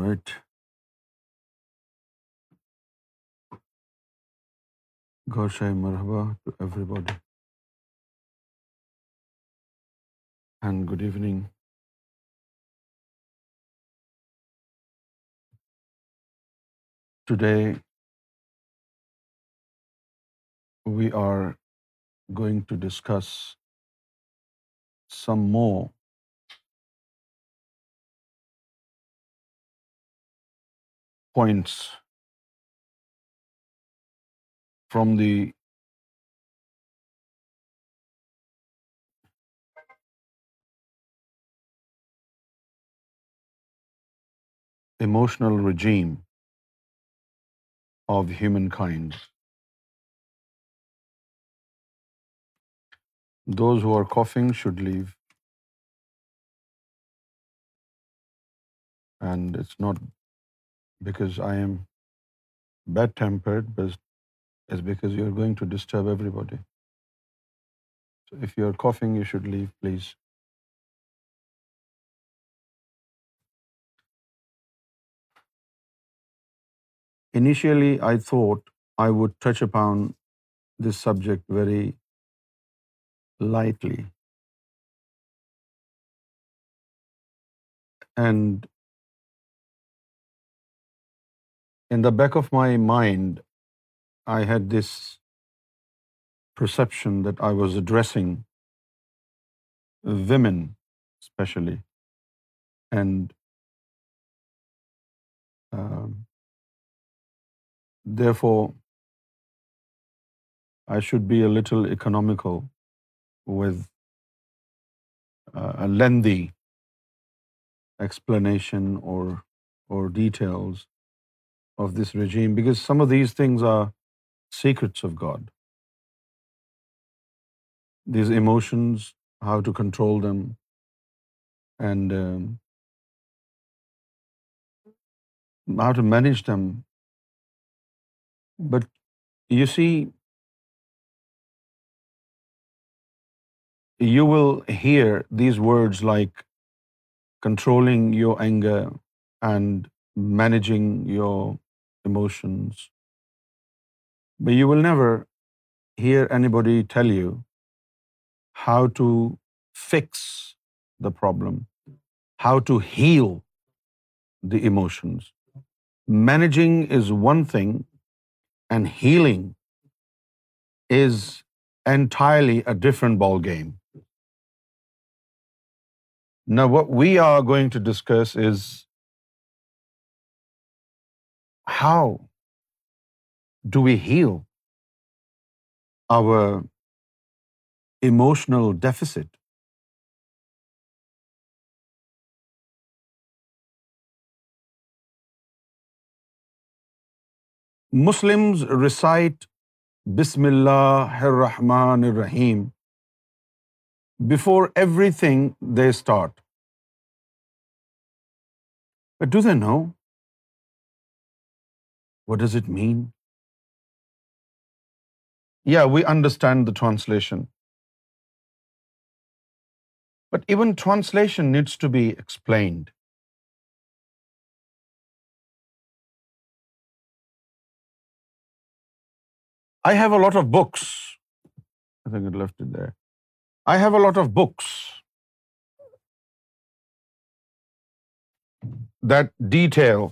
Right گھر سائ مرحبا to everybody and good evening. Today we are going to discuss some more points from the emotional regime of humankind. Those who are coughing should leave. And it's not because I am bad-tempered, but it's because you're going to disturb everybody. So if you're coughing, you should leave, please. Initially, I thought I would touch upon this subject very lightly. And in the back of my mind, I had this perception that I was addressing women especially, and um, Therefore, I should be a little economical with uh, a lengthy explanation or details of this regime, because some of these things are secrets of God. These emotions, how to control them, and um, how to manage them but you see, you will hear these words like controlling your anger and managing your emotions. But you will never hear anybody tell you how to fix the problem, how to heal the emotions. Managing is one thing, and healing is entirely a different ball game. Now what we are going to discuss is how do we heal our emotional deficit? Muslims recite بسم اللہ الرحمن الرحیم before everything they start do they know what does it mean yeah we understand the translation but even translation needs to be explained I have a lot of books love I have a detail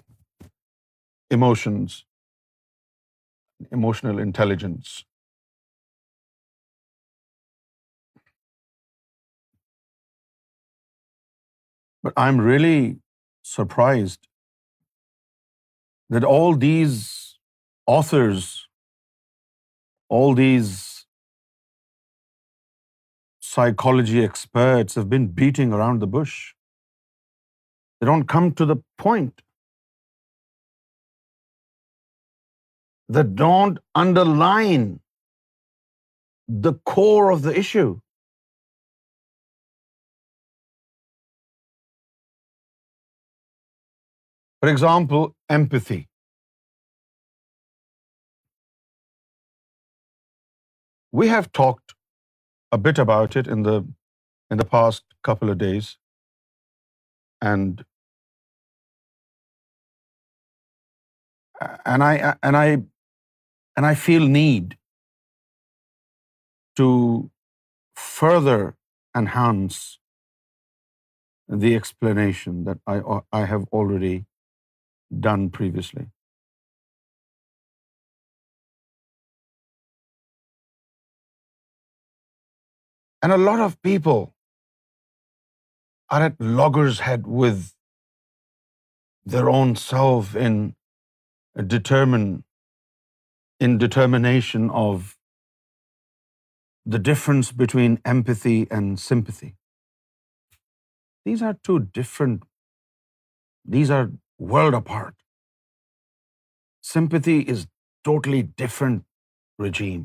discussions emotional intelligence but I am really surprised that all these offers all these psychology experts have been beating around the bush. They don't come to the point. They don't underline the core of the issue. For example, empathy. We have talked a bit about it in the past couple of days, and I feel need to further enhance the explanation that I have already done previously. And a lot of people are at loggerheads with their own self in determination of the difference between empathy and sympathy. These are two different, these are world apart. Sympathy is totally different regime.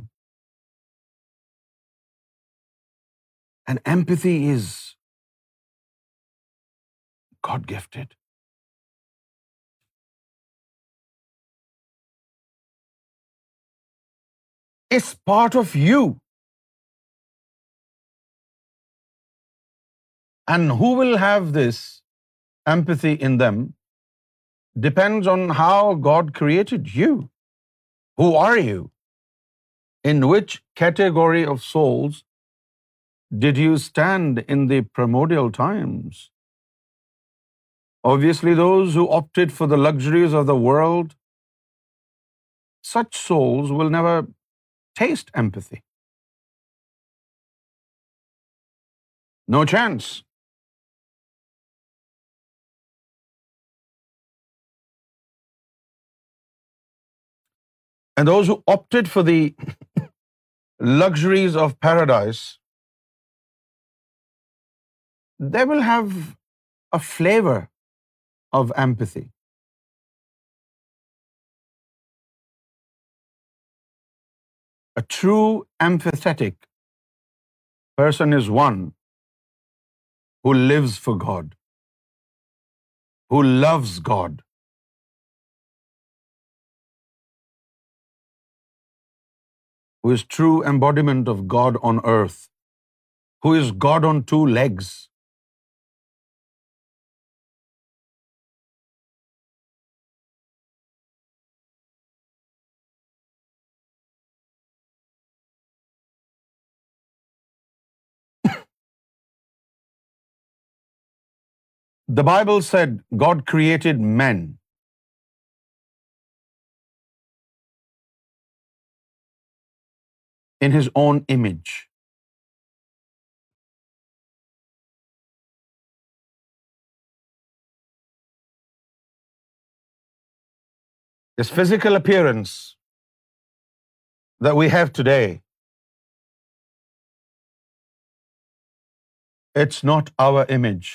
And empathy is God gifted. It's part of you. And who will have this empathy in them depends on how God created you. Who are you? In which category of souls did you stand in the primordial times? Obviously, those who opted for the luxuries of the world, such souls will never taste empathy. No chance. And those who opted for the luxuries of paradise they will have a flavor of empathy. A true empathetic person is one who lives for God, who loves God. Who is true embodiment of God on earth, who is God on two legs, The Bible said God created men. In His own image. This physical appearance that we have today, it's not our image.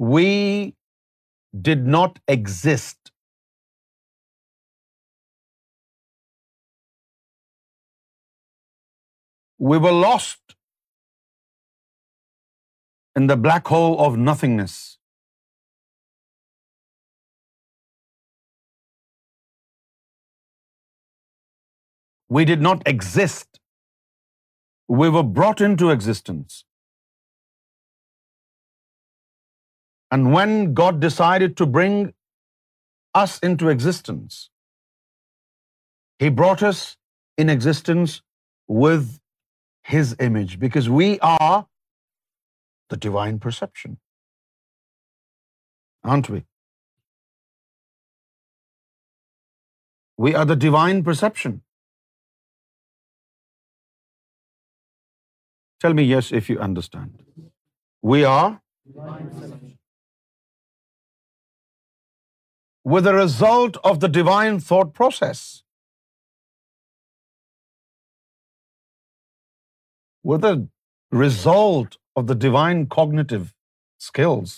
we did not exist. We were lost in the black hole of nothingness. We did not exist. We were brought into existence. And when God decided to bring us into existence, He brought us in existence with His image, because we are the divine perception, aren't we? We are the divine perception. Tell me yes if you understand. We are divine perception. were the result of the divine thought process. Were the result of the divine cognitive skills.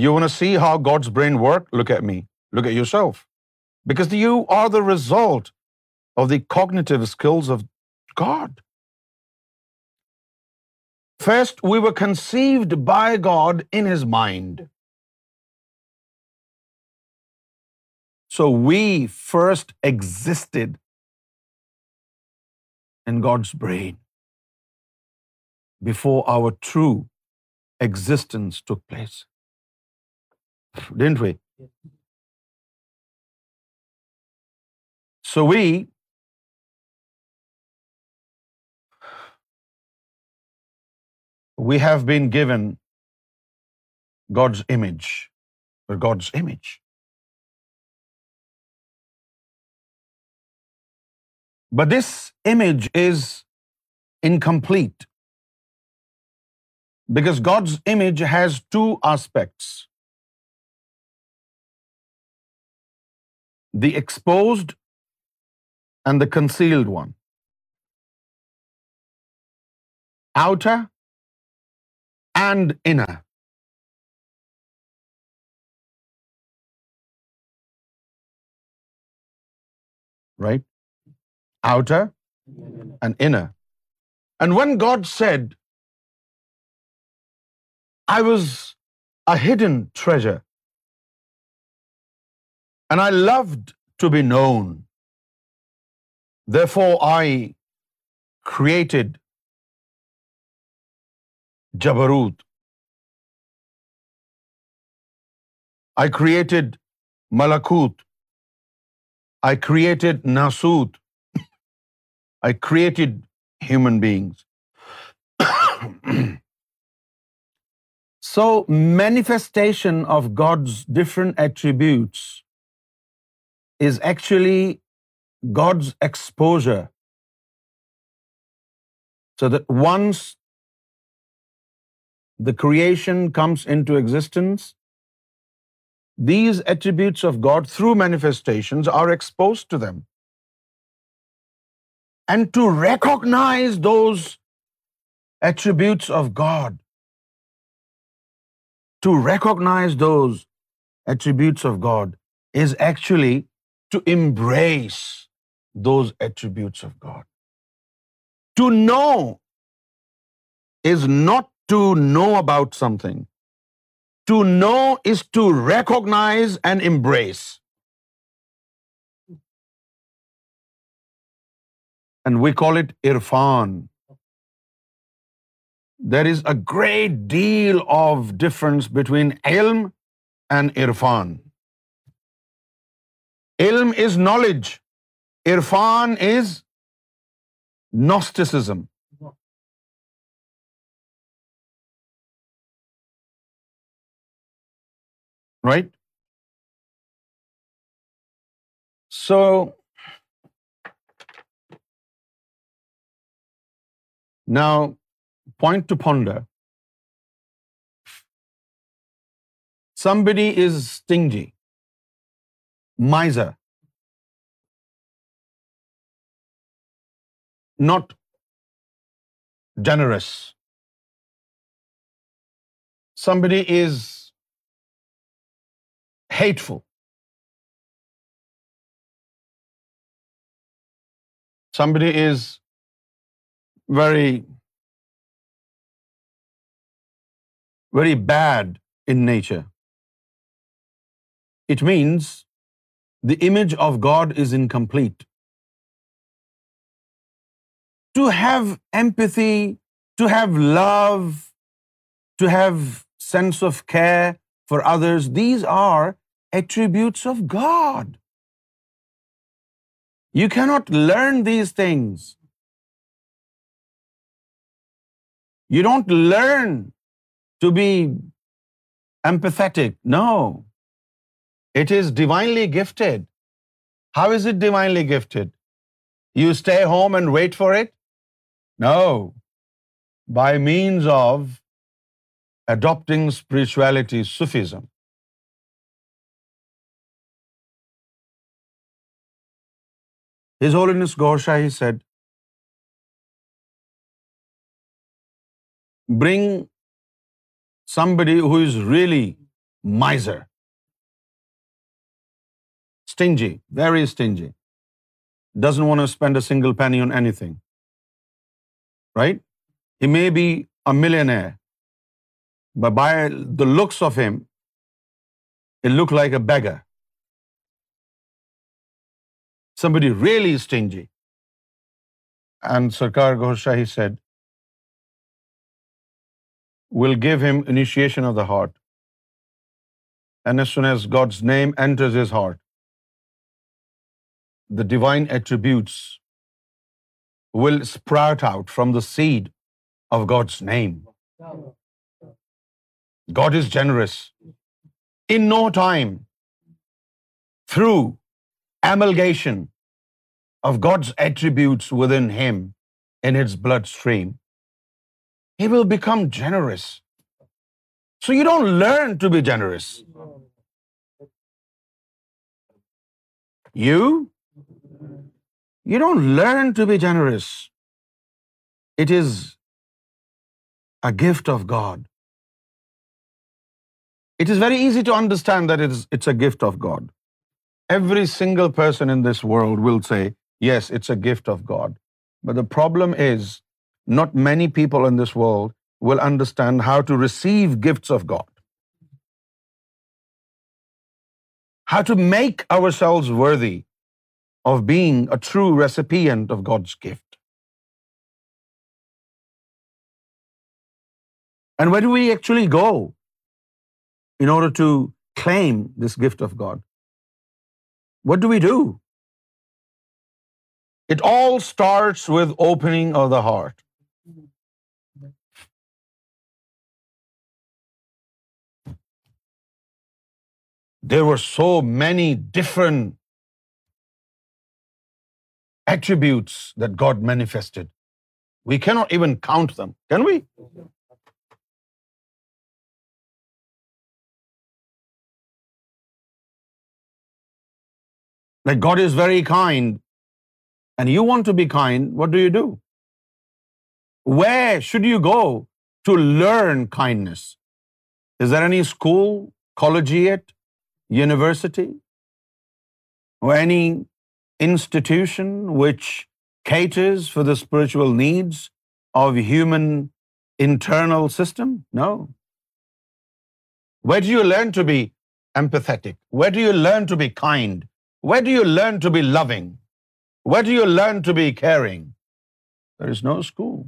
You want to see how God's brain worked? Look at me. Look at yourself. Because you are the result of the cognitive skills of God. First, we were conceived by God in His mind. So we first existed in God's brain before our true existence took place. Didn't we? So we have been given God's image, or God's image. But this image is incomplete because God's image has two aspects: the exposed and the concealed one. Outer and inner. Right? Outer and inner and when God said I was a hidden treasure and I loved to be known for I created جبروت I created ملکوت I created ناسوت I created human beings. So manifestation of God's different attributes is actually God's exposure. So that once the creation comes into existence, these attributes of God through manifestations are exposed to them and to recognize those attributes of God. To recognize those attributes of God is actually to embrace those attributes of God. To know is not to know about something. To know is to recognize and embrace. And we call it Irfan there is a great deal of difference between علم and عرفان علم is knowledge Irfan is gnosticism right so Now, point to ponder. Somebody is stingy, miser, not generous. Somebody is hateful. Somebody is very, very bad in nature. It means the image of God is incomplete. To have empathy, to have love, to have sense of care for others, these are attributes of God. You cannot learn these things. You don't learn to be know it is divinely gifted how is it divinely gifted you stay home and wait for it no by means of adapting spirituality Sufism holiness Gohar Shahi said bring somebody who is really miser, stingy, very stingy, doesn't want to spend a single penny on anything, right? He may be a millionaire, but by the looks of him, it looks like a beggar. Somebody really stingy. And Sarkar Ghose Shahi said, will give him initiation of the heart. And as soon as God's name enters his heart, the divine attributes will sprout out from the seed of God's name. God is generous. In no time, through amalgamation of God's attributes within him in his bloodstream, he will become generous. So you don't learn to be generous. You don't learn to be generous. It is a gift of God. It is very easy to understand that it's a gift of God. Every single person in this world will say, yes, it's a gift of God. But the problem is not many people in this world will understand how to receive gifts of God. How to make ourselves worthy of being a true recipient of God's gift. And where do we actually go in order to claim this gift of God? What do we do? It all starts with opening of the heart. There were so many different attributes that God manifested. We cannot even count them, can we? Like God is very kind, and you want to be kind, what do you do? Where should you go to learn kindness? Is there any school, college yet? university or any institution which caters for the spiritual needs of human internal system? No. Where do you learn to be empathetic? Where do you learn to be kind? Where do you learn to be loving? Where do you learn to be caring? There is no school.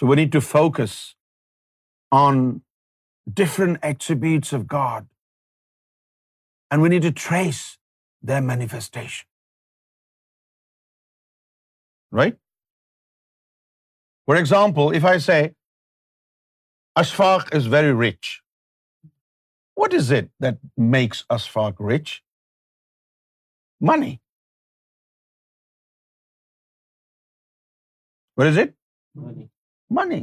So we need to focus on different attributes of God, and we need to trace their manifestation. Right? For example, if I say, Ashfaq is very rich, what is it that makes Ashfaq rich? Money. What is it? Money money.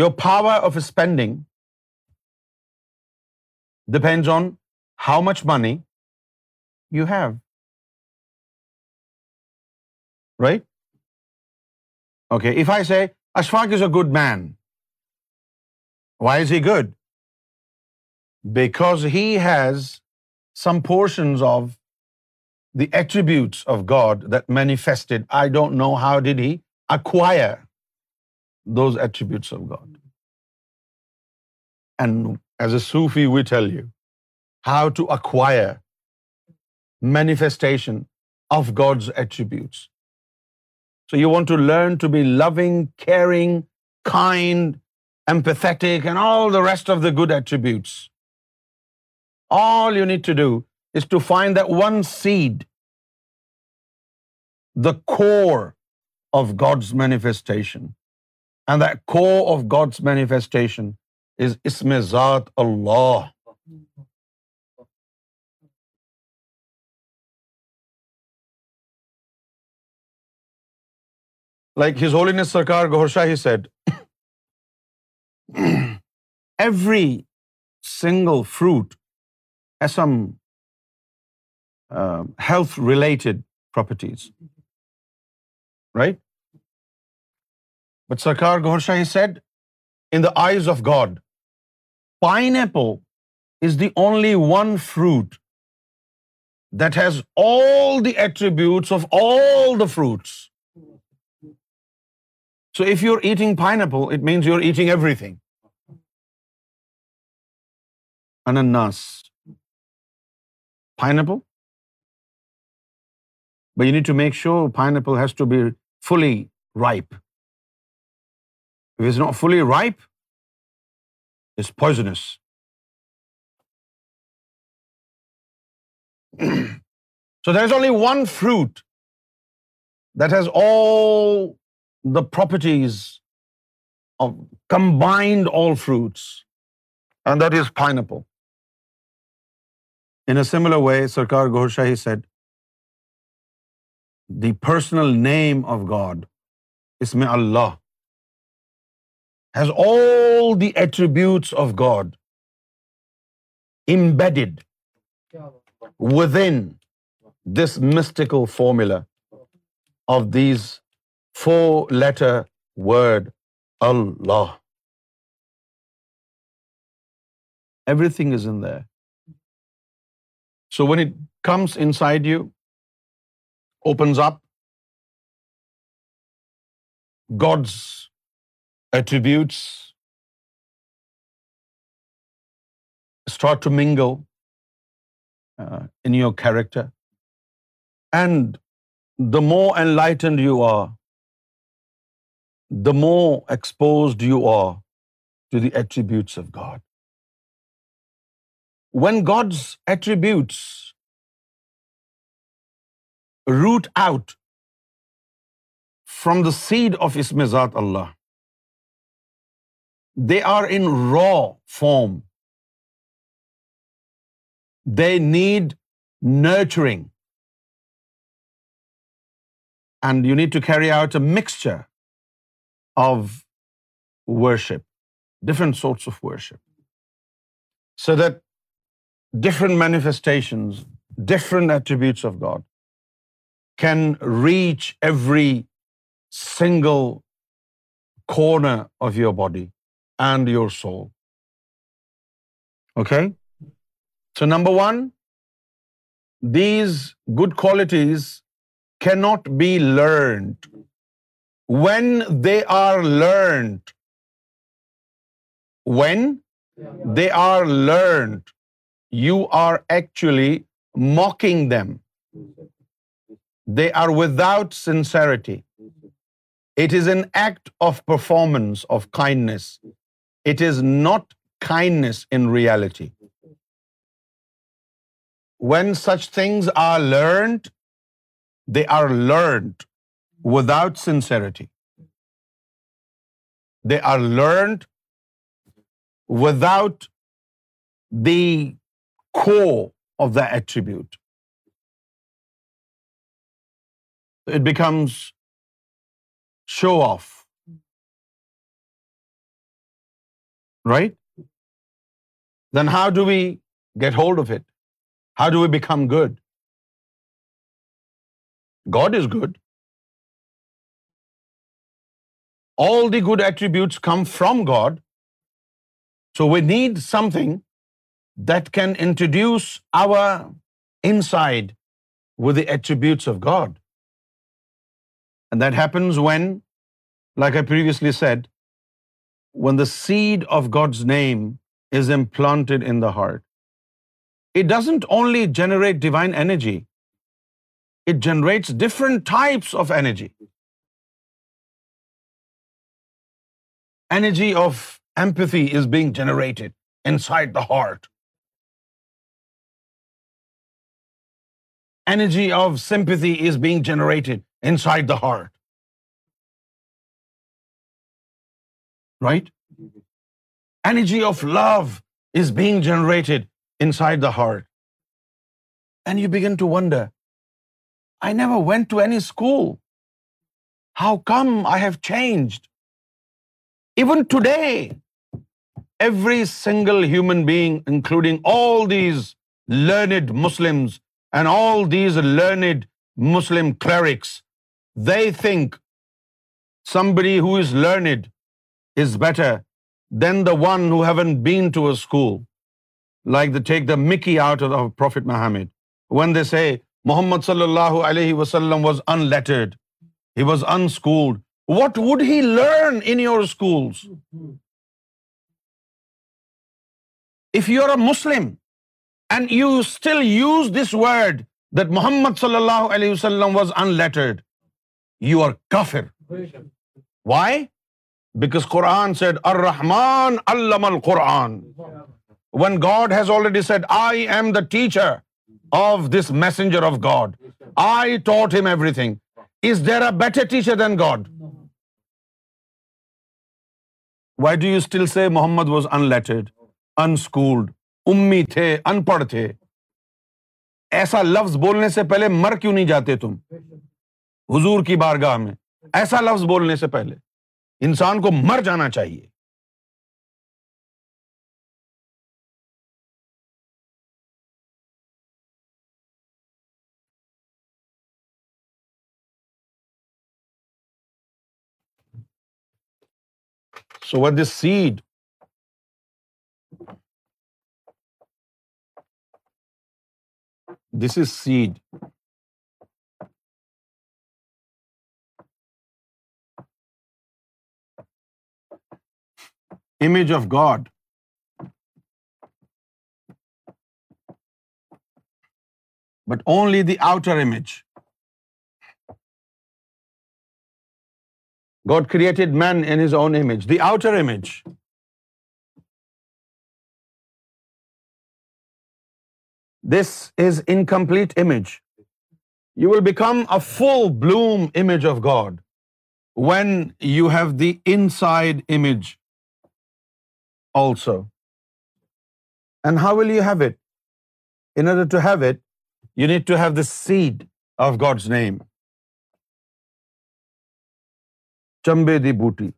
Your power of spending depends on how much money you have. Right? Okay, if I say, Ashfaq is a good man. Why is he good? Because he has some portions of the attributes of God that manifested. I don't know how did he acquire those attributes of God. And as a Sufi, we tell you how to acquire manifestation of God's attributes. So you want to learn to be loving, caring, kind, empathetic, and all the rest of the good attributes. All you need to do is to find that one seed, the core of God's manifestation and the core of God's manifestation is اس میں ذات اللہ like his ہزن سرکار گھوڑا he said every single fruit has some health related properties right but Sarkar Gohar Shah said in the eyes of God pineapple is the only one fruit that has all the attributes of all the fruits so if you are eating pineapple it means you are eating everything pineapple but you need to make sure apple has to be fully ripe is not fully ripe is poisonous so there is only one fruit that has all the properties of combined all fruits and that is fine in similar way Sarkar Gohar Shahi said the personal name of God اس میں Allah has all the attributes of God embedded within this mystical formula of these 4-letter word Allah. Everything is in there. So when it comes inside you, opens up, God's attributes start to mingle in your character and the more enlightened you are the more exposed you are to the attributes of God when God's attributes root out from the seed of اس ذات Allah They are in raw form. They need nurturing. And you need to carry out a mixture of worship, different sorts of worship, so that different manifestations, different attributes of God can reach every single corner of your body and your soul. Okay? So number one, these good qualities cannot be learned. When they are learned, you are actually mocking them. They are without sincerity. It is an act of performance, of kindness. It is not kindness in reality. When such things are learned, they are learned without sincerity. They are learned without the core of the attribute. It becomes show off. right? Then how do we get hold of it? How do we become good? God is good. All the good attributes come from God. So we need something that can introduce our inside with the attributes of God. And that happens when, like I previously said, when the seed of God's name is implanted in the heart, it doesn't only generate divine energy, it generates different types of energy. Energy of empathy is being generated inside the heart. Energy of sympathy is being generated inside the heart. right? Energy of love is being generated inside the heart. And you begin to wonder, I never went to any school. How come I have changed? Even today, every single human being, including all these learned Muslims and all these learned Muslim clerics, they think somebody who is learned is better than the one who haven't been to a school like the take the mickey out of prophet Muhammad when they say Muhammad صلی اللہ علیہ وسلم was unlettered he was unschooled what would he learn in your schools if you are a Muslim and you still use this word that Muhammad صلی اللہ علیہ وسلم was unlettered you are کافر why because Quran said الرحمان علم القرآن one God has already said I am the teacher of this messenger of God I taught him everything is there a better teacher than God why do you still say Muhammad was unlettered unschooled امی تھے ان پڑھ تھے ایسا لفظ بولنے سے پہلے مر کیوں نہیں جاتے تم حضور کی بارگاہ میں ایسا لفظ بولنے سے پہلے انسان کو مر جانا چاہیے so what this said this is said image of God. But only the outer image. God created man in his own image, the outer image. This is incomplete image. You will become a full bloom image of God when you have the inside image also and how will you have it in order to have it you need to have the seed of God's name چمبے دی بوٹی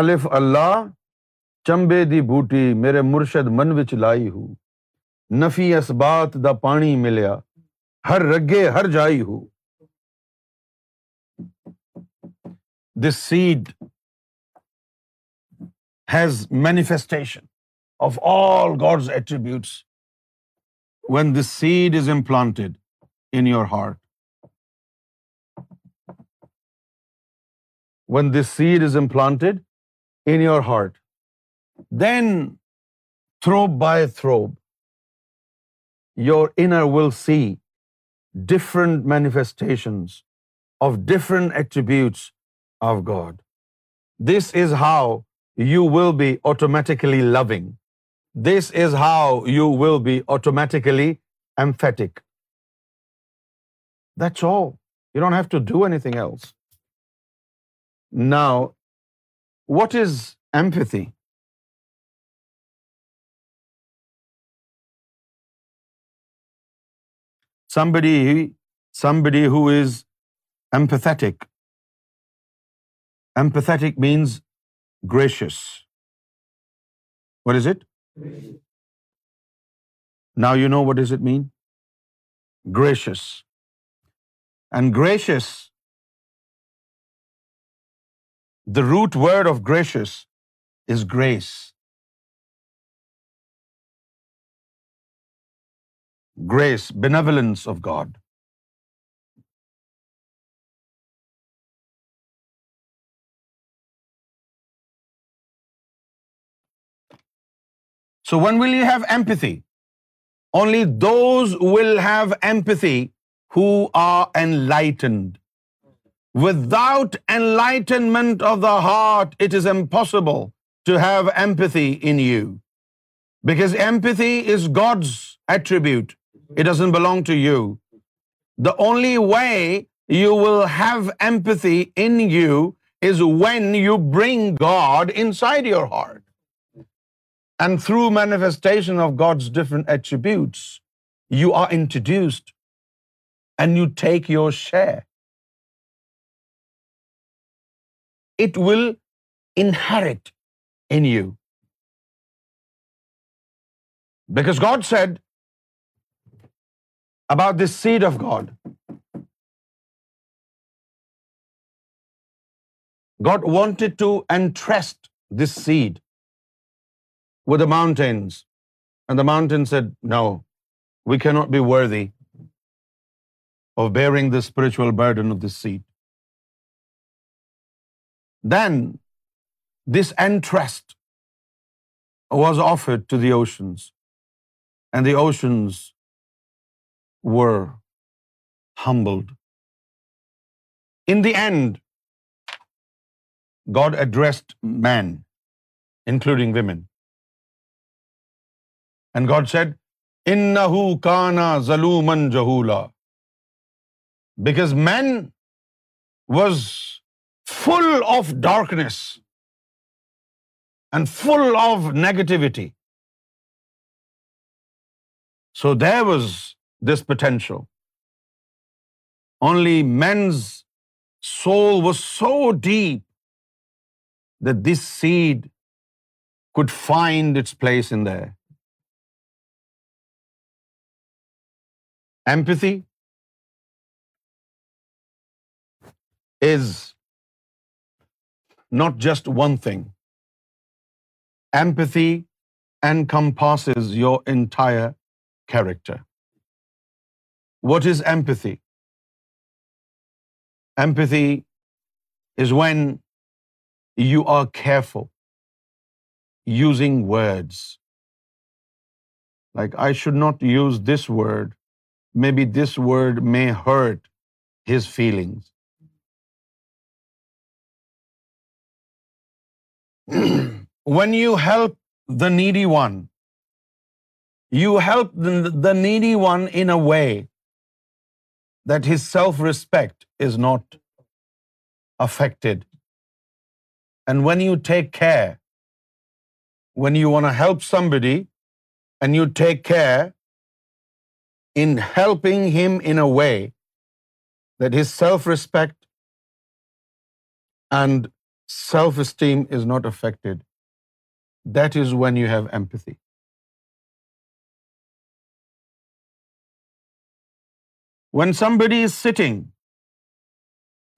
الف اللہ چمبے دی بوٹی میرے مرشد من وچ لائی ہو نفی اسبات دا پانی ملیا ہر رگے ہر جائی ہو this said has manifestation of all God's attributes when the seed is implanted in your heart. When this seed is implanted in your heart, then throb by throb, your inner will see different manifestations of different attributes of God. This is how you will be automatically loving. This is how you will be automatically emphatic. That's all. You don't have to do anything else. Now, what is empathy? Somebody who is empathetic. Empathetic means gracious. What is it? Now you know what does it mean? Gracious. And gracious, the root word of gracious is grace. Grace, benevolence of God. So when will you have empathy? Only those will have empathy who are enlightened. Without enlightenment of the heart, it is impossible to have empathy in you. Because empathy is God's attribute. It doesn't belong to you. The only way you will have empathy in you is when you bring God inside your heart. And through manifestation of God's different attributes, you are introduced and you take your share. It will inherit in you. Because God said about this seed of God, God wanted to entrust this seed with the mountains. And the mountain said, no, we cannot be worthy of bearing the spiritual burden of this seed. Then this entrust was offered to the oceans, and the oceans were humbled. In the end, God addressed man, including women. And God said ان کانا ظلومن جہولا because man was full of darkness and full of negativity so was this potential only means so was so deep this said could find its place in the Empathy is not just one thing. Empathy encompasses your entire character. What is empathy? Empathy is when you are careful using words. Like, I should not use this word maybe this word may hurt his feelings. When you help the needy one, you help the needy one in a way that his self-respect is not affected. And when you take care, when you want to help somebody and you take care in helping him in a way that his self-respect and self-esteem is not affected. That is when you have empathy. When somebody is sitting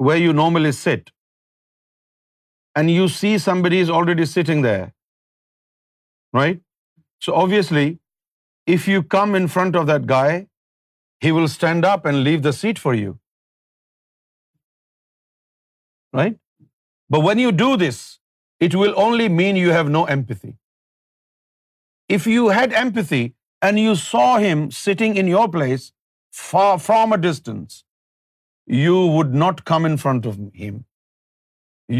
where you normally sit, and you see somebody is already sitting there, right? So obviously, if you come in front of that guy, he will stand up and leave the seat for you. Right? But when you do this, it will only mean you have no empathy. If you had empathy and you saw him sitting in your place far from a distance, you would not come in front of him.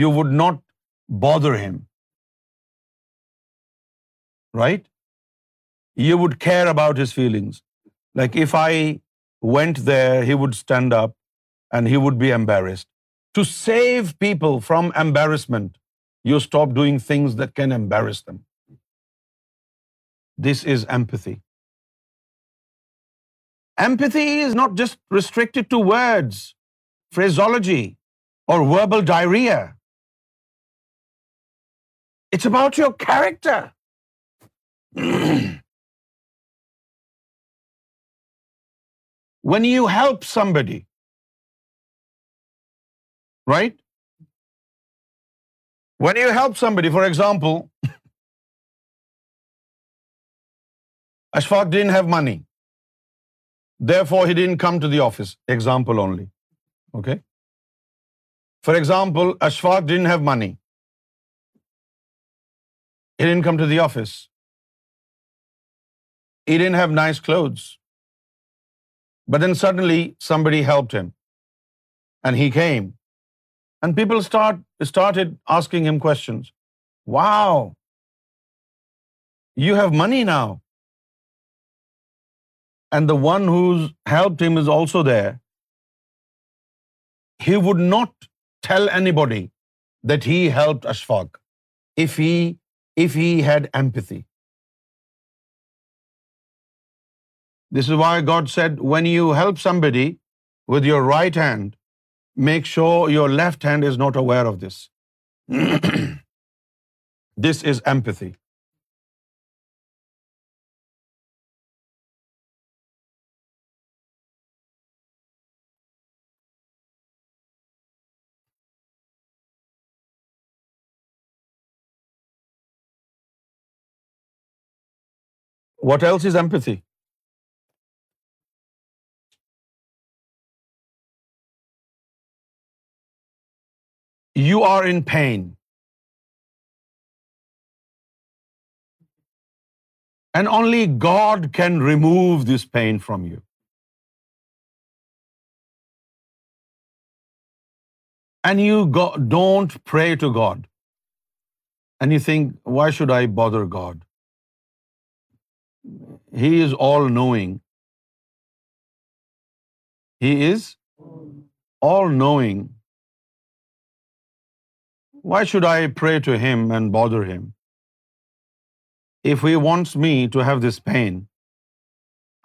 You would not bother him. Right? you would care about his feelings. Like if I went there, he would stand up and he would be embarrassed. To save people from embarrassment, you stop doing things that can embarrass them. This is empathy. Empathy is not just restricted to words, phraseology, or verbal diarrhea. It's about your character. when you help somebody, right? When you help somebody, for example, Ashfaq didn't have money. Therefore, he didn't come to the office. Example only. Okay? For example, Ashfaq didn't have money. He didn't come to the office. He didn't have nice clothes. But then suddenly somebody helped him, and he came. And people started asking him questions. Wow, you have money now. And the one who's helped him is also there. He would not tell anybody that he helped Ashfaq if he had empathy. This is why God said, when you help somebody with your right hand, make sure your left hand is not aware of this. This is empathy. What else is empathy? You are in pain. And only God can remove this pain from you. And you don't pray to God. And you think, why should I bother God? He is all-knowing. He is all-knowing. Why should I pray to him and bother him? If he wants me to have this pain,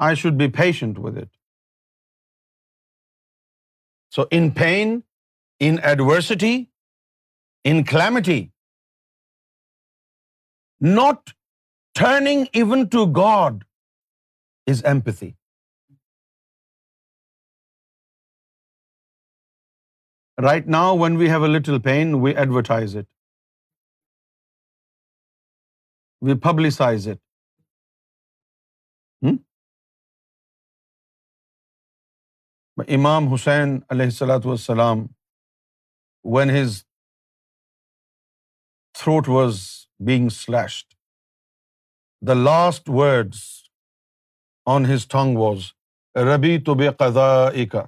I should be patient with it. So in pain, in adversity, in calamity, not turning even to God is empathy. Right now when we have a little pain we advertise it we publicize it Imam Hussain علیہ السلاۃ والسلام when his throat was being slashed the last words on his tongue was ربی تو بے قزا کا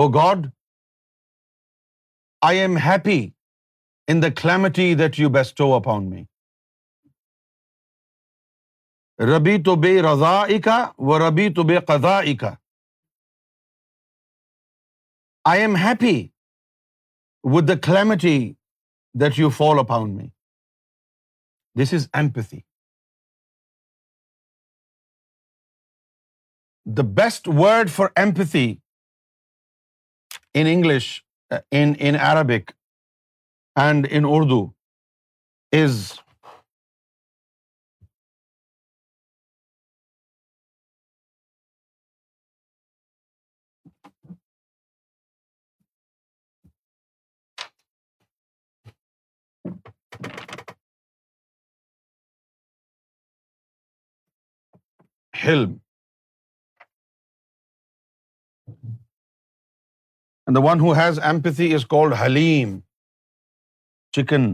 O God I am happy in the calamity that you bestow upon me ربی تو بے رضا اکا و ربی تو بے قزا اکا I am happy with the calamity that you fall upon me this is empathy the best word for empathy in English in Arabic and in Urdu is حلم the one who has empathy is called haleem chicken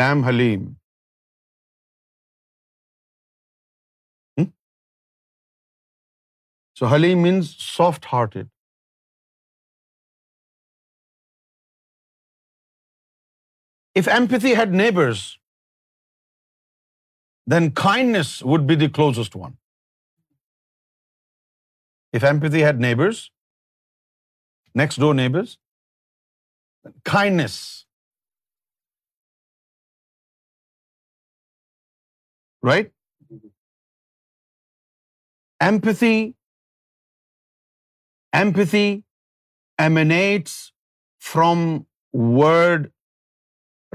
lamb haleem so haleem means soft hearted if empathy had neighbours then kindness would be the closest one if empathy had neighbours next door neighbours kindness right empathy empathy emanates from word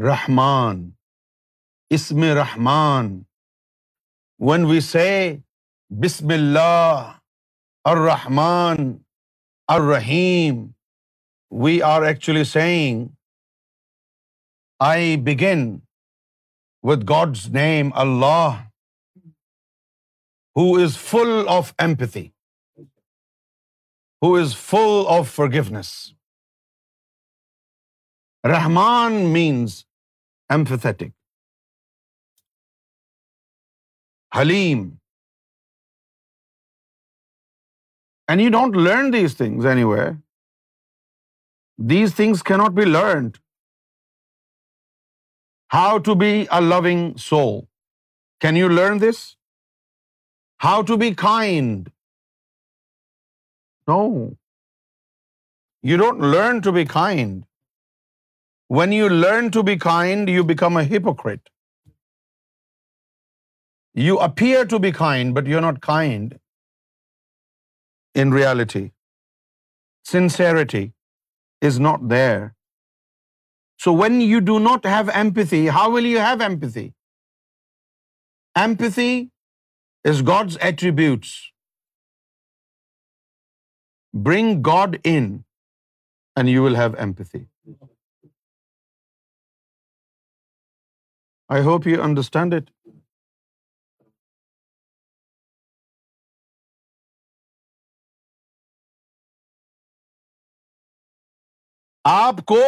Rahman اسم رحمان when we say بسم اللہ اور رحمان الرحیم we are actually seeing I begin with God's name Allah who is full of empathy who is full of forgiveness Rahman means empathic haleem And you don't learn these things anywhere. These things cannot be learned. How to be a loving soul. Can you learn this? How to be kind. No. You don't learn to be kind. When you learn to be kind, you become a hypocrite. You appear to be kind, but you're not kind in reality. Sincerity is not there. So when you do not have empathy, how will you have empathy? Empathy is God's attributes. Bring God in and you will have empathy. I hope you understand it. آپ کو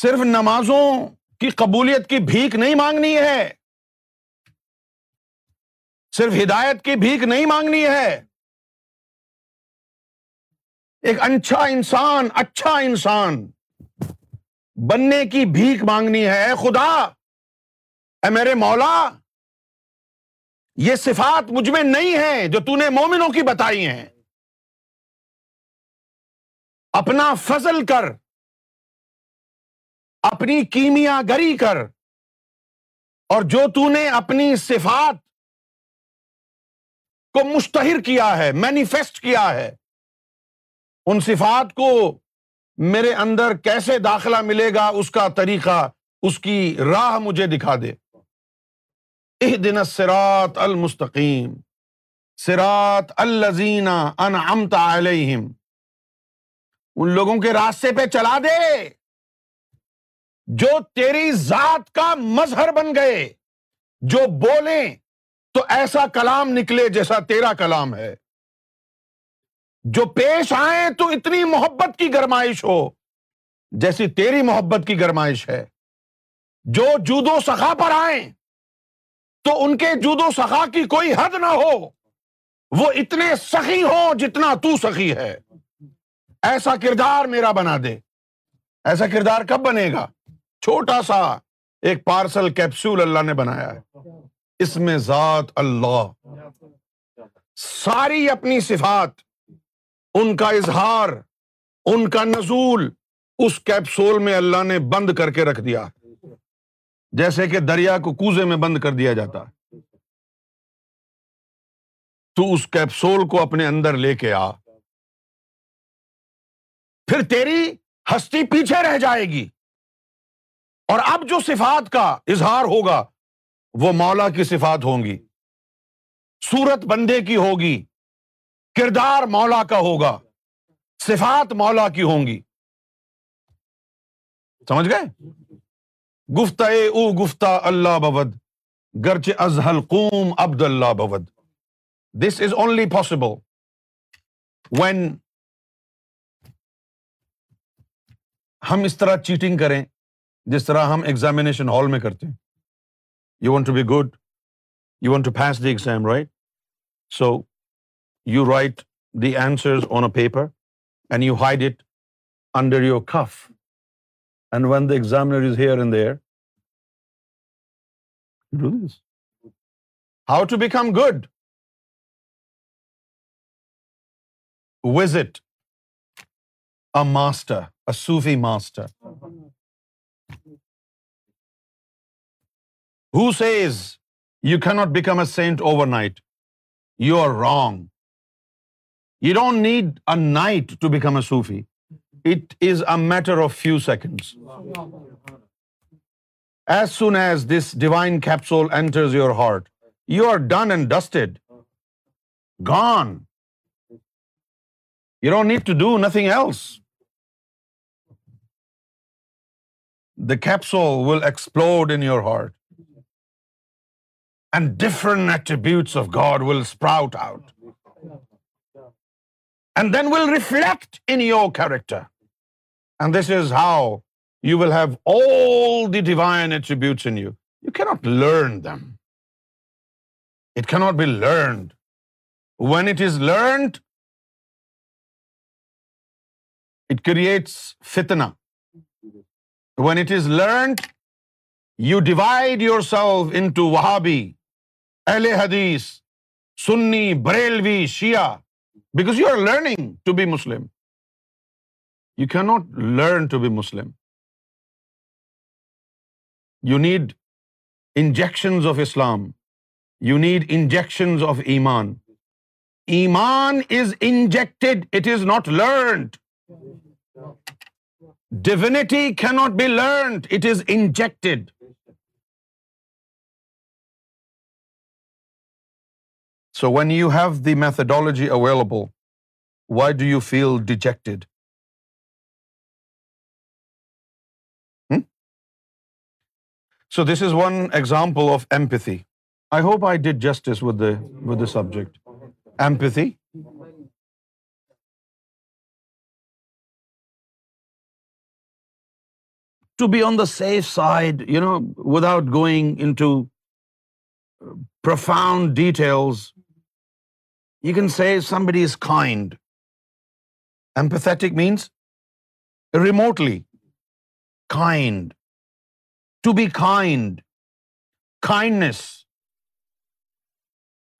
صرف نمازوں کی قبولیت کی بھیک نہیں مانگنی ہے صرف ہدایت کی بھیک نہیں مانگنی ہے ایک اچھا انسان اچھا انسان بننے کی بھیک مانگنی ہے اے خدا اے میرے مولا یہ صفات مجھ میں نہیں ہے جو تو نے مومنوں کی بتائی ہیں اپنا فضل کر اپنی کیمیا گری کر اور جو تو نے اپنی صفات کو مشتہر کیا ہے مینیفیسٹ کیا ہے ان صفات کو میرے اندر کیسے داخلہ ملے گا اس کا طریقہ اس کی راہ مجھے دکھا دے اح دن سرات المستقیم سرات الزینہ علیہم ان لوگوں کے راستے پہ چلا دے جو تیری ذات کا مظہر بن گئے جو بولے تو ایسا کلام نکلے جیسا تیرا کلام ہے جو پیش آئے تو اتنی محبت کی گرمائش ہو جیسی تیری محبت کی گرمائش ہے جو جود و سخا پر آئے تو ان کے جود و سخا کی کوئی حد نہ ہو وہ اتنے سخی ہو جتنا تو سخی ہے ایسا کردار میرا بنا دے ایسا کردار کب بنے گا چھوٹا سا ایک پارسل کیپسول اللہ نے بنایا ہے اس میں ذات اللہ ساری اپنی صفات ان کا اظہار ان کا نزول اس کیپسول میں اللہ نے بند کر کے رکھ دیا جیسے کہ دریا کو کوزے میں بند کر دیا جاتا تو اس کیپسول کو اپنے اندر لے کے آ پھر تیری ہستی پیچھے رہ جائے گی اور اب جو صفات کا اظہار ہوگا وہ مولا کی صفات ہوں گی صورت بندے کی ہوگی کردار مولا کا ہوگا صفات مولا کی ہوں گی سمجھ گئے گفتہ گفتہ اللہ بود گرچ از کوم عبد اللہ بود this is only possible when ہم اس طرح چیٹنگ کریں جس طرح ہم ایگزامینیشن ہال میں کرتے ہیں you want to be good you want to the exam right so you write the answers on a paper and you hide it under your cuff and when the is here and there how to become good visit master a Sufi master who says you cannot become a saint overnight. You are wrong. You don't need a night to become a Sufi. It is a matter of few seconds. As soon as this divine capsule enters your heart, you are done and dusted. Gone. You don't need to do nothing else. the capsule will explode in your heart. And different attributes of God will sprout out. And then will reflect in your character. And this is how you will have all the divine attributes in you. You cannot learn them. It cannot be learned. When it is learned, it creates fitna. When it is learned you divide yourself into Wahhabi Ahl Hadith Sunni Barelvi Shia because you are learning to be Muslim you can not learn to be Muslim you need injection of Islam you need injection of ایمان ایمان is injected it is not learned Divinity cannot be learned, it is injected. So when you have the methodology available, why do you feel dejected? Hmm? So this is one example of empathy. I hope I did justice with the subject. Empathy to be on the safe side, you know, without going into uh, profound details, you can say somebody is kind. Empathetic means remotely kind. To be kind. Kindness.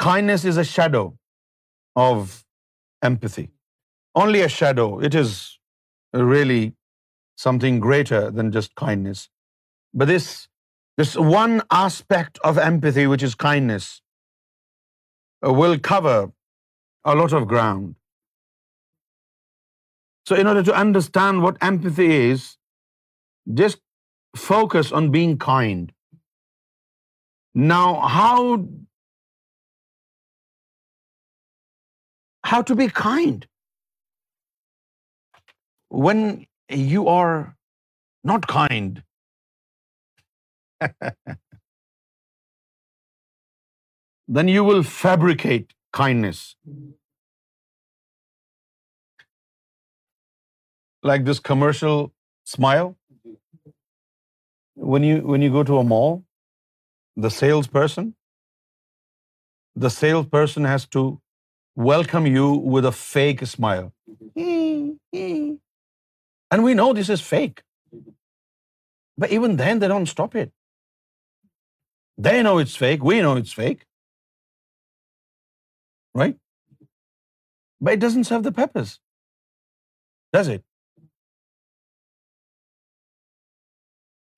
Kindness is a shadow of empathy. Only a shadow. It is really something greater than just kindness. But this one aspect of empathy, which is kindness, uh, will cover a lot of ground. So in order to understand what empathy is, just focus on being kind. Now, how to be kind? When you are not kind. Then you will fabricate kindness. Like this commercial smile. When you go to a mall, the salesperson has to welcome you with a fake smile. And we know this is fake. But even then, they don't stop it. They know it's fake. We know it's fake. Right? But it doesn't serve the purpose, does it?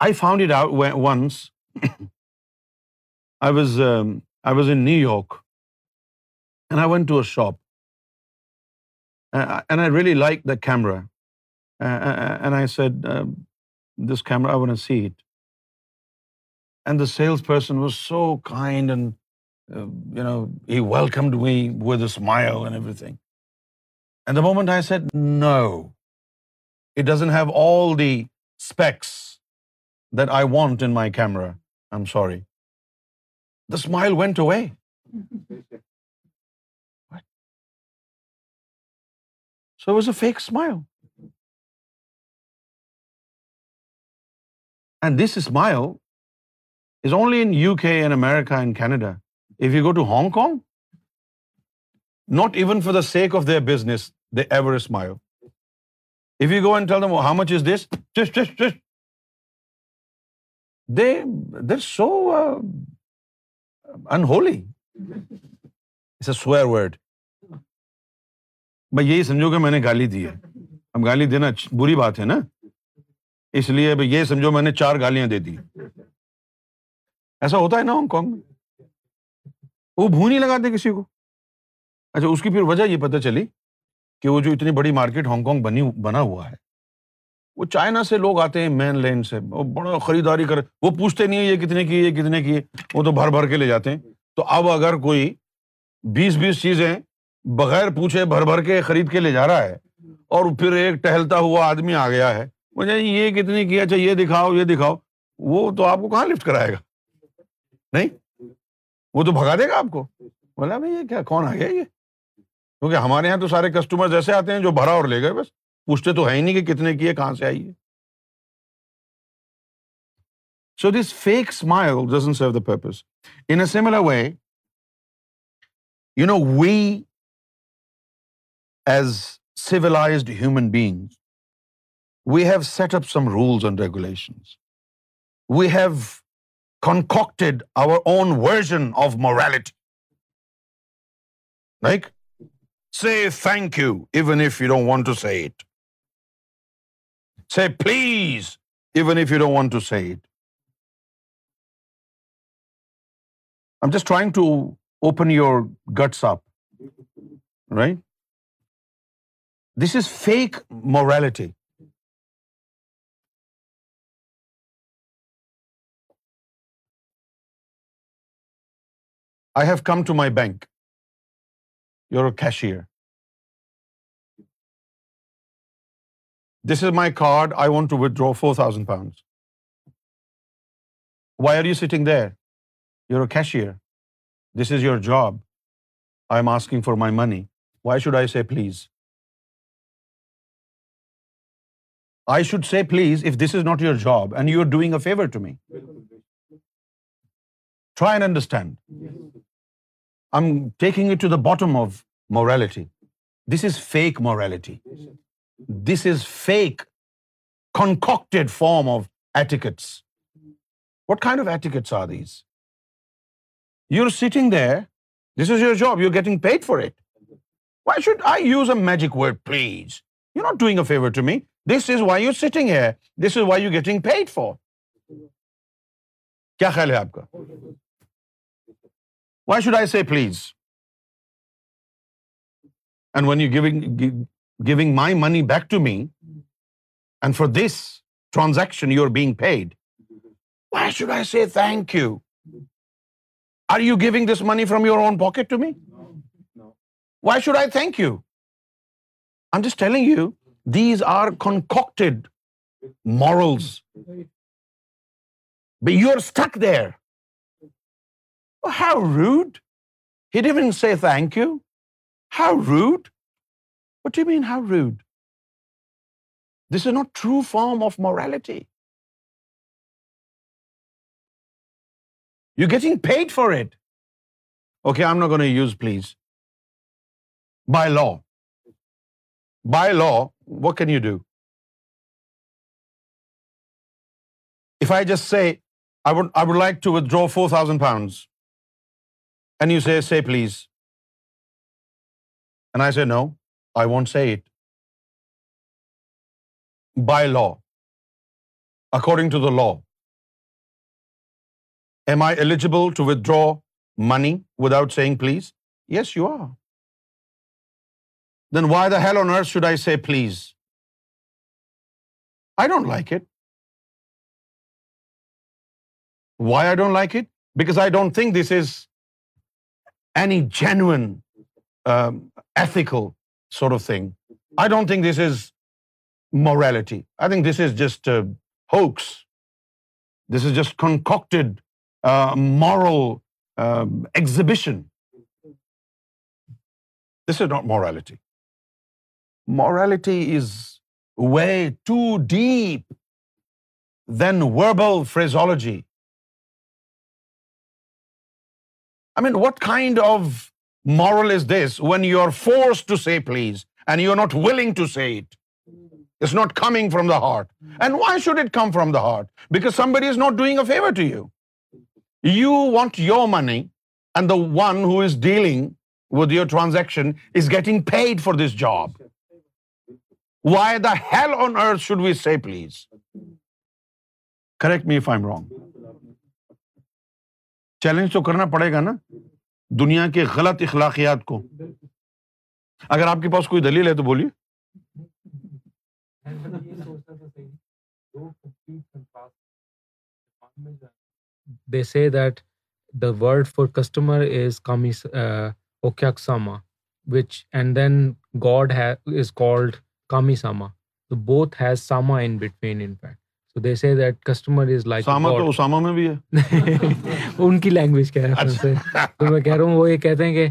I found it out once. Um, I was in New York, and I went to a shop, and I really liked the camera. And I said, um, this camera, I want to see it. And the salesperson was so kind and, um, he welcomed me with a smile and everything. And the moment I said, no, it doesn't have all the specs that I want in my camera, I'm sorry, the smile went away. What? So it was a fake smile. And this smile is only in U K in America in Canada if you go to Hong Kong not even for the sake of business the how much is this they there a swear word میں یہی سمجھو کہ میں نے گالی دی ہے اب گالی دینا بری بات ہے نا اس لیے یہ سمجھو میں نے چار گالیاں دے دی ایسا ہوتا ہے نا ہانگ کانگ میں وہ بھو نہیں لگاتے کسی کو اچھا اس کی پھر وجہ یہ پتہ چلی کہ وہ جو اتنی بڑی مارکیٹ ہانگ کانگ بنی بنا ہوا ہے وہ چائنا سے لوگ آتے ہیں مین لینڈ سے وہ بڑا خریداری کر وہ پوچھتے نہیں ہیں یہ کتنے کی یہ کتنے کی وہ تو بھر بھر کے لے جاتے ہیں تو اب اگر کوئی بیس بیس چیزیں بغیر پوچھے بھر بھر کے خرید کے لے جا رہا ہے اور پھر ایک ٹہلتا ہوا آدمی آ گیا ہے مجھے جی یہ کتنی کیا اچھا یہ دکھاؤ یہ دکھاؤ وہ تو آپ کو کہاں لفٹ کرائے گا نہیں وہ تو بھگا دے گا آپ کو بولا بھائی یہ کیا کون آ گیا یہ کیونکہ ہمارے یہاں تو سارے کسٹمر ایسے آتے ہیں جو بھرا اور لے گئے بس پوچھتے تو ہے ہی نہیں کہ کتنے کیے کہاں سے آئیے so this fake smile doesn't serve the purpose in way you know we as prize human being We have set up some rules and regulations. We have concocted our own version of morality. Like, say thank you, even if you don't want to say it. Say please, even if you don't want to say it. I'm just trying to open your guts up, right? This is fake morality. I have come to my bank. You're a cashier. This is my card. I want to withdraw £4,000. Why are you sitting there? You're a cashier. This is your job. I'm asking for my money. Why should I say please? I should say please if this is not your job and you're doing a favor to me. Try and understand I am taking it to the bottom of morality this is fake morality this is fake concocted form of etiquettes what kind of etiquettes are these you are sitting there this is your job you getting paid for it why should I use a magic word please you not doing a favour to me this is why you sitting ہے this is why you getting paid for کیا خیال ہے آپ کا Why should I say please? And when you're giving my money back to me, and for this transaction you're being paid, why should I say thank you? Are you giving this money from your own pocket to me? No. Why should I thank you? I'm just telling you, these are concocted morals. But you're stuck there. Oh, how rude. He didn't even say thank you. How rude. What do you mean, how rude? This is not true form of morality. You're getting paid for it. Okay, I'm not going to use please. By law. By law, what can you do? If I just say, I would like to withdraw £4,000. And you say please. And I say, no, I won't say it. By law, according to the law, am I eligible to withdraw money without saying please? Yes, you are. Then why the hell on earth should I say please? I don't like it. Why I don't like it? Because I don't think this is any genuine um, ethical sort of thing. I don't think this is morality. I think this is just a hoax. This is just concocted uh, moral um, exhibition. This is not morality. Morality is way too deep than verbal phraseology I mean, what kind of moral is this when you're forced to say please and you're not willing to say it? It's not coming from the heart. And why should it come from the heart? Because somebody is not doing a favor to you. You want your money, and the one who is dealing with your transaction is getting paid for this job. Why the hell on earth should we say please? Correct me if I'm wrong. Challenge تو کرنا پڑے گا نا دنیا کے غلط اخلاقیات کو اگر آپ کے پاس کوئی دلیل ہے تو بولیے they say that the word for customer is کامیس اوکیاکساما which and then God is called کامی ساما بوتھ ہیز ساما ان بٹوین ان فیکٹ تو تو they say that customer is like Usama اسامہ میں میں بھی ہے ان کی لینگویج اچھا. کہہ رہا ہوں وہ یہ کہتے ہیں کہ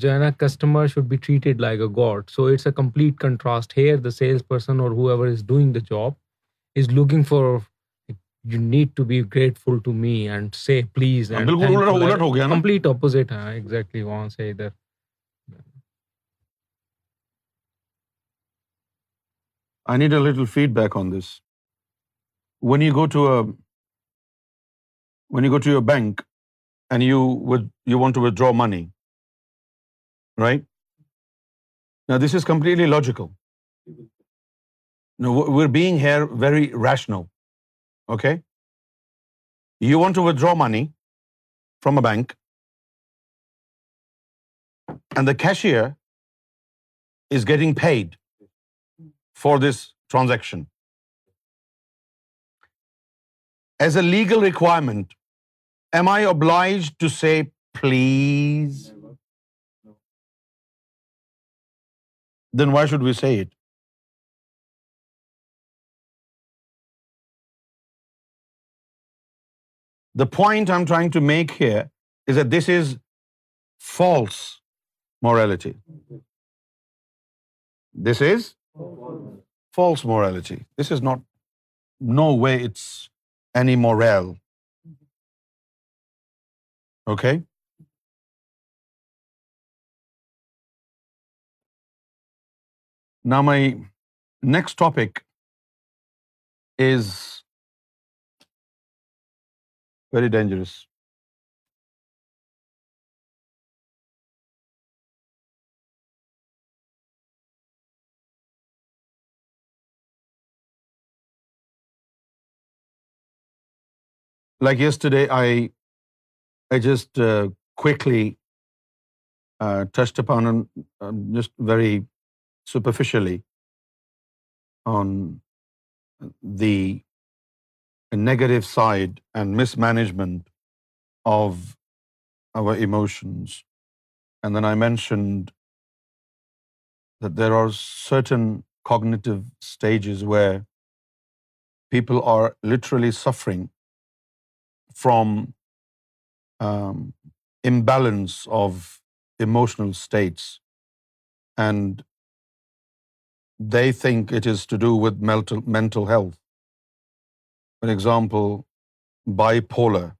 جو ہے نا customer should be be treated like a a a God so it's complete complete contrast here the the salesperson or whoever is is doing job looking for you need need to to me and say say please opposite ہے exactly وہاں ادھر I little feedback on this when you go to your bank and you want to withdraw money, right? Now this is completely logical. Now we're being here very rational. Okay? You want to withdraw money from a bank, and the cashier is getting paid for this transaction. as a legal requirement, am I obliged to say please? No. Then why should we say it? The point I'm trying to make here is that this is false morality. This is false morality. This is not, no way it's any moral okay okay نام next topic is very dangerous Like yesterday, I just uh, quickly uh, touched upon uh, just very superficially on the negative side and mismanagement of our emotions. And then I mentioned that there are certain cognitive stages where people are literally suffering from um, imbalance of emotional states, and they think it is to do with mental health. For example, bipolar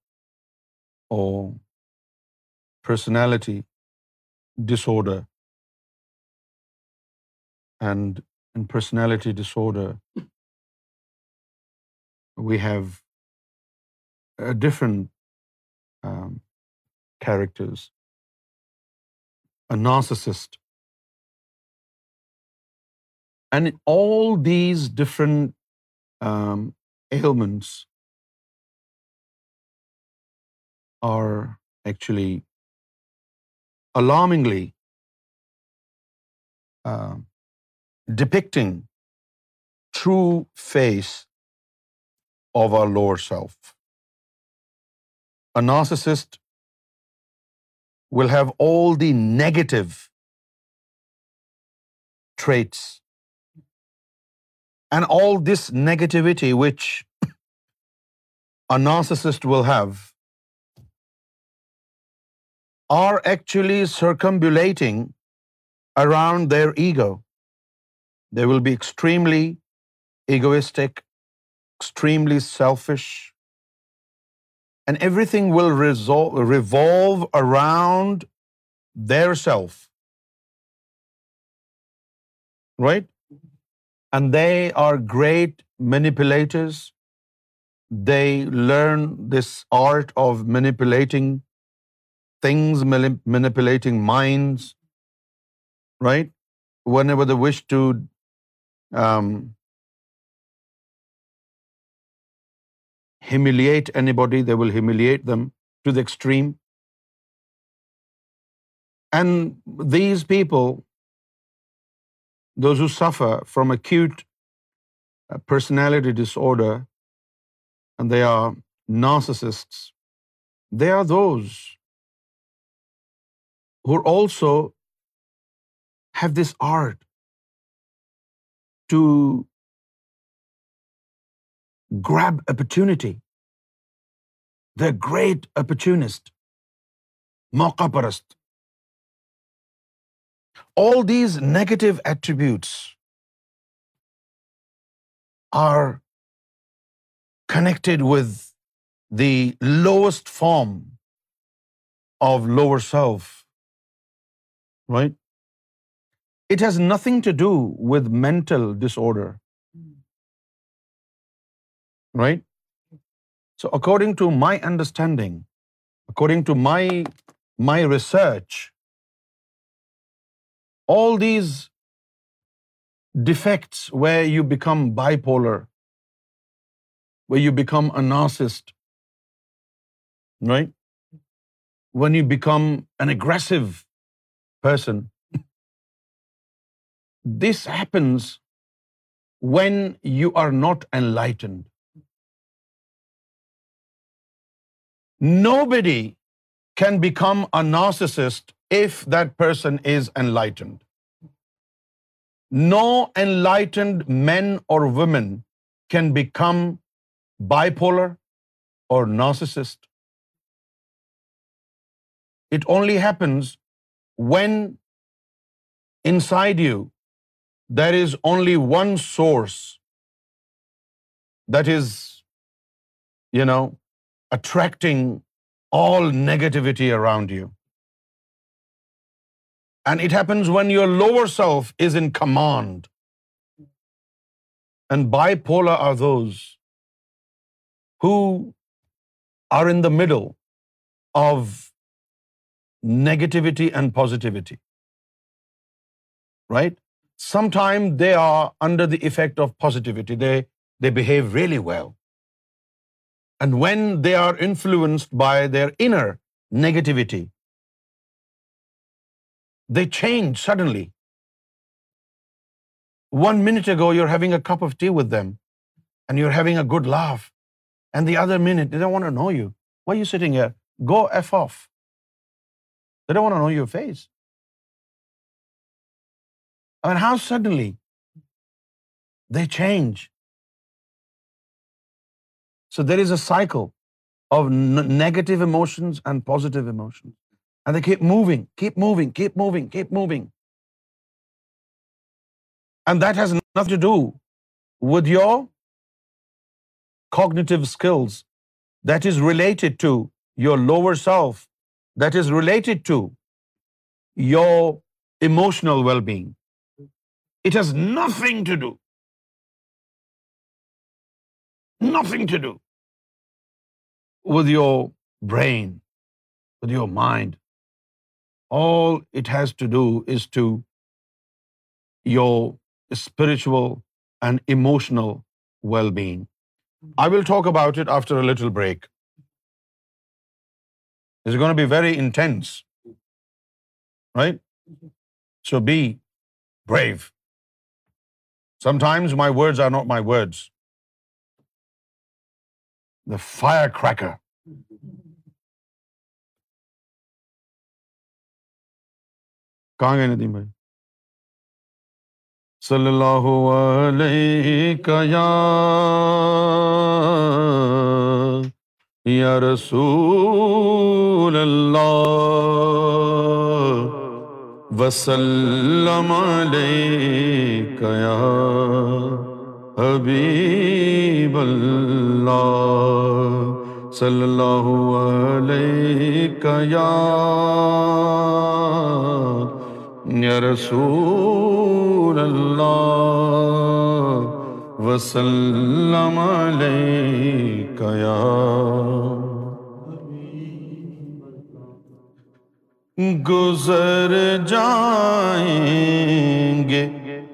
or personality disorder. And in personality disorder, we have uh, different um, characters. A narcissist. And all these different um, ailments are actually alarmingly um, depicting true face of our lower self a narcissist will have all the negative traits. And all this negativity which a narcissist will have are actually circumambulating around their ego. They will be extremely egoistic, extremely selfish, and everything will revolve around their self. Right? And they are great manipulators. They learn this art of manipulating things, manipulating minds, right? Whenever they wish to um, humiliate anybody, they will humiliate them to the extreme. And these people, those who suffer from acute uh, personality disorder, and they are narcissists, they are those who also have this art to grab opportunity. They're great opportunists. Mauqaparast. All these negative attributes are connected with the lowest form of lower self, right? It has nothing to do with mental disorder right? So according to my understanding, according to my research, all these defects where you become bipolar, where you become a narcissist, right? When you become an aggressive person, this happens when you are not enlightened. Nobody can become a narcissist if that person is enlightened. No enlightened men or women can become bipolar or narcissist. It only happens when inside you there is only one source that is, attracting all negativity around you. And it happens when your lower self is in command. And bipolar are those who are in the middle of negativity and positivity. Right? Sometimes they are under the effect of positivity. They behave really well and when they are influenced by their inner negativity, they change suddenly. 1 minute ago you're having a cup of tea with them and you're having a good laugh, and the other minute they don't want to know you. Why are you sitting here? Go F off. They don't want to know your face. I mean, how suddenly they change. So there is a cycle of negative emotions and positive emotions. And they keep moving, keep moving, keep moving, keep moving. And that has nothing to do with your cognitive skills. That is related to your lower self. That is related to your emotional well-being. It has nothing to do Nothing to do with your brain, with your mind. All it has to do is to your spiritual and emotional well-being. I will talk about it after a little break. It's going to be very intense, right? So be brave. Sometimes my words are not my words. The firecracker کہاں گئے ندیم بھائی صلی اللہ اللہ علیہ علیہ یا یا یا رسول وسلم حبیب اللہ صلی اللہ علیہ یا یا رسول اللہ وسلم علیہ یا گزر جائیں گے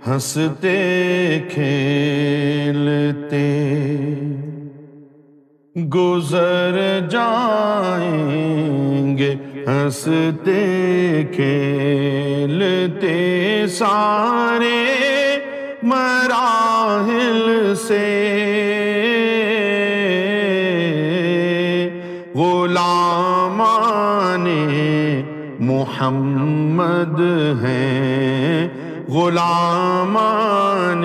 ہنستے کھیلتے گزر جائیں گے ہنستے کھیلتے سارے مراحل سے غلامان محمد ہیں غلامان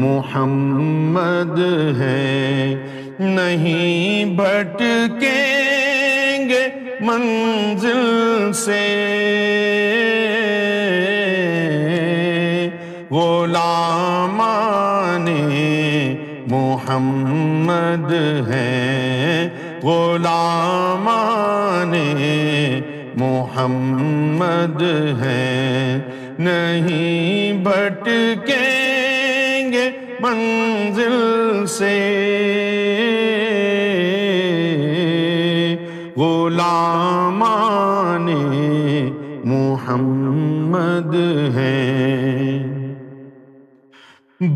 محمد ہیں نہیں بھٹکیں گے منزل سے غلامان محمد ہیں غلامان محمد ہیں نہیں گے منزل سے غلامان محمد ہیں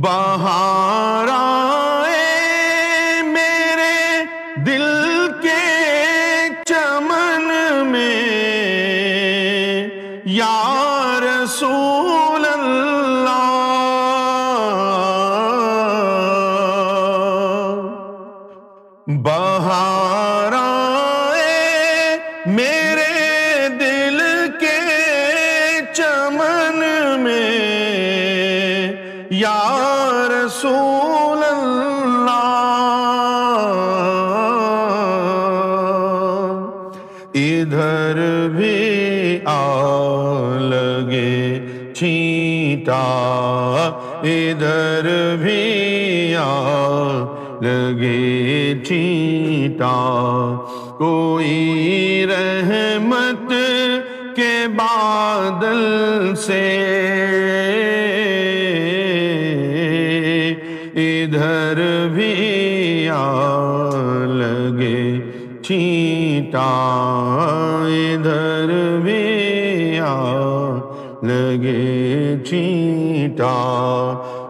بہارا ادھر بھی آ لگے تھتا کوئی رحمت کے بادل سے ادھر بھی آ لگے تھتا ادھر لگے چیٹا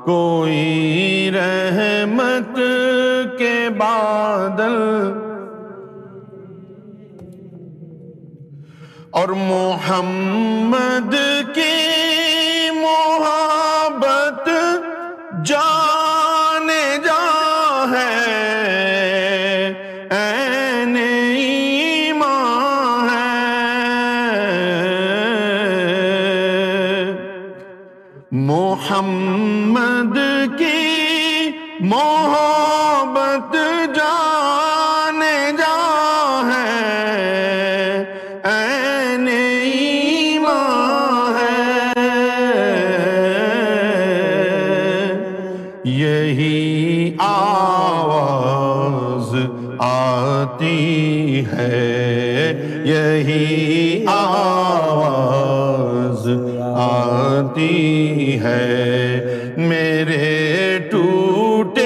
کوئی رحمت کے بادل اور محمد محمد کی محبت جان جا ہے این ایمان ہے یہی آواز آتی ہے یہی آواز آتی ہے میرے ٹوٹے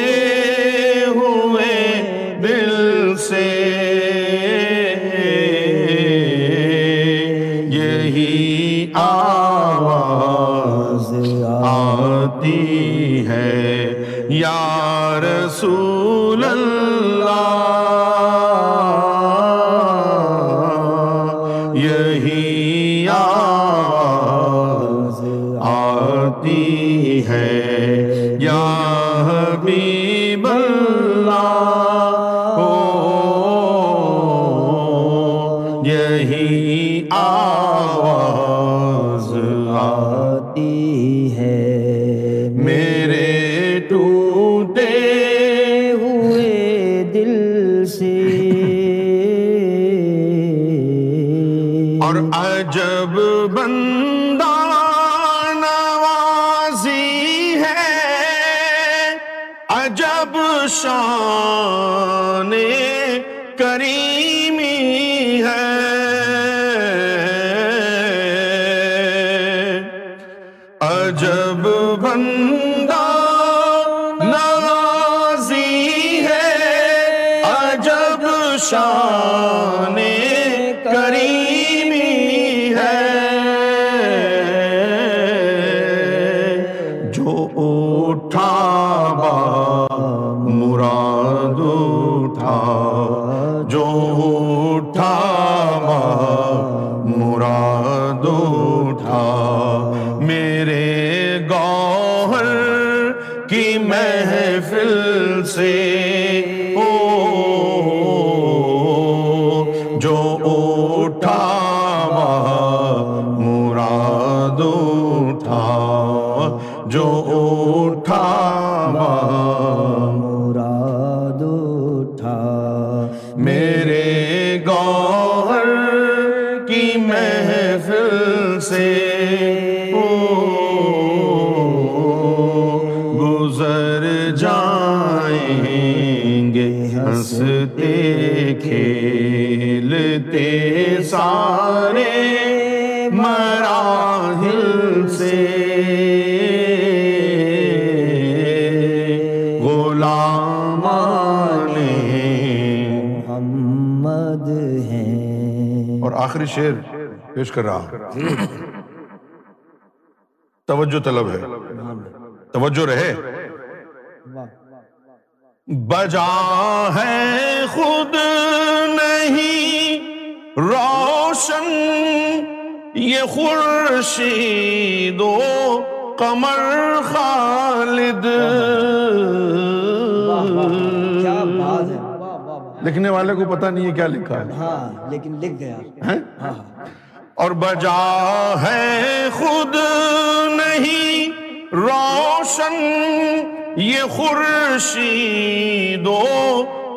ہوئے دل سے یہی آواز آتی ہے یا رسول جب بندہ نوازی ہے عجب شان کریمی ہے جو اٹھا مراد اٹھا میرے گوھر کی محفل سے گزر جائیں گے ہستے کھیلتے سارے شیر پیش کر رہا توجہ طلب ہے توجہ رہے بجا ہے خود نہیں روشن یہ خورشید قمر خالد لکھنے والے کو پتا نہیں ہے کیا لکھا ہاں لیکن لکھ گیا ہاں۔ اور بجا ہے خود نہیں روشن یہ خورشید و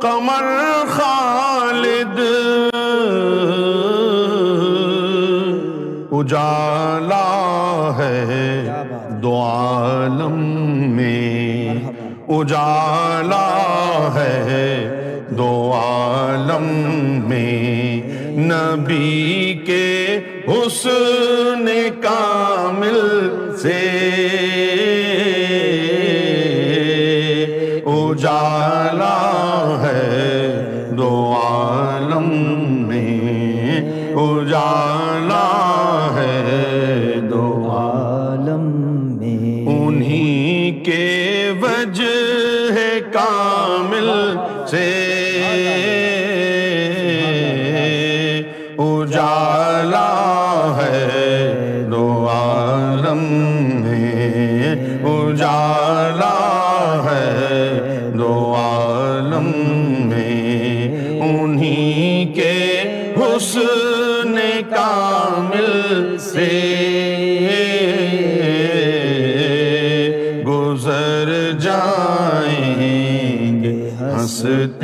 کمر خالد اجالا ہے دو عالم میں اجالا ہے دو عالم میں نبی کے حسن کامل سے اجالا ہے دو عالم میں اجالا کامل سے گزر جائیں گے ہنستے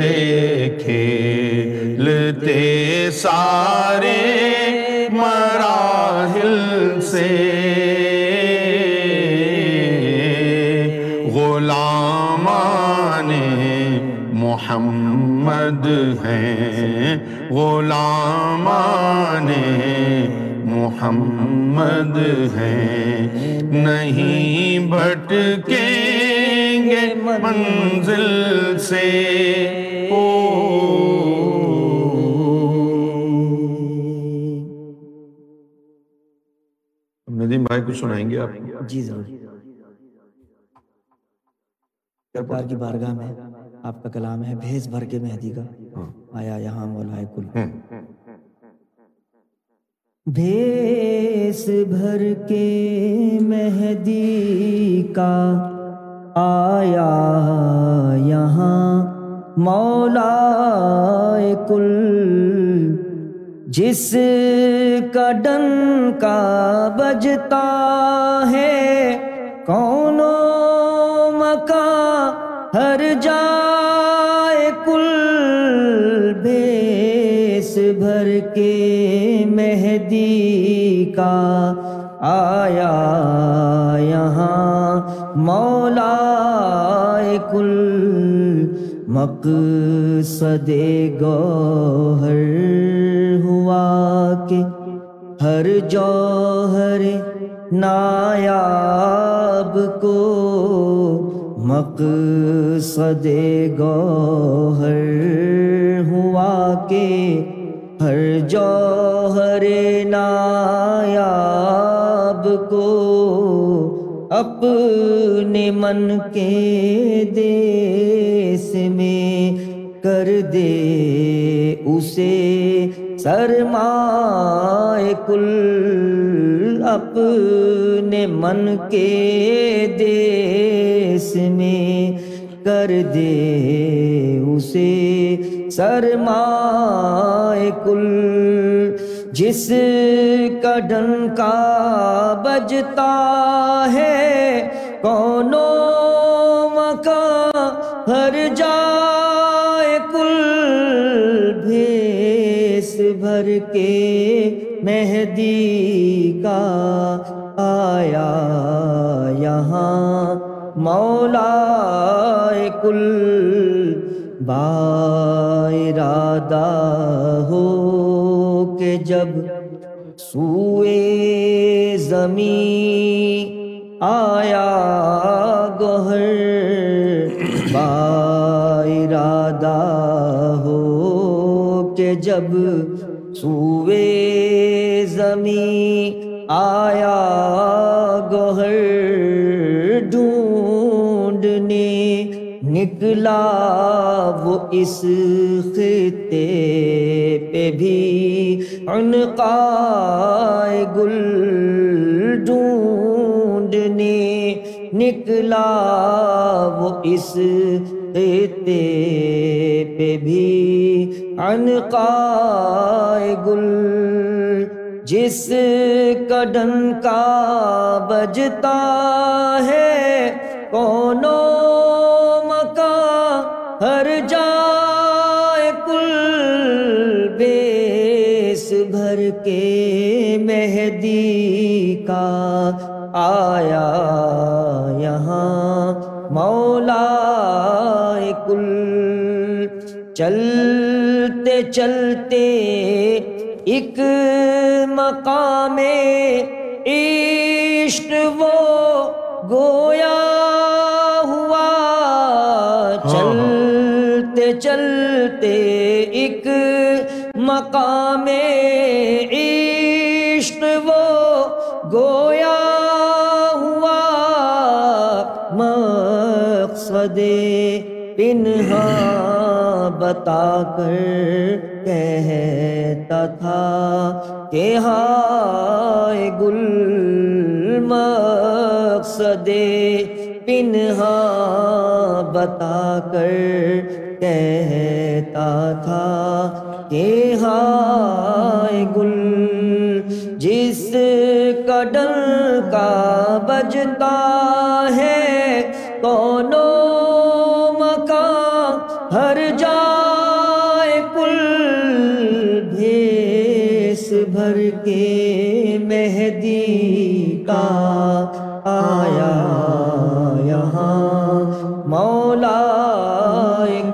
کھیلتے سارے محمد ہیں غلامان محمد ہیں نہیں گے منزل سے ندیم بھائی کچھ سنائیں گے آپ جی ضرور کپار کی بارگاہ میں آپ کا کلام ہے بھر کے مہدی کا ہاں۔ آیا یہاں مولا کل ہاں۔ بھر کے مہدی کا آیا یہاں مولا کل جس کا ڈن کا بجتا ہے کون مہدی کا آیا یہاں مولا کل مقصد گوہر ہوا کہ ہر جوہر نایاب کو مقصد گوہر ہوا کہ ہر جو اپنے من کے دیس میں کر دے اسے سرمائے کل اپنے من کے دیس میں کر دے اسے سرمائے کل جس کا ڈنکا بجتا ہے کونوں کا ہر جائے کل بھیس بھر کے مہدی کا آیا یہاں مولا کل بائرادہ ہو جب سوئے زمین آیا گوہر برادہ ہو کہ جب سوئے زمین آیا گوہر ڈھونڈنے نکلا وہ اس خطے پہ بھی عنقائے گل ڈونڈنے نکلا وہ اس پہ بھی عنقائے گل جس کا کا بجتا ہے کونوں کے مہدی کا آیا یہاں مولا کل چلتے چلتے ایک مقام عشق وہ گویا ہوا چلتے چلتے ایک مقام پنہا بتا کر کہتا تھا کہ ہائے گل مقصد پنہا بتا کر کہتا تھا کہ ہائے گل جس کڈر کا بجتا کا آیا یہاں مولا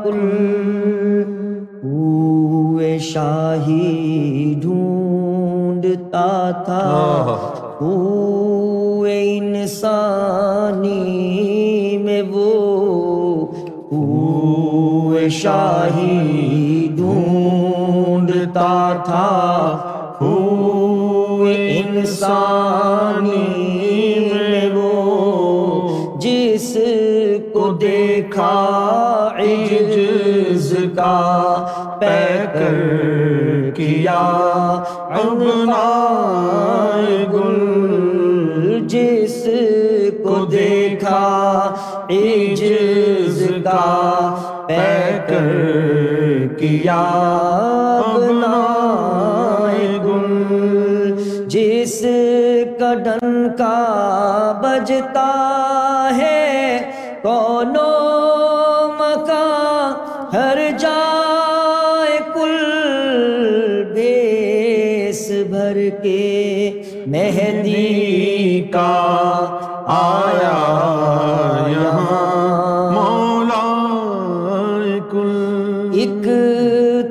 کل ہوئے شاہی ڈھونڈتا تھا ہوئے انسانی میں وہ ہوئے شاہی ڈھونڈتا تھا انسانی میں وہ جس کو دیکھا عجز کا پیکر کیا امنا گل جس کو دیکھا عجز کا پیکر کیا امنا کا بجتا ہے کونوں کا ہر جائے کل بیس بھر کے مہندی کا آیا یہاں مولا کل ایک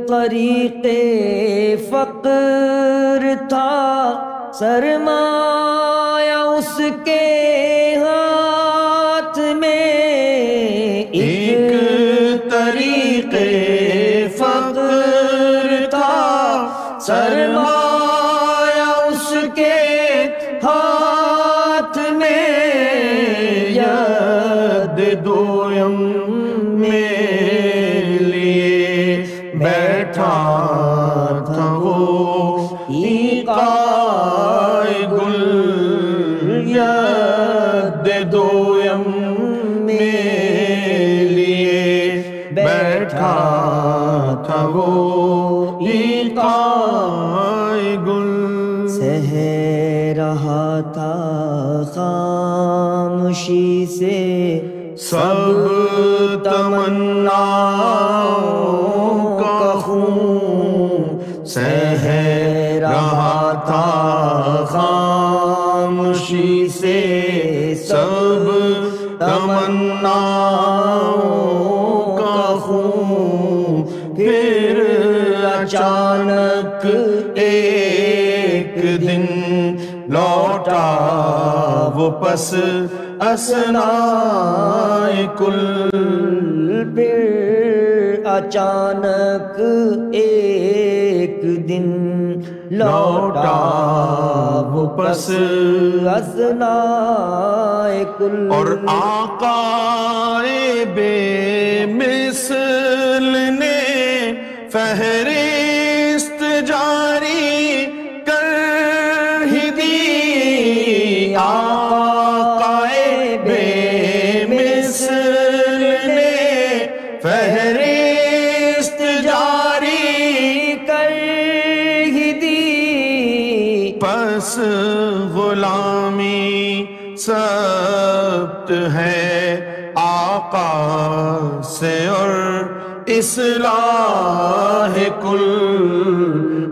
طریقے فقر تھا سر فقر فرتا سرما قامشی سے سب تمنا سہ رہا تھا خامشی سے سب تمنا خون پھر اچانک ایک پس اسنا کل اچانک ایک دن لوٹا پس اسنا کل اور آقا بے مثل نے فہرے اصلاح کل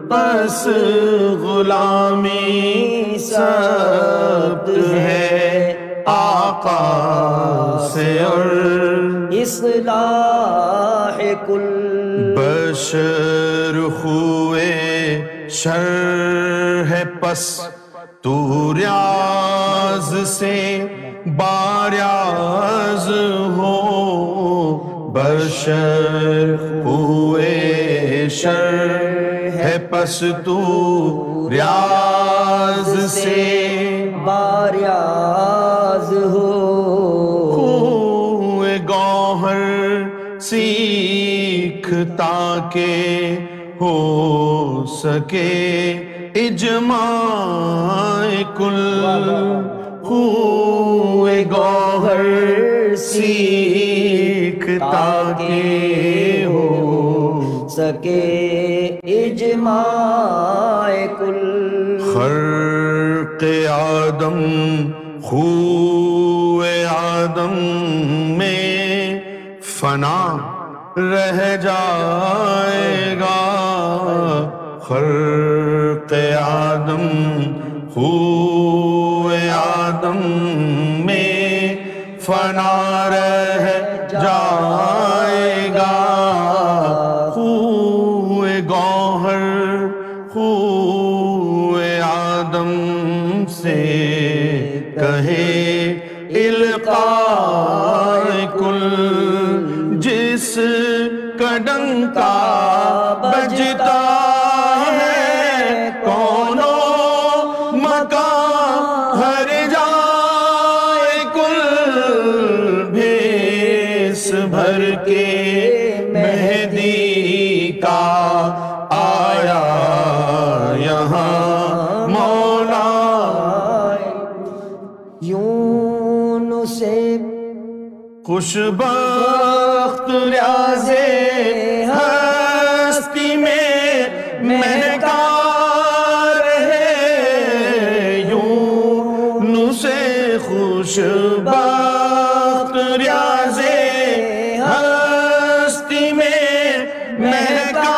پس غلامی سب ہے آقا سے اور اصلاح کل بشر ہوئے شر ہے پس تو ریاض سے باریاض بشر ہوئے شر ہے پس تو ریاض سے باریاز ہو ہوئے گوہر سیخ تاکہ ہو سکے اجماع کل ہوئے گوہر سیکھ تاغیر ہو سکے اجماع کل خرق آدم خو آدم میں فنا رہ جائے گا خرق آدم خو آدم میں فنا خوش بخت ریاض ہستی میں مہتا رہے یوں نو سے خوش بخت ریاض ہستی میں مہتا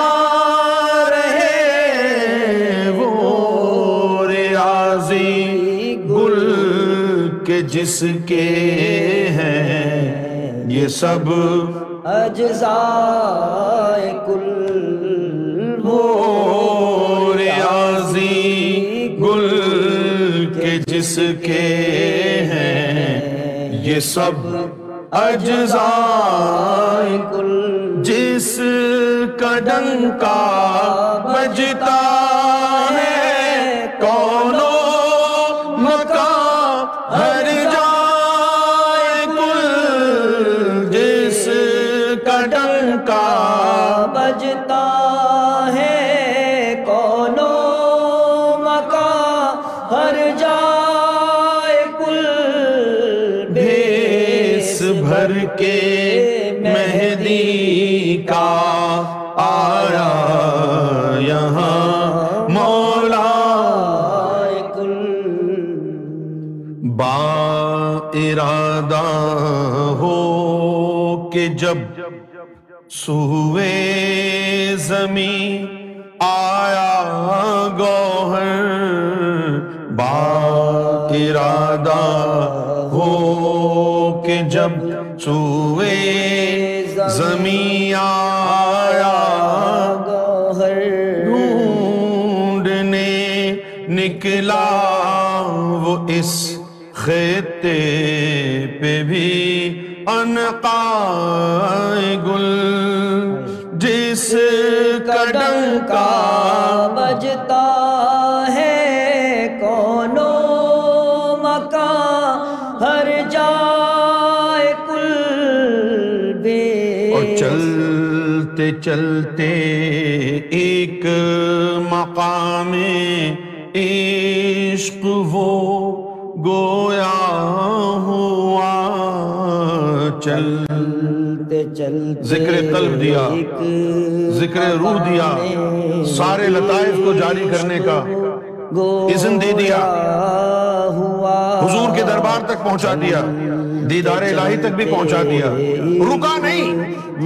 رہے وہ ریاضی گل کے جس کے سب کل ہو ریاضی گل کے جس کے ہیں یہ سب کل جس کا ڈنکا مجتا کا بجتا ہے کونو مکا ہر جائے کل بھیس بھر کے مہدی کا آرا یہاں مولا کل با ارادہ ہو کہ جب سوئے زمین آیا گوہر با ارادہ ہو کہ جب سوئے زمین آیا گوہر ڈھونڈنے نکلا وہ اس خطے پہ بھی انقائے چلتے چلتے ایک مقام عشق وہ گویا ہوا چلتے چلتے ذکر قلب دیا ذکر روح دیا سارے لطائف کو جاری کرنے کا اذن دے دیا حضور کے دربار تک پہنچا دیا دیدار الہی تک بھی پہنچا دیا رکا نہیں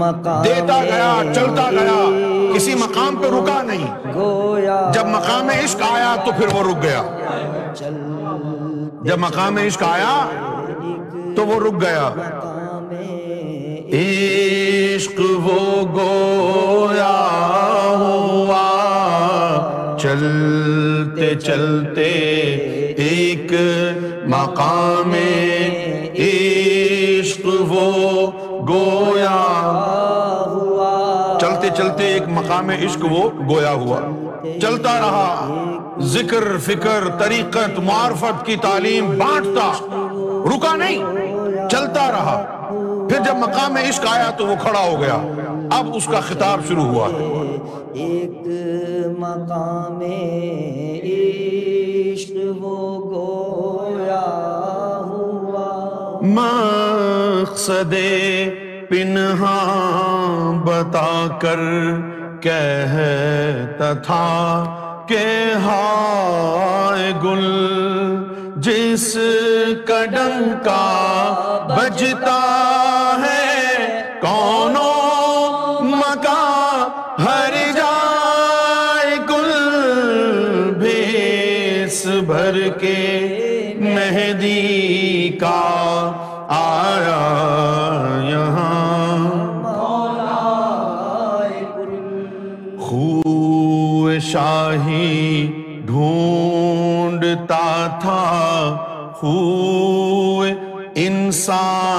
دیتا گیا چلتا گیا کسی مقام پہ رکا نہیں جب مقام عشق آیا تو پھر وہ رک گیا جب مقام عشق آیا تو وہ رک گیا عشق وہ گویا ہوا چل چلتے چلتے ایک مقام عشق وہ گویا چلتے چلتے ایک مقام عشق وہ گویا ہوا چلتا رہا ذکر فکر طریقت معرفت کی تعلیم بانٹتا رکا نہیں چلتا رہا پھر جب مقام عشق آیا تو وہ کھڑا ہو گیا اب اس کا خطاب شروع ہوا ہے ایک مقام عشق وہ گویا ہوا مقصد پنہا بتا کر کہتا تھا کہ ہائے گل جس کڈن کا بجتا, بجتا شاہی ڈھونڈتا تھا انسانی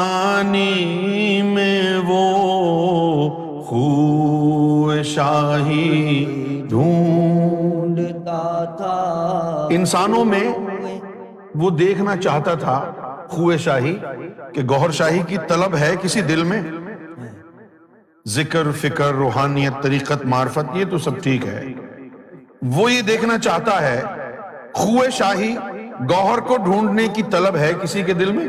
میں وہ شاہی ڈھونڈتا تھا انسانوں میں وہ دیکھنا چاہتا تھا خوئے شاہی کہ گوھر شاہی کی طلب ہے کسی دل میں ذکر فکر روحانیت طریقت معرفت یہ تو سب ٹھیک ہے وہ یہ دیکھنا چاہتا ہے خوہ شاہی گوہر کو ڈھونڈنے کی طلب ہے کسی کے دل میں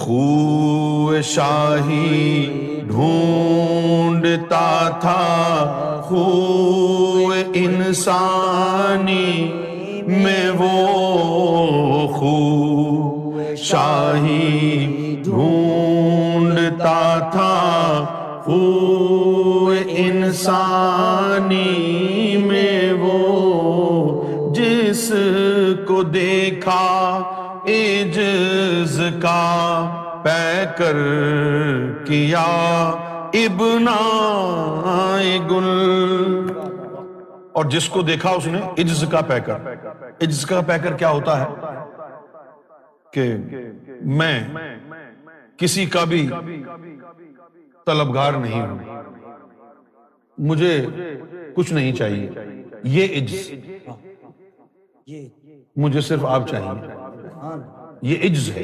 خو شاہی ڈھونڈتا تھا خو انسانی میں وہ خو شاہی ڈھونڈتا تھا خو انسان دیکھا کا پیکر کیا گل اور جس کو دیکھا اس نے عجز کا پیکر عجز کا پیکر کیا ہوتا ہے کہ میں کسی کا بھی طلبگار نہیں ہوں مجھے کچھ نہیں چاہیے یہ مجھے صرف آپ چاہیے یہ عجز ہے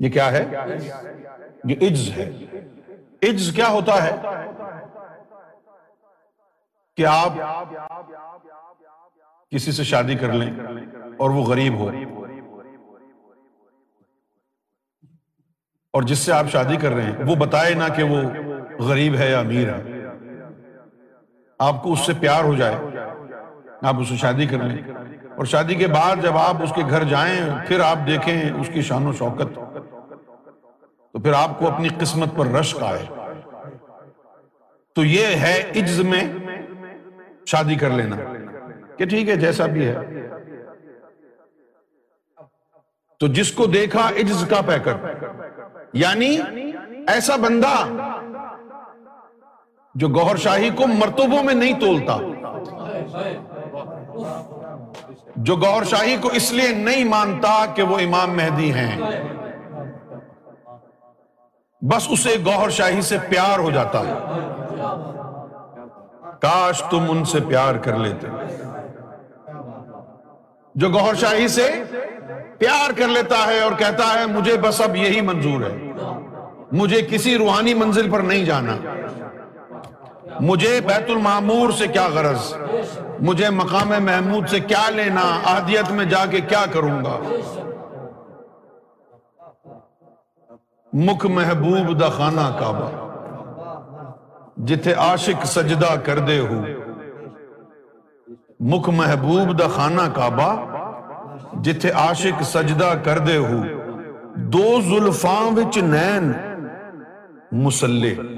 یہ کیا ہے یہ عجز عجز ہے کیا ہوتا ہے کہ آپ کسی سے شادی کر لیں اور وہ غریب ہو اور جس سے آپ شادی کر رہے ہیں وہ بتائے نہ کہ وہ غریب ہے یا امیر ہے آپ کو اس سے پیار ہو جائے آپ اسے شادی کر لیں اور شادی کے بعد جب آپ اس کے گھر جائیں پھر آپ دیکھیں اس کی شان و شوقت تو پھر آپ کو اپنی قسمت پر رشک آئے تو یہ ہے عجز میں شادی کر لینا کہ ٹھیک ہے جیسا بھی ہے تو جس کو دیکھا عجز کا پیکر یعنی ایسا بندہ جو گوہر شاہی کو مرتبوں میں نہیں تولتا جو شاہی کو اس لیے نہیں مانتا کہ وہ امام مہدی ہیں بس اسے گور شاہی سے پیار ہو جاتا ہے کاش تم ان سے پیار کر لیتے جو گور شاہی سے پیار کر لیتا ہے اور کہتا ہے مجھے بس اب یہی منظور ہے مجھے کسی روحانی منزل پر نہیں جانا مجھے بیت المعمور سے کیا غرض مجھے مقام محمود سے کیا لینا آدیت میں جا کے کیا کروں گا مکھ محبوب دا خانہ کعبہ جتھے عاشق سجدہ کر دے ہو مکھ محبوب دا خانہ کعبہ جتھے عاشق سجدہ کر دے ہو دو وچ نین مسلح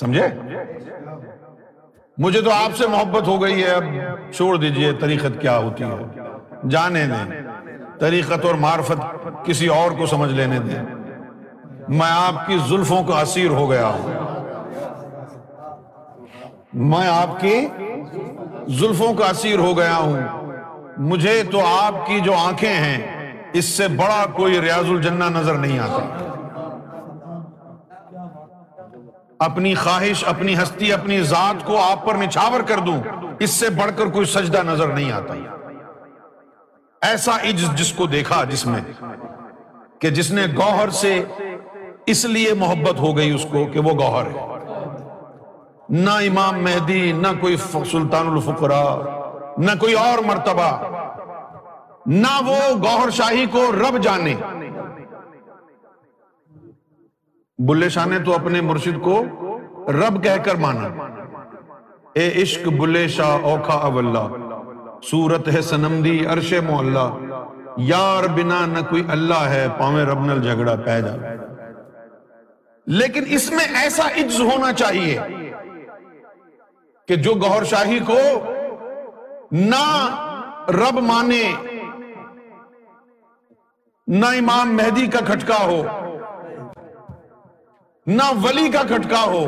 سمجھے مجھے تو آپ سے محبت ہو گئی ہے اب چھوڑ دیجئے طریقت کیا ہوتی ہے جانے دیں طریقت اور معرفت کسی اور کو سمجھ لینے دیں میں آپ کی زلفوں کا اسیر ہو گیا ہوں میں آپ کی زلفوں کا اسیر ہو گیا ہوں مجھے تو آپ کی جو آنکھیں ہیں اس سے بڑا کوئی ریاض الجنہ نظر نہیں آتا اپنی خواہش اپنی ہستی اپنی ذات کو آپ پر نچھاور کر دوں اس سے بڑھ کر کوئی سجدہ نظر نہیں آتا ایسا عجز جس کو دیکھا جس میں کہ جس نے گوہر سے اس لیے محبت ہو گئی اس کو کہ وہ گوہر ہے نہ امام مہدی نہ کوئی سلطان الفقرہ نہ کوئی اور مرتبہ نہ وہ گوہر شاہی کو رب جانے بلے شاہ نے تو اپنے مرشد کو رب کہہ کر مانا اے عشق بلے شاہ اوکھا اول سورت ہے سنم دی عرش مولا یار بنا نہ کوئی اللہ ہے پاویں رب نل جھگڑا پیدا لیکن اس میں ایسا عجز ہونا چاہیے کہ جو گہر شاہی کو نہ رب مانے نہ امام مہدی کا کھٹکا ہو نہ ولی کا کھٹکا ہو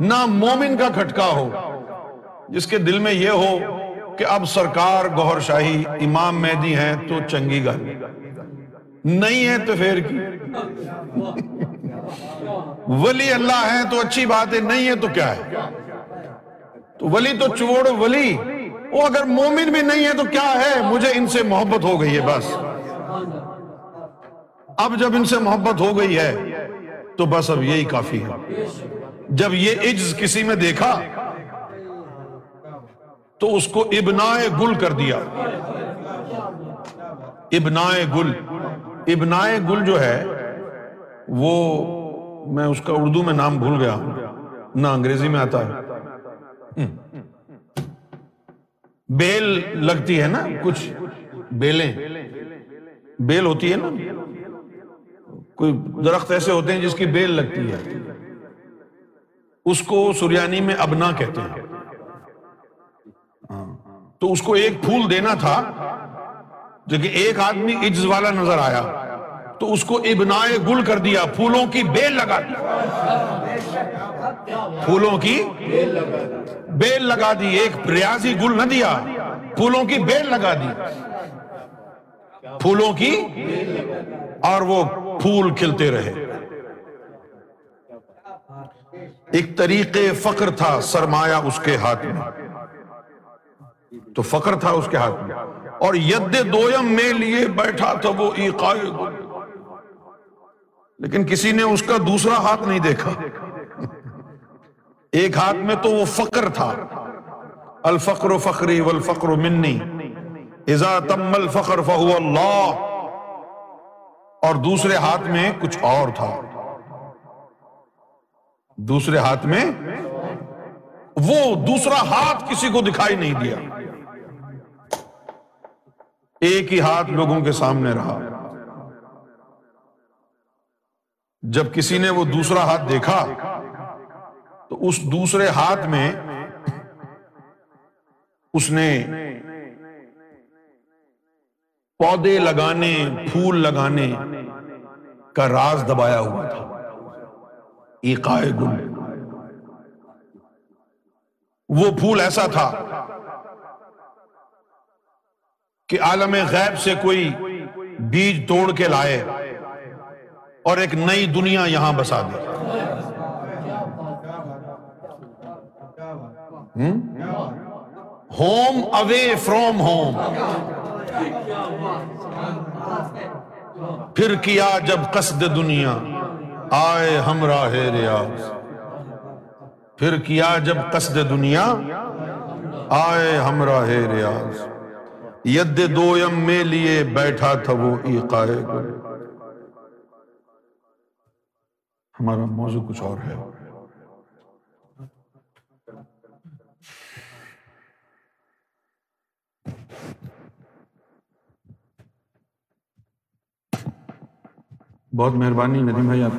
نہ مومن کا کھٹکا ہو جس کے دل میں یہ ہو کہ اب سرکار گوھر شاہی امام مہدی ہیں تو چنگی گل نہیں ہے تو پھر ولی اللہ ہے تو اچھی بات ہے نہیں ہے تو کیا ہے تو ولی تو چوڑ ولی وہ اگر مومن بھی نہیں ہے تو کیا ہے مجھے ان سے محبت ہو گئی ہے بس اب جب ان سے محبت ہو گئی ہے تو بس اب یہی کافی ہے جب یہ عجز کسی میں دیکھا تو اس کو ابنا گل کر دیا ابنا گل ابنا گل جو ہے وہ میں اس کا اردو میں نام بھول گیا نہ انگریزی میں آتا ہے بیل لگتی ہے نا کچھ بیلیں بیل ہوتی ہے نا کوئی درخت ایسے ہوتے ہیں جس کی بیل لگتی ہے اس کو سریانی میں ابنا کہتے ہیں ہاں۔ تو اس کو ایک پھول دینا تھا جو کہ ایک آدمی والا نظر آیا تو اس کو ابنا گل کر دیا پھولوں کی بیل لگا پھولوں کی بیل لگا دی ایک ریاضی گل نہ دیا پھولوں کی بیل لگا دی پھولوں کی اور وہ پھول کھلتے رہے ایک طریقے فقر تھا سرمایہ اس کے ہاتھ میں تو فقر تھا اس کے ہاتھ میں اور ید دویم میں لیے بیٹھا تھا وہ لیکن کسی نے اس کا دوسرا ہاتھ نہیں دیکھا ایک ہاتھ میں تو وہ فقر تھا الفقر فقری والفقر منی اذا تم الفقر فہو اللہ اور دوسرے ہاتھ میں کچھ اور تھا دوسرے ہاتھ میں وہ دوسرا ہاتھ کسی کو دکھائی نہیں دیا ایک ہی ہاتھ لوگوں کے سامنے رہا جب کسی نے وہ دوسرا ہاتھ دیکھا تو اس دوسرے ہاتھ میں اس نے پودے لگانے پھول لگانے کا راز دبایا ہوا تھا گل وہ پھول ایسا تھا کہ عالم غیب سے کوئی بیج توڑ کے لائے اور ایک نئی دنیا یہاں بسا دے ہوم اوے فروم ہوم پھر کیا جب قصد دنیا آئے ہم راہ ریاض پھر کیا جب قصد دنیا آئے ہم راہ ریاض ید دویم میں لیے بیٹھا تھا وہ عائے ہمارا موضوع کچھ اور ہے بہت مہربانی ندیم بھائی آپ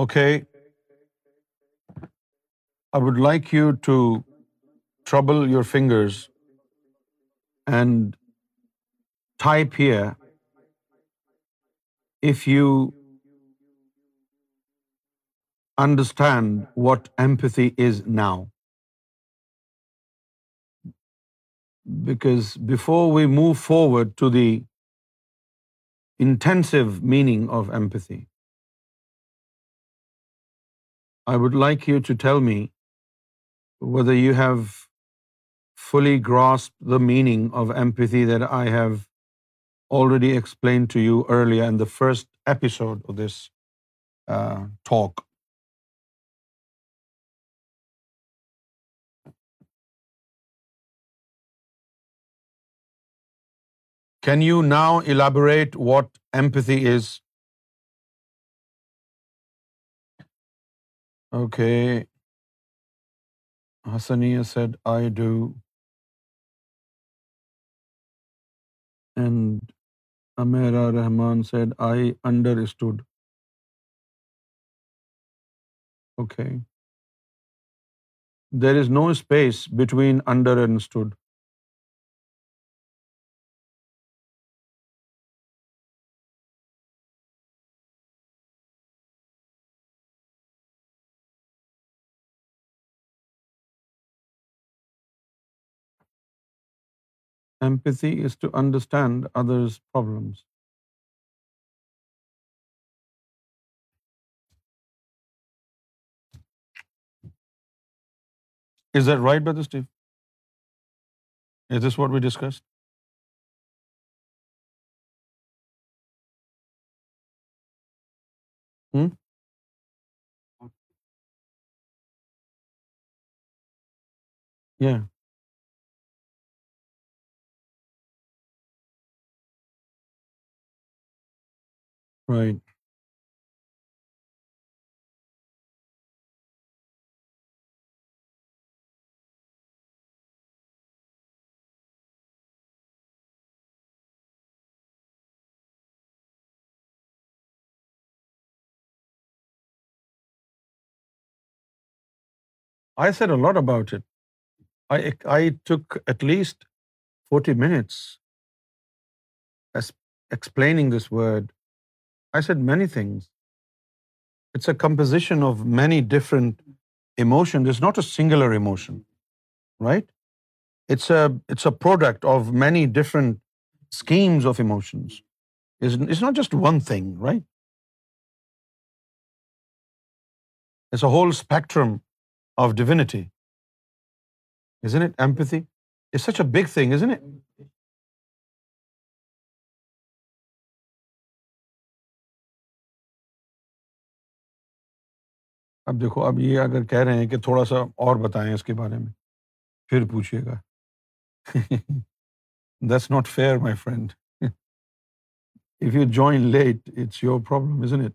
Okay, I would like you to trouble your fingers and type here if you understand what empathy is now. Because before we move forward to the intensive meaning of empathy, I would like you to tell me whether you have fully grasped the meaning of empathy that I have already explained to you earlier in the first episode of this uh, talk. Can you now elaborate what empathy is Okay. Hassania said, I do. And Amira Rahman said, I understood. Okay. There is no space between under and stood. Empathy is to understand others' problems. Is that right, Brother Steve? Is this what we discussed? Hmm? Yeah. Right. I said a lot about it. I took at least 40 minutes as explaining this word I said many things. It's a composition of many different emotions. It's not a singular emotion, right? It's a product of many different schemes of emotions. It's not just one thing, right? It's a whole spectrum of divinity. Isn't it? Empathy is such a big thing, isn't it? اب دیکھو اب یہ اگر کہہ رہے ہیں کہ تھوڑا سا اور بتائیں اس کے بارے میں پھر پوچھیے گا this not fair my friend if you join late it's your problem is I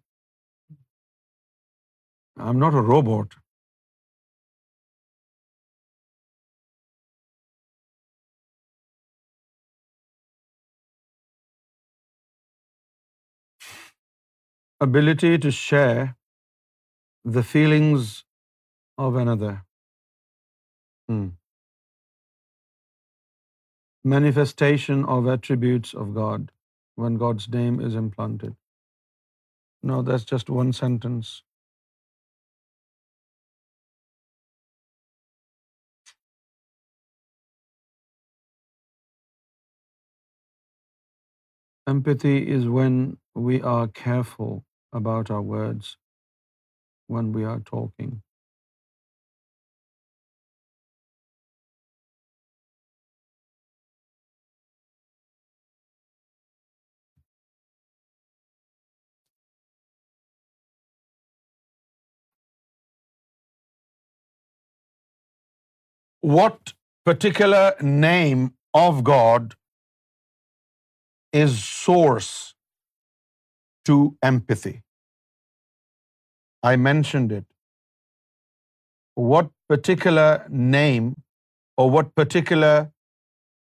am not a robot ability to share the feelings of another. Hmm. Manifestation of attributes of God when God's name is implanted. No, that's just one sentence. Empathy is when we are careful about our words when we are talking. What particular name of God is source to empathy? I mentioned it. What particular name or what particular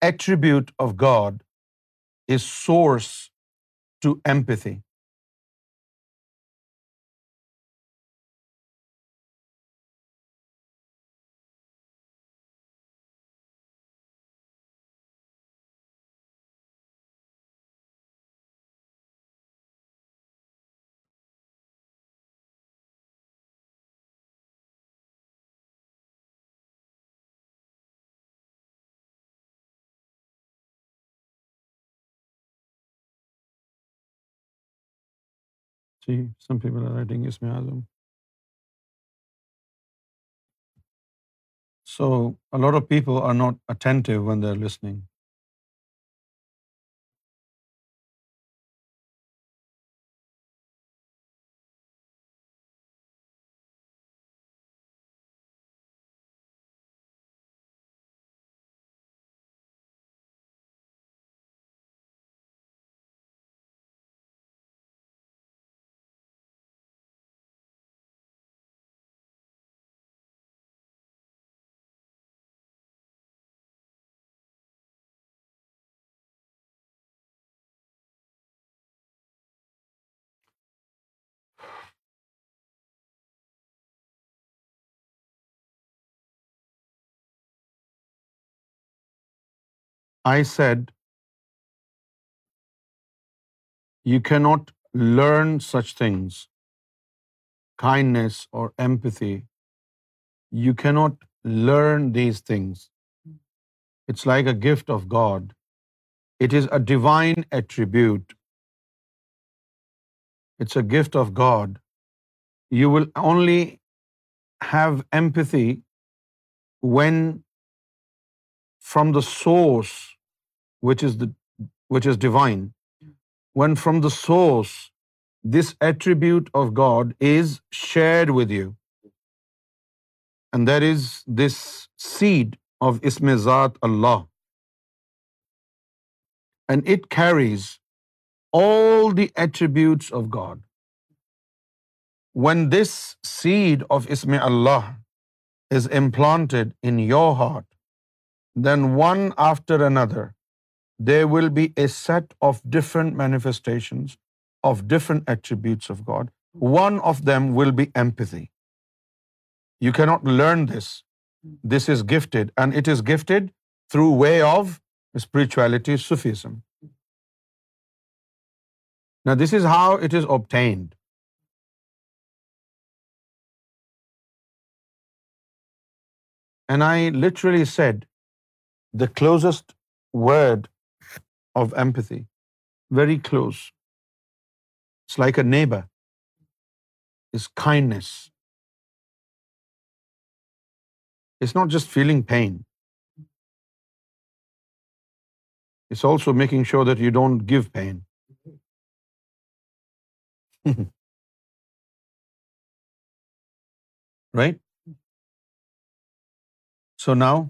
attribute of God is source to empathy? Some پیپلائٹنگ اس میں Azam so a lot of people are not attentive when they are listening I said, you cannot learn such things, kindness or empathy. You cannot learn these things. It's like a gift of God. It is a divine attribute. It's a gift of God. You will only have empathy when from the source which is which is divine when from the source this attribute of God is share with you and there is this seed of اسم ذات Allah and it carries all the attributes of God when this seed of اسم Allah is implanted in your heart then one after another, there will be a set of different manifestations of different attributes of God. One of them will be empathy. You cannot learn this. This is gifted, and it is gifted through way of spirituality, Sufism. Now, this is how it is obtained. And I literally said the closest word of empathy, very close. It's like a neighbor, is kindness. It's not just feeling pain. It's also making sure that you don't give pain. Right? So now,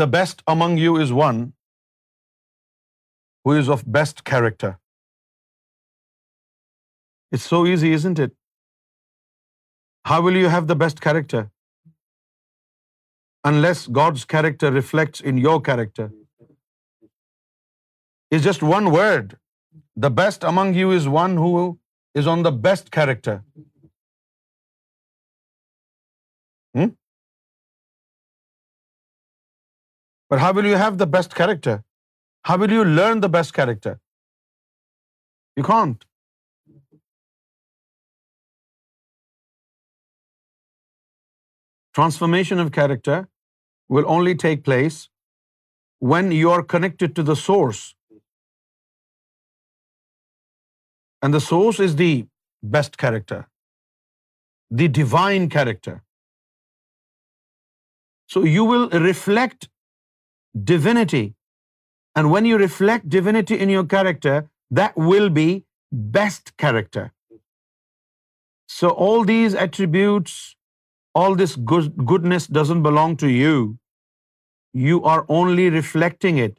the best among you is one who is of best character. It's so easy, isn't it? How will you have the best character unless God's character reflects in your character? It's just one word. The best among you is one who is on the best character. Hmm? But how will you have the best character? How will you learn the best character? You can't. Transformation of character will only take place when you are connected to the source. And the source is the best character, the divine character. So you will reflect divinity. And when you reflect divinity in your character, that will be best character. So all these attributes, all this goodness doesn't belong to you. You are only reflecting it.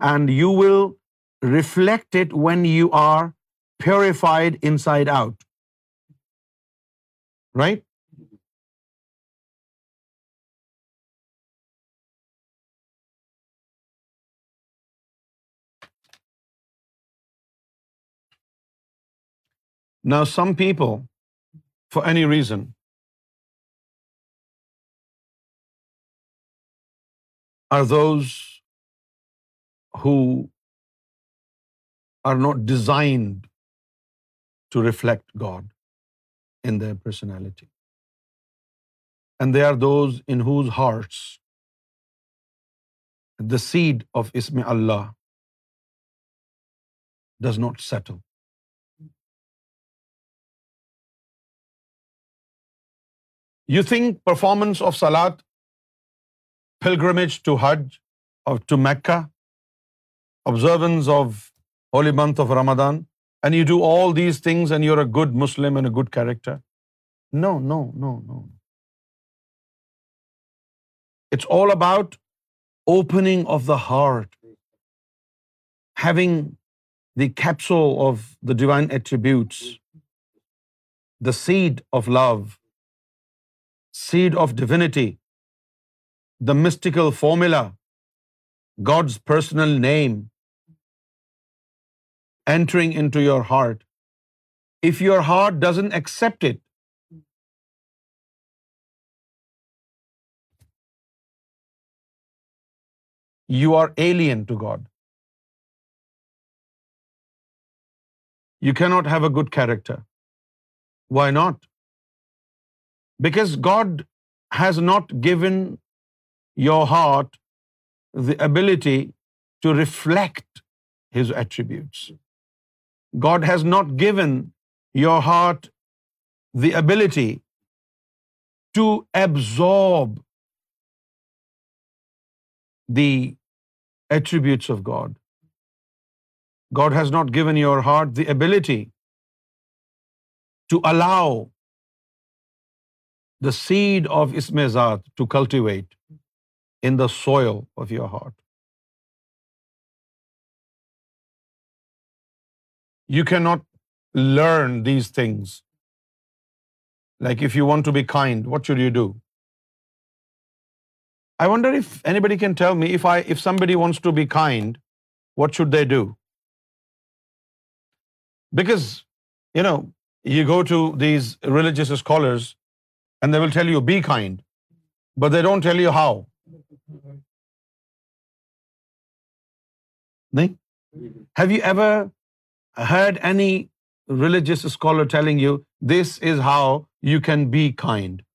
And you will reflect it when you are purified inside out. Right? Now, some people, for any reason, are those who are not designed to reflect God in their personality. And they are those in whose hearts the seed of Ism Allah does not settle. You think performance of Salat, pilgrimage to Hajj or to Mecca, observance of holy month of Ramadan, and you do all these things and you're a good Muslim and a good character? No. It's all about opening of the heart, having the capsule of the divine attributes, the seed of love, seed of divinity, the mystical formula, God's personal name entering into your heart. If your heart doesn't accept it, you are alien to God. You cannot have a good character. Why not? Because God has not given your heart the ability to reflect His attributes. God has not given your heart the ability to absorb the attributes of God. God has not given your heart the ability to allow the seed of Ism-e-Zat to cultivate in the soil of your heart. You cannot learn these things. Like if you want to be kind, what should you do? I wonder if anybody can tell me if somebody wants to be kind, what should they do? Because, you know, you go to these religious scholars and they will tell you be kind, but they don't tell you how. Nahi? Have you ever heard any religious scholar telling you this is how you can be kind?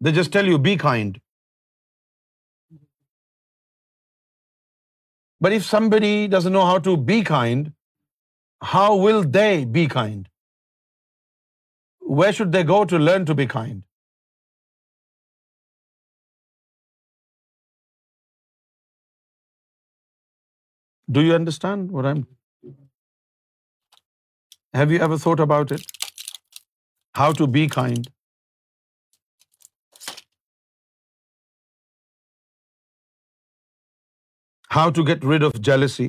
They just tell you be kind. But if somebody doesn't know how to be kind, how will they be kind? Where should they go to learn to be kind? Do you understand what I'm? Have you ever thought about it? How to be kind? How to get rid of jealousy?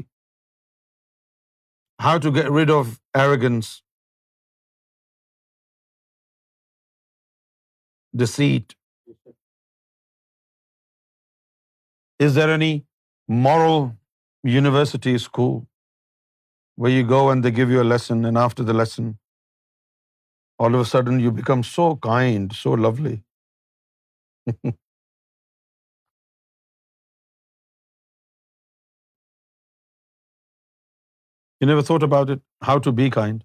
How to get rid of arrogance? deceit? Is there any moral university, school, where you go and they give you a lesson, and after the lesson, all of a sudden you become so kind, so lovely? You never thought about it, how to be kind?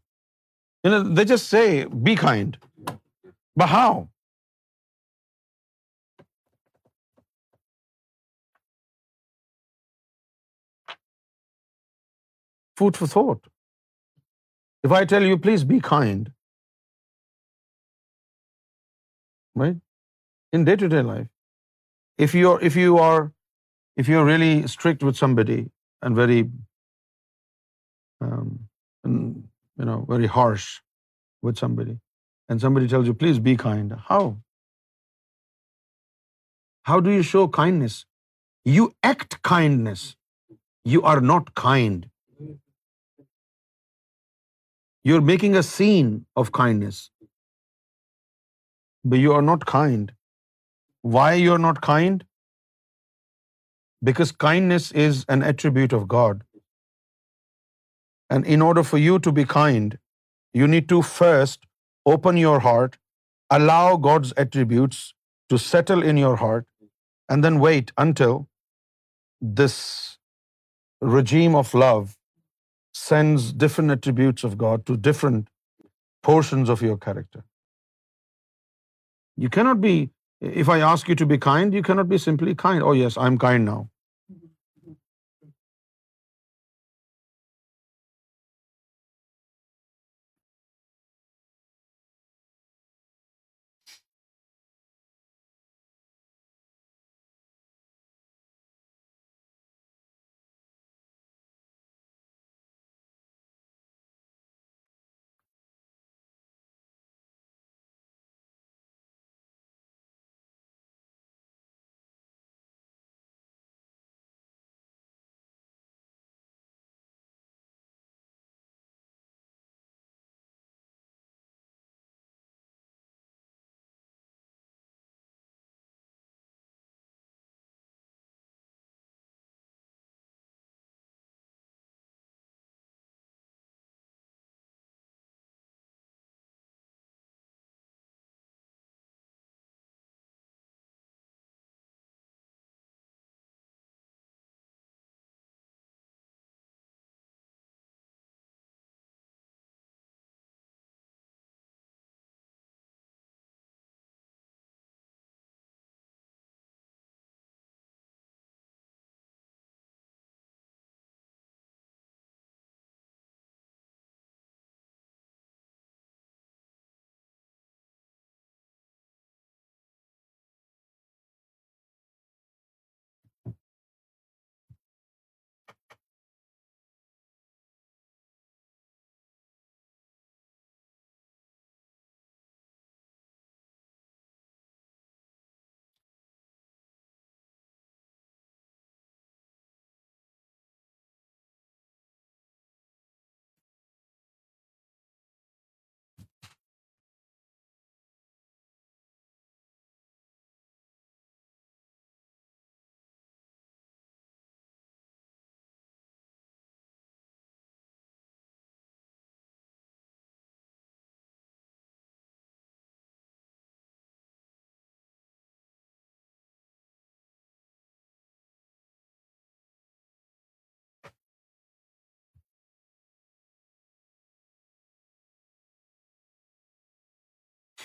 They just say, be kind. But how? food for thought. If I tell you, please be kind, right? In day-to-day life, if you're really strict with somebody and very um, very harsh with somebody, and somebody tells you, please be kind, how do you show kindness? You act kindness. You are not kind. You're making a scene of kindness. But you are not kind. Why you are not kind? Because kindness is an attribute of God. And in order for you to be kind, you need to first open your heart, allow God's attributes to settle in your heart, and then wait until this regime of love sends different attributes of God to different portions of your character. You cannot be, if I ask you to be kind, you cannot be simply kind. Oh yes, I'm kind now.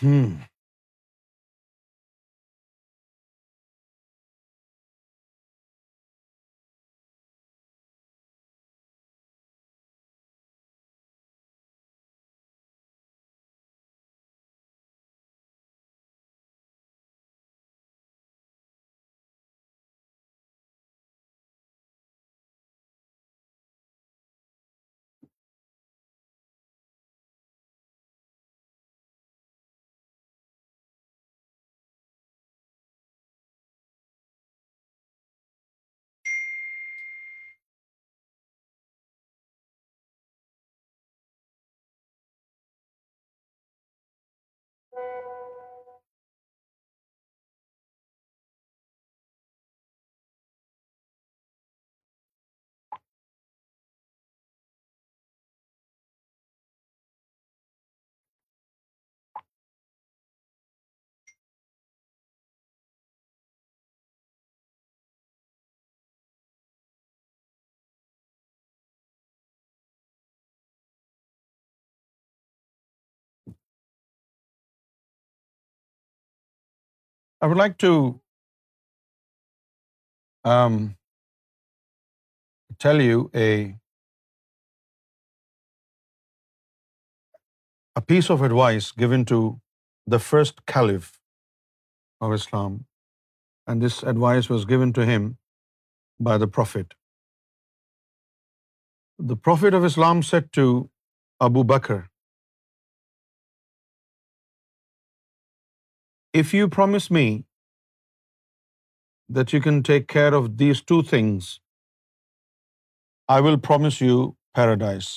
ہوں I would like to um, tell you a piece of advice given to the first caliph of Islam, and this advice was given to him by the Prophet. The Prophet of Islam said to Abu Bakr If you promise me that you can take care of these two things, I will promise you paradise."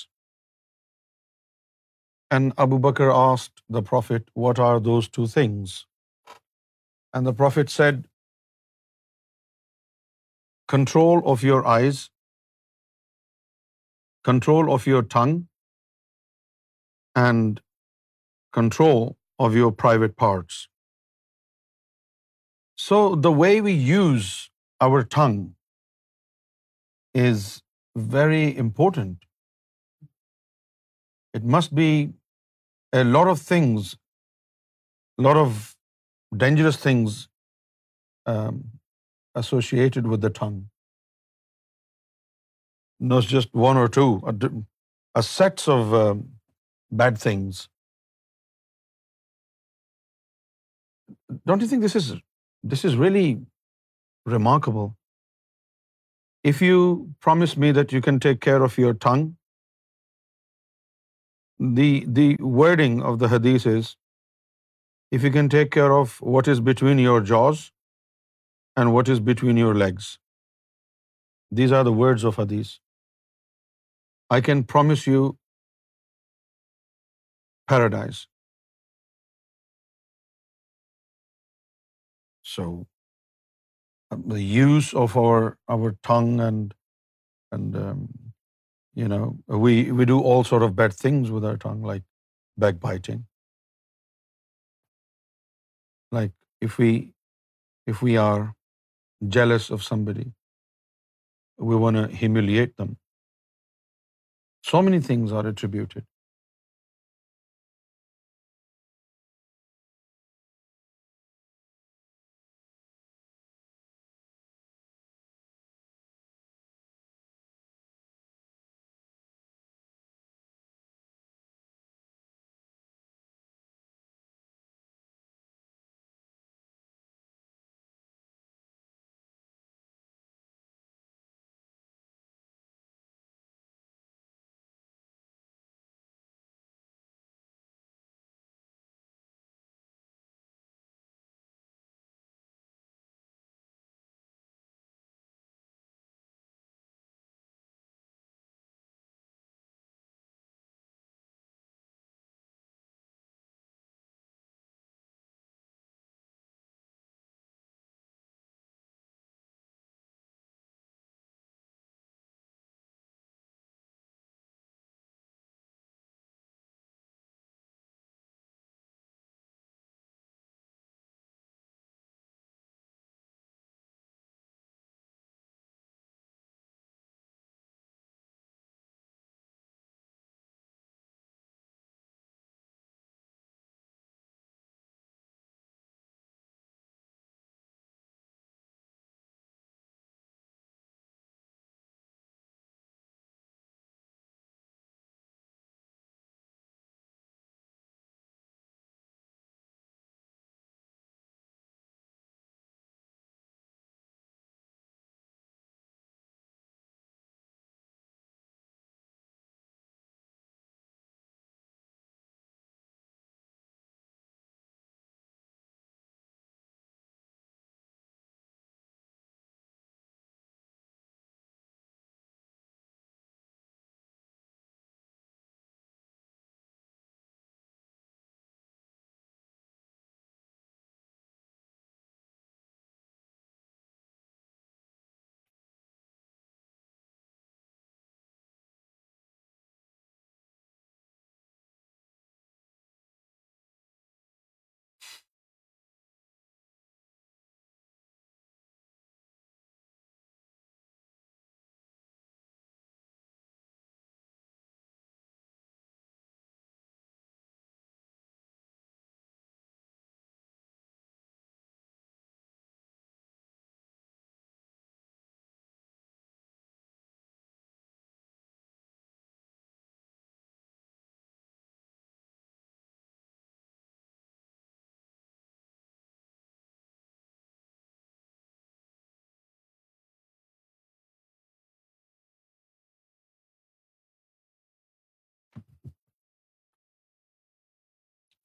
And Abu Bakr asked the Prophet, "What are those two things?" And the Prophet said, "Control of your eyes, control of your tongue, and control of your private parts." So the way we use our tongue is very important. It must be a lot of things, a lot of dangerous things um, associated with the tongue. Not just one or two, a sets of um, bad things. Don't you think this is this is really remarkable. If you promise me that you can take care of your tongue, the wording of the hadith is, if you can take care of what is between your jaws and what is between your legs. These are the words of hadith. I can promise you paradise. So um, the use of our tongue and um, we do all sort of bad things with our tongue, like backbiting. Like if we are jealous of somebody, we want to humiliate them. So many things are attributed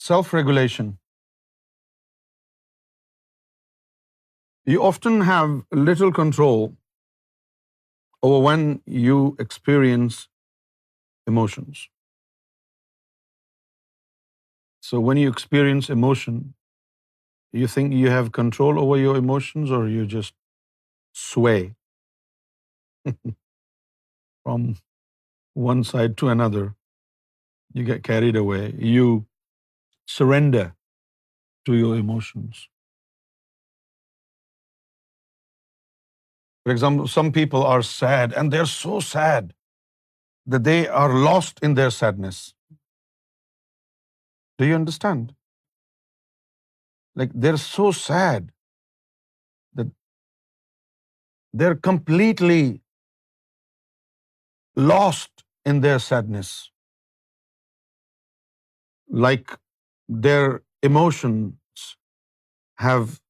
Self-regulation. You often have little control over when you experience emotions. So when you experience emotion, you think you have control over your emotions, or you just sway from one side to another. You get carried away. You surrender to your emotions. For example, some people are sad, and they're so sad that they are lost in their sadness. Do you understand? Like, they're so sad that they're completely lost in their sadness. Like their emotions have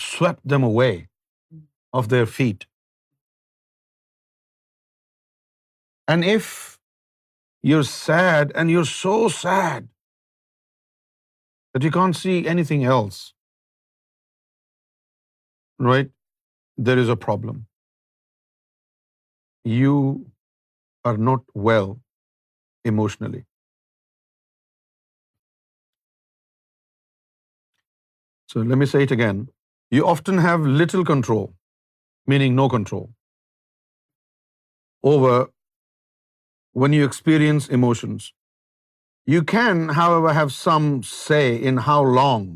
swept them away of their feet. And if you're sad, and you're so sad that you can't see anything else, right, there is a problem. You are not well emotionally. So let me say it again. You often have little control, meaning no control, over when you experience emotions. You can, however, have some say in how long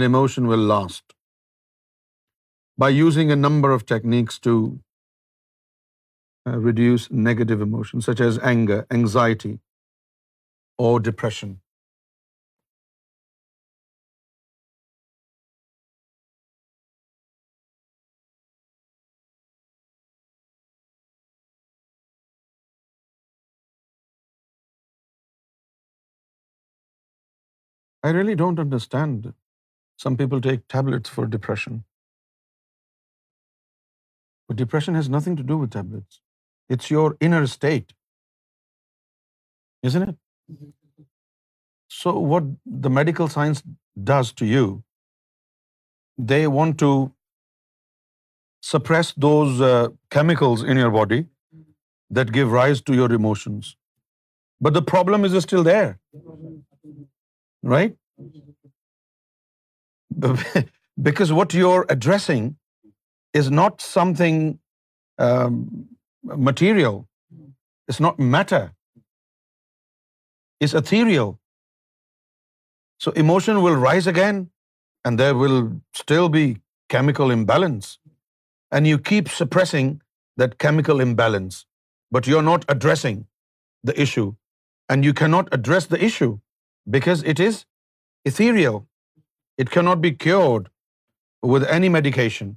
an emotion will last by using a number of techniques to uh, reduce negative emotions, such as anger, anxiety, or depression. I really don't understand. Some people take tablets for depression. But depression has nothing to do with tablets. It's your inner state. Isn't it? So what the medical science does to you, they want to suppress those uh, chemicals in your body that give rise to your emotions. But the problem is still there right? Because what you're addressing is not something um, material. It's not matter. It's ethereal. So emotion will rise again, and there will still be chemical imbalance. And you keep suppressing that chemical imbalance, but you're not addressing the issue. And you cannot address the issue because it is ethereal. It cannot be cured with any medication.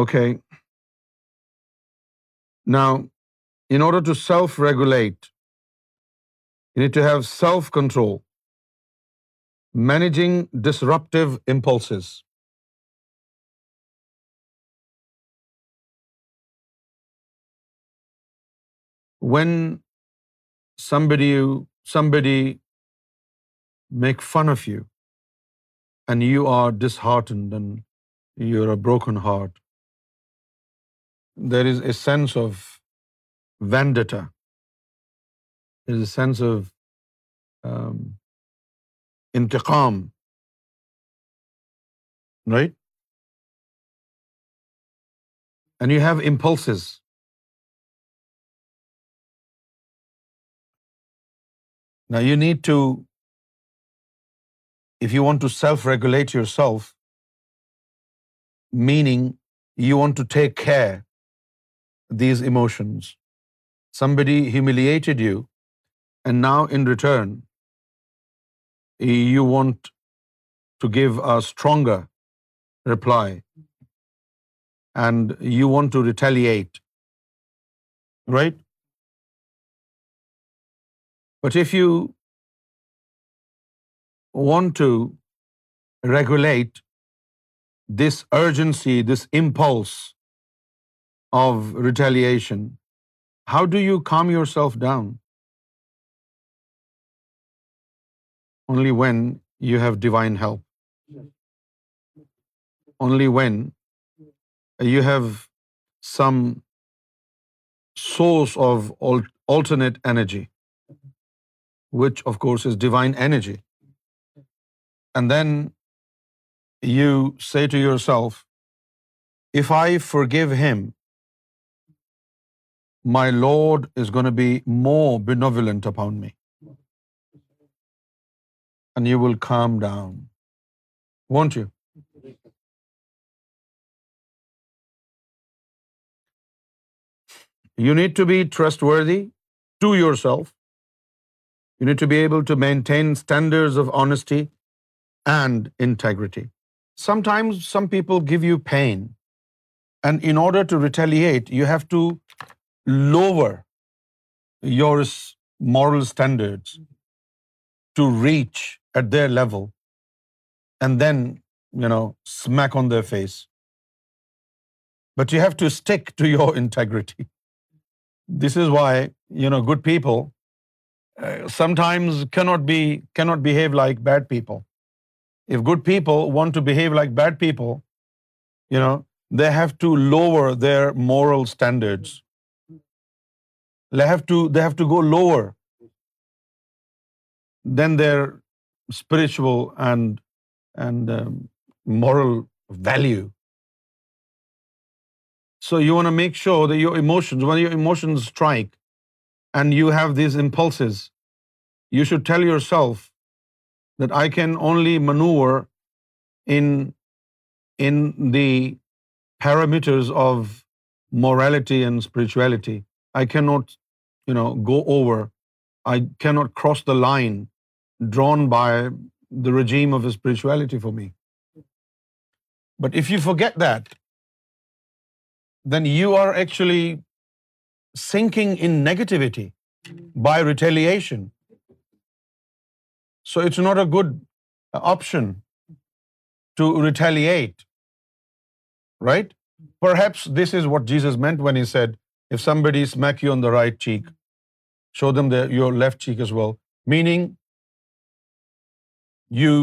Okay. Now, in order to self-regulate, you need to have self-control, managing disruptive impulses. When somebody make fun of you and you are disheartened and you're a broken heart, there is a sense of when data is a sense of انتقام right and you have impulses نا you need to if you want to self regulate yourself meaning you want to take here these emotions. Somebody humiliated you, and now in return, you want to give a stronger reply, and you want to retaliate, right? But if you want to regulate this urgency, this impulse of retaliation, how do you calm yourself down? Only when you have divine help. Only when you have some source of alternate energy, which of course is divine energy. And then you say to yourself, if I forgive him, my Lord is going to be more benevolent upon me, and you will calm down, won't you? You need to be trustworthy to yourself. You need to be able to maintain standards of honesty and integrity. Sometimes some people give you pain, and in order to retaliate, you have to lower your moral standards mm-hmm. to reach at their level and then, smack on their face. But you have to stick to your integrity. This is why, good people uh, sometimes cannot behave like bad people. If good people want to behave like bad people, they have to lower their moral standards they have to go lower than their spiritual and um, moral value. So you want to make sure that your emotions, when your emotions strike and you have these impulses, you should tell yourself that I can only maneuver in the parameters of morality and spirituality. I cannot go over. I cannot cross the line drawn by the regime of spirituality for me. But if you forget that, then you are actually sinking in negativity by retaliation. So it's not a good uh, option to retaliate, right? Perhaps this is what Jesus meant when he said, if somebody smacks you on the right cheek, show them your left cheek as well, meaning you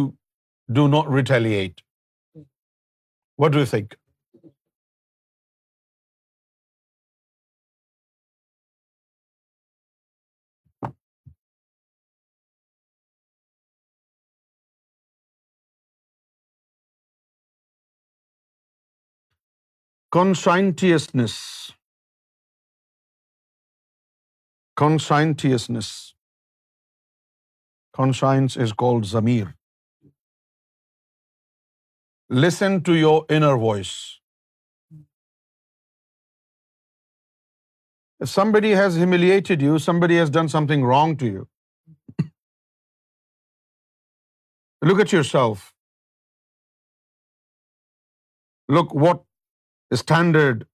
do not retaliate. What do you think? Conscientiousness conscientiousness. Conscience is called zamir. Listen to your inner voice. If somebody has humiliated you, somebody has done something wrong to you, look at yourself. Look, what standard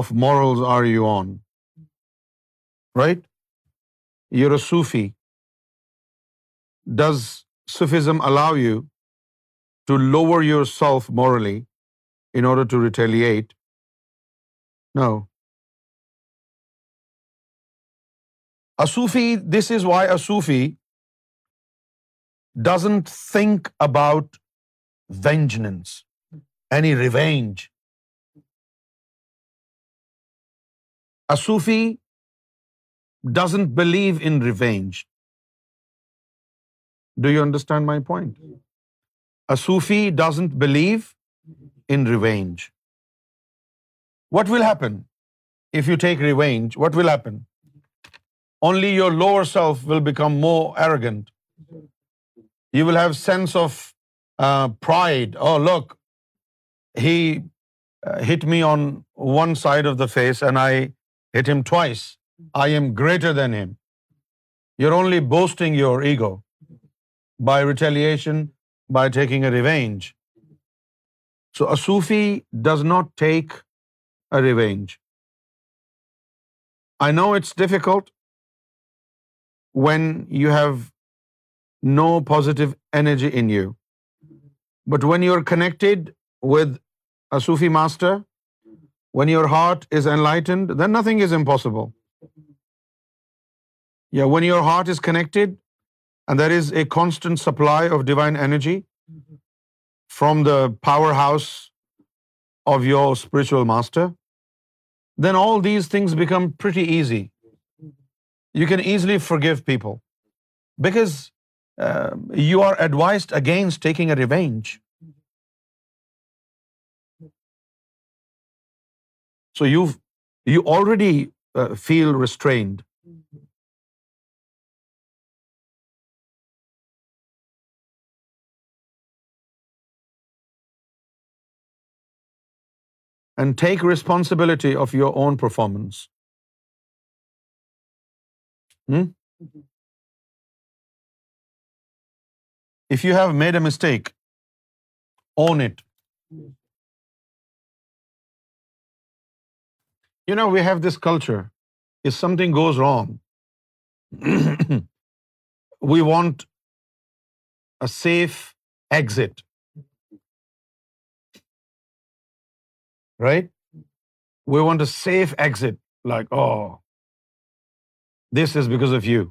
of morals are you on? Right? you're a Sufi, does Sufism allow you to lower yourself morally in order to retaliate? No. A Sufi, this is why a Sufi doesn't think about vengeance, any revenge. A Sufi doesn't believe in revenge. Do you understand my point? A Sufi doesn't believe in revenge. What will happen if you take revenge? What will happen? Only your lower self will become more arrogant. You will have sense of uh, pride. Oh, look, he uh, hit me on one side of the face and I hit him twice. I am greater than him. You're only boasting your ego by retaliation, by taking a revenge. So a Sufi does not take a revenge. I know it's difficult when you have no positive energy in you. But when you're connected with a Sufi master, when your heart is enlightened, then nothing is impossible. Yeah, when your heart is connected and there is a constant supply of divine energy mm-hmm. from the powerhouse of your spiritual master, then all these things become pretty easy. Mm-hmm. You can easily forgive people because um, you are advised against taking a revenge. Mm-hmm. So you already uh, feel restrained. and take responsibility of your own performance. Hmm? Mm-hmm. If you have made a mistake, own it. You know, we have this culture. If something goes wrong, we want a safe exit. right? We want a safe exit, like, oh, this is because of you.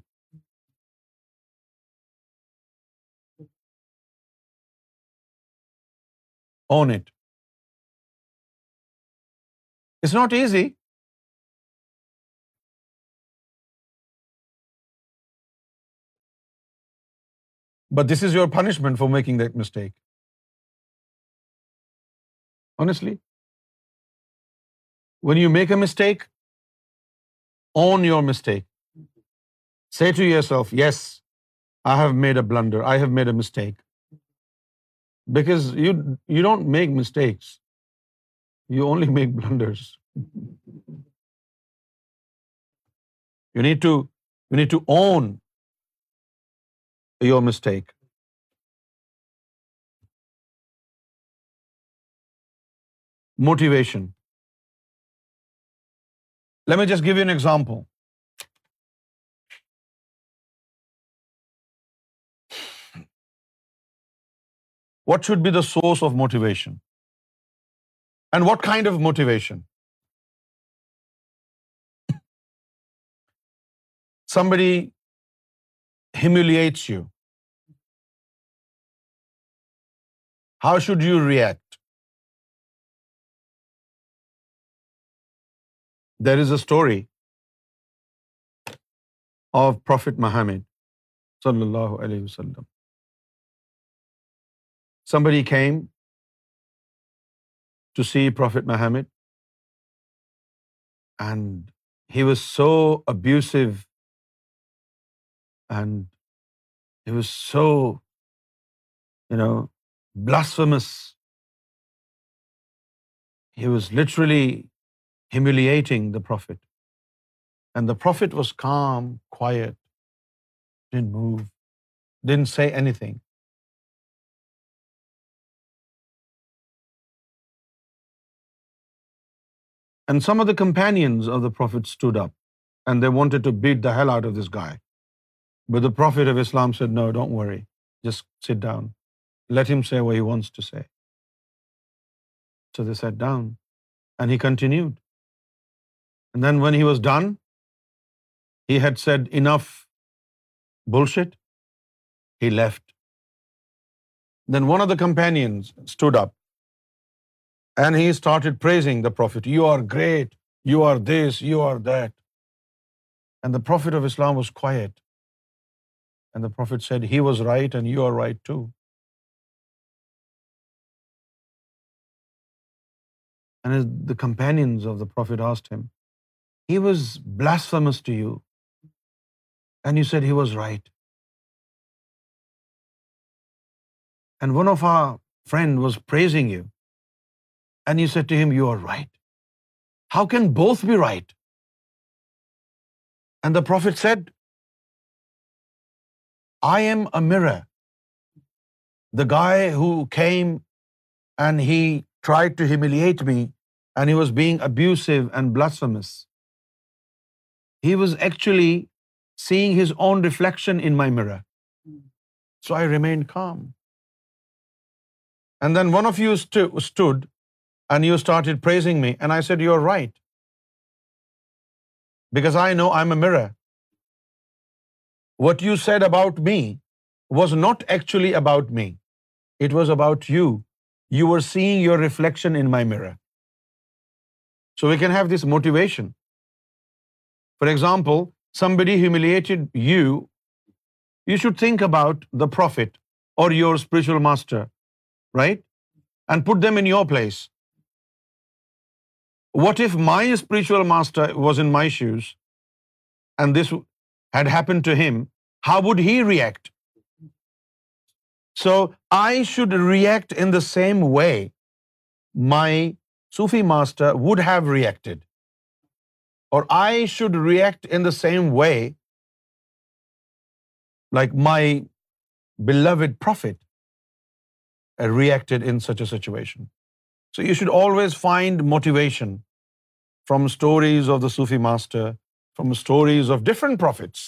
Own it. It's not easy. But this is your punishment for making that mistake. Honestly. When you make a mistake, own your mistake. Say to yourself, yes, I have made a blunder. I have made a mistake. Because you don't make mistakes. You only make blunders. You need to own your mistake. Motivation. Let me just give you an example. What should be the source of motivation? And what kind of motivation? Somebody humiliates you. How should you react? There is a story of prophet Muhammad صلی اللہ علیہ وسلم somebody came to see prophet Muhammad and he was so abusive and he was so you know blasphemous he was literally humiliating the prophet. And the prophet was calm, quiet, didn't move, didn't say anything. And some of the companions of the prophet stood up and they wanted to beat the hell out of this guy. But the Prophet of Islam said, no, don't worry. Just sit down. Let him say what he wants to say. So they sat down and he continued. Then when he was done, he had said enough bullshit, he left. Then one of the companions stood up and he started praising the Prophet. You are great, you are this, you are that. And the Prophet of Islam was quiet. And the Prophet said, he was right and you are right too. And the companions of the Prophet asked him, he was blasphemous to you, and you said he was right. And one of our friend was praising you, and you said to him, you are right. How can both be right? And the Prophet said, I am a mirror. The guy who came and he tried to humiliate me, and he was being abusive and blasphemous, he was actually seeing his own reflection in my mirror. Hmm. So I remained calm. And then one of you stood and you started praising me. And I said, you're right. Because I know I'm a mirror. What you said about me was not actually about me. It was about you. You were seeing your reflection in my mirror. So we can have this motivation for example, somebody humiliated you, you should think about the prophet or your spiritual master, right? And put them in your place. What if my spiritual master was in my shoes and this had happened to him? How would he react? So I should react in the same way my Sufi master would have reacted or I should react in the same way like my beloved prophet uh, reacted in such a situation. So you should always find motivation from stories of the Sufi master, from stories of different prophets.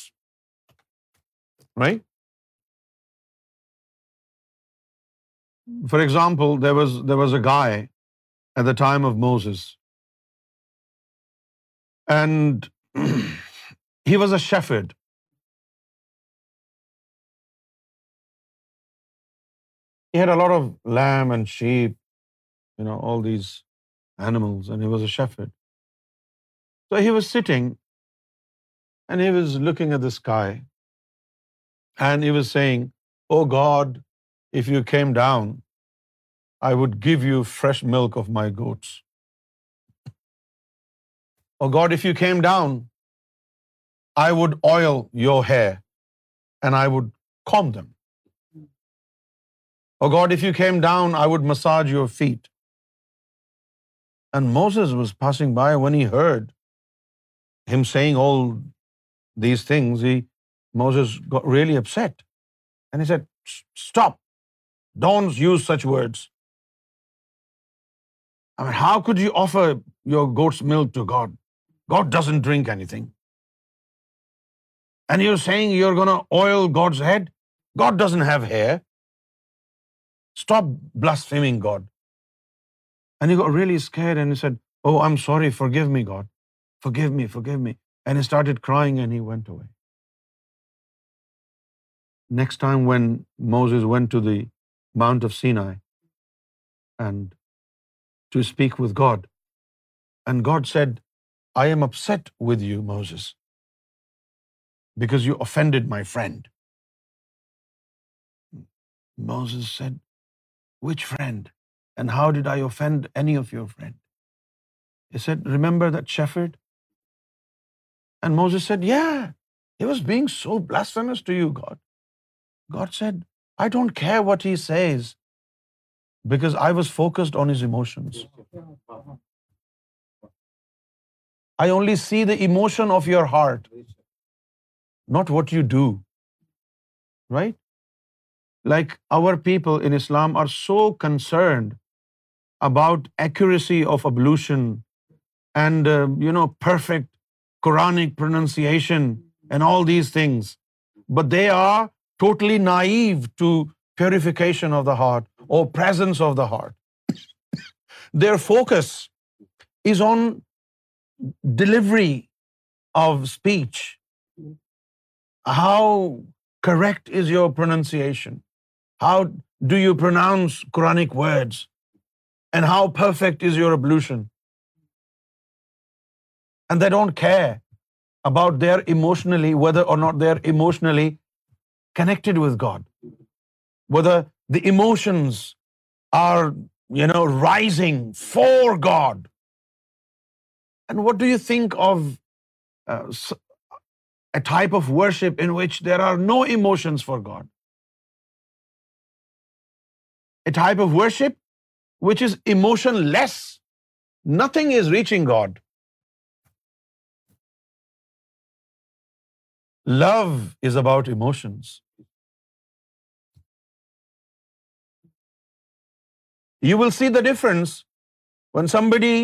Right? For example, there was a guy at the time of Moses God if you came down I would give you fresh milk of my goats Oh God, if you came down, I would oil your hair and I would comb them. Oh God, if you came down, I would massage your feet. And Moses was passing by when he heard him saying all these things. Moses got really upset. And he said, stop. Don't use such words. I mean, how could you offer your goat's milk to God? God doesn't drink anything. And you're saying you're going to oil God's head? God doesn't have hair. Stop blaspheming God. And he got really scared and he said, "Oh, I'm sorry, forgive me, God. Forgive me, forgive me." And he started crying and he went away. Next time when Moses went to the Mount of Sinai and to speak with God, and God said, I am upset with you, Moses, because you offended my friend. Moses said, which friend? And how did I offend any of your friend? He said, remember that shepherd? And Moses said, yeah, he was being so blasphemous to you, God. God said, I don't care what he says, because I was focused on his emotions. I only see the emotion of your heart, not what you do, right? Like our people in Islam are so concerned about accuracy of ablution and uh, perfect Quranic pronunciation and all these things, but they are totally naive to purification of the heart or presence of the heart. Their focus is on delivery of speech, hmm. how correct is your pronunciation? How do you pronounce Quranic words? And how perfect is your ablution? And they don't care about their emotionally, whether or not they're emotionally connected with God, whether the emotions are, rising for God. And what do you think of uh, a type of worship in which there are no emotions for God? A type of worship which is emotionless. Nothing is reaching God. Love is about emotions. You will see the difference when somebody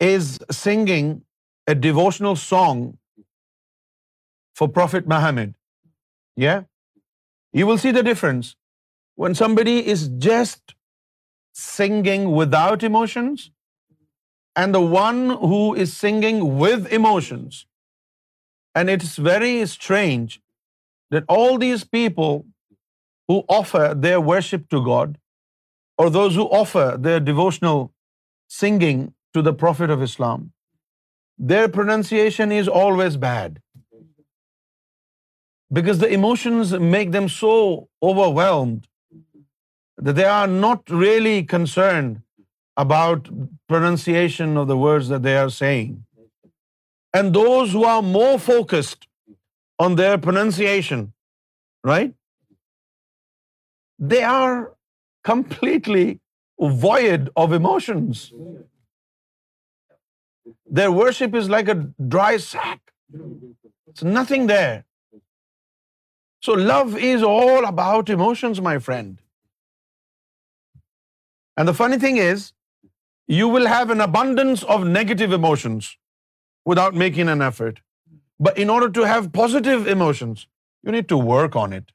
is singing a devotional song for Prophet Muhammad. Yeah? You will see the difference. When somebody is just singing without emotions and the one who is singing with emotions. And it's very strange that all these people who offer their worship to God, or those who offer their devotional singing to the Prophet of Islam, their pronunciation is always bad, because the emotions make them so overwhelmed that they are not really concerned about pronunciation of the words that they are saying. And those who are more focused on their pronunciation, right, they are completely void of emotions. Their worship is like a dry sack. It's nothing there. So love is all about emotions, my friend. And the funny thing is, you will have an abundance of negative emotions without making an effort. But in order to have positive emotions, you need to work on it.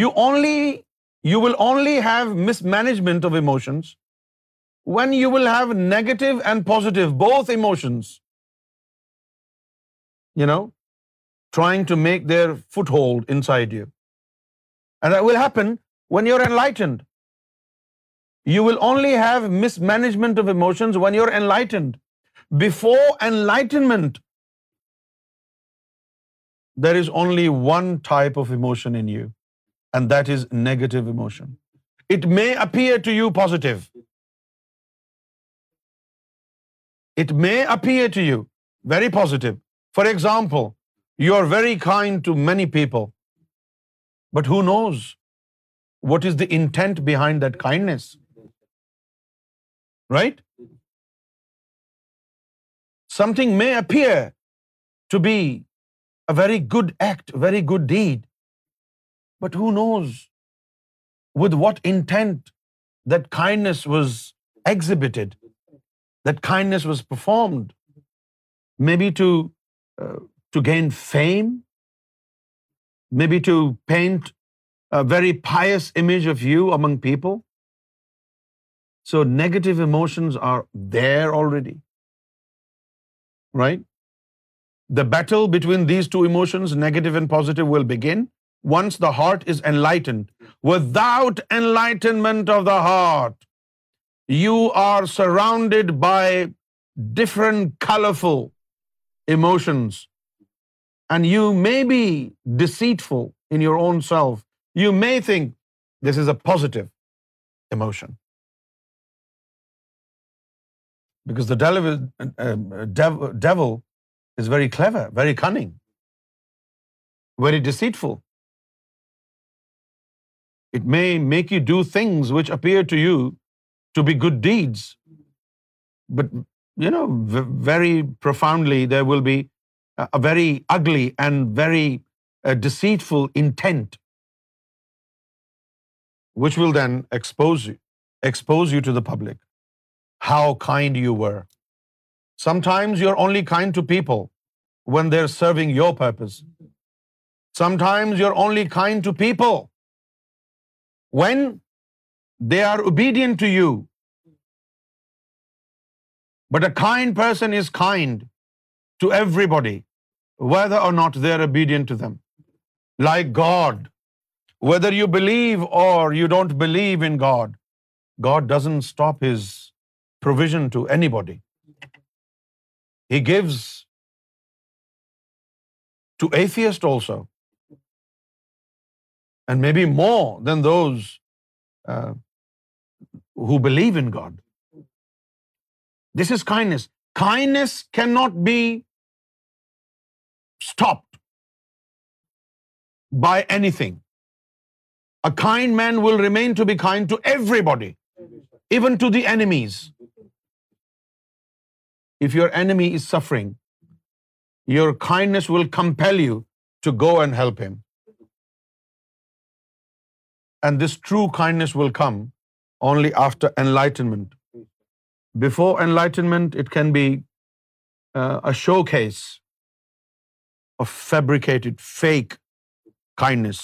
You will only have mismanagement of emotions when you will have negative and positive, both emotions, you know, trying to make their foothold inside you. And that will happen when you're enlightened. You will only have mismanagement of emotions when you're enlightened. Before enlightenment, there is only one type of emotion in you, and that is negative emotion. It may appear to you positive, It may appear to you very positive. For example, you are very kind to many people, but who knows what is the intent behind that kindness? Right? Something may appear to be a very good act, a very good deed, but who knows with what intent that kindness was exhibited? that kindness was performed maybe uh, to gain fame, maybe to paint a very pious image of you among people. So negative emotions are there already, right? The battle between these two emotions, negative and positive, will begin once the heart is enlightened. Without enlightenment of the heart, you are surrounded by different colorful emotions, and you may be deceitful in your own self. You may think this is a positive emotion, because the devil uh, uh, is very clever, very cunning, very deceitful. It may make you do things which appear to you to be good deeds, but you know, very profoundly there will be a very ugly and very uh, deceitful intent, which will then expose you to the public, how kind you were. Sometimes you're only kind to people when they're serving your purpose. Sometimes you're only kind to people when they are obedient to you. But a kind person is kind to everybody, whether or not they are obedient to them. Like God, whether you believe or you don't believe in God, God doesn't stop His provision to anybody. He gives to atheists also, and maybe more than those uh, who believe in God. This is kindness. Kindness cannot be stopped by anything. A kind man will remain to be kind to everybody, even to the enemies. If your enemy is suffering, your kindness will compel you to go and help him. And this true kindness will come only after enlightenment before enlightenment it can be showcase fabricated fake kindness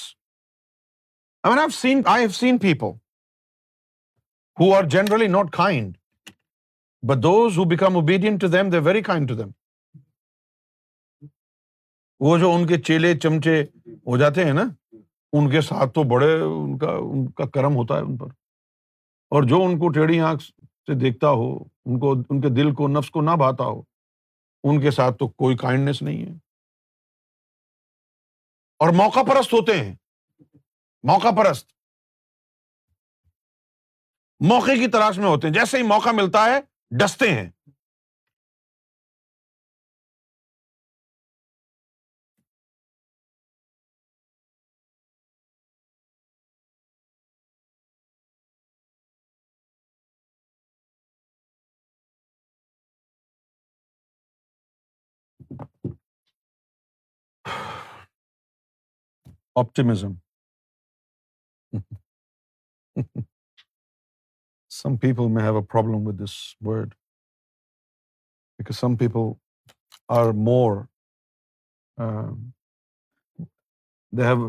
I mean have seen I have seen people who are generally not kind but those who become obedient to them they very kind to them وہ جو ان کے چیلے چمچے ہو جاتے ہیں نا ان کے ساتھ تو بڑے ان کا ان کا کرم ہوتا ہے ان پر اور جو ان کو ٹیڑھی آنکھ سے دیکھتا ہو ان کو ان کے دل کو نفس کو نہ بھاتا ہو ان کے ساتھ تو کوئی کائنڈنیس نہیں ہے اور موقع پرست ہوتے ہیں موقع پرست موقع کی تلاش میں ہوتے ہیں جیسے ہی موقع ملتا ہے ڈستے ہیں optimism. Some people may have a problem with this word because some people are more, um, they have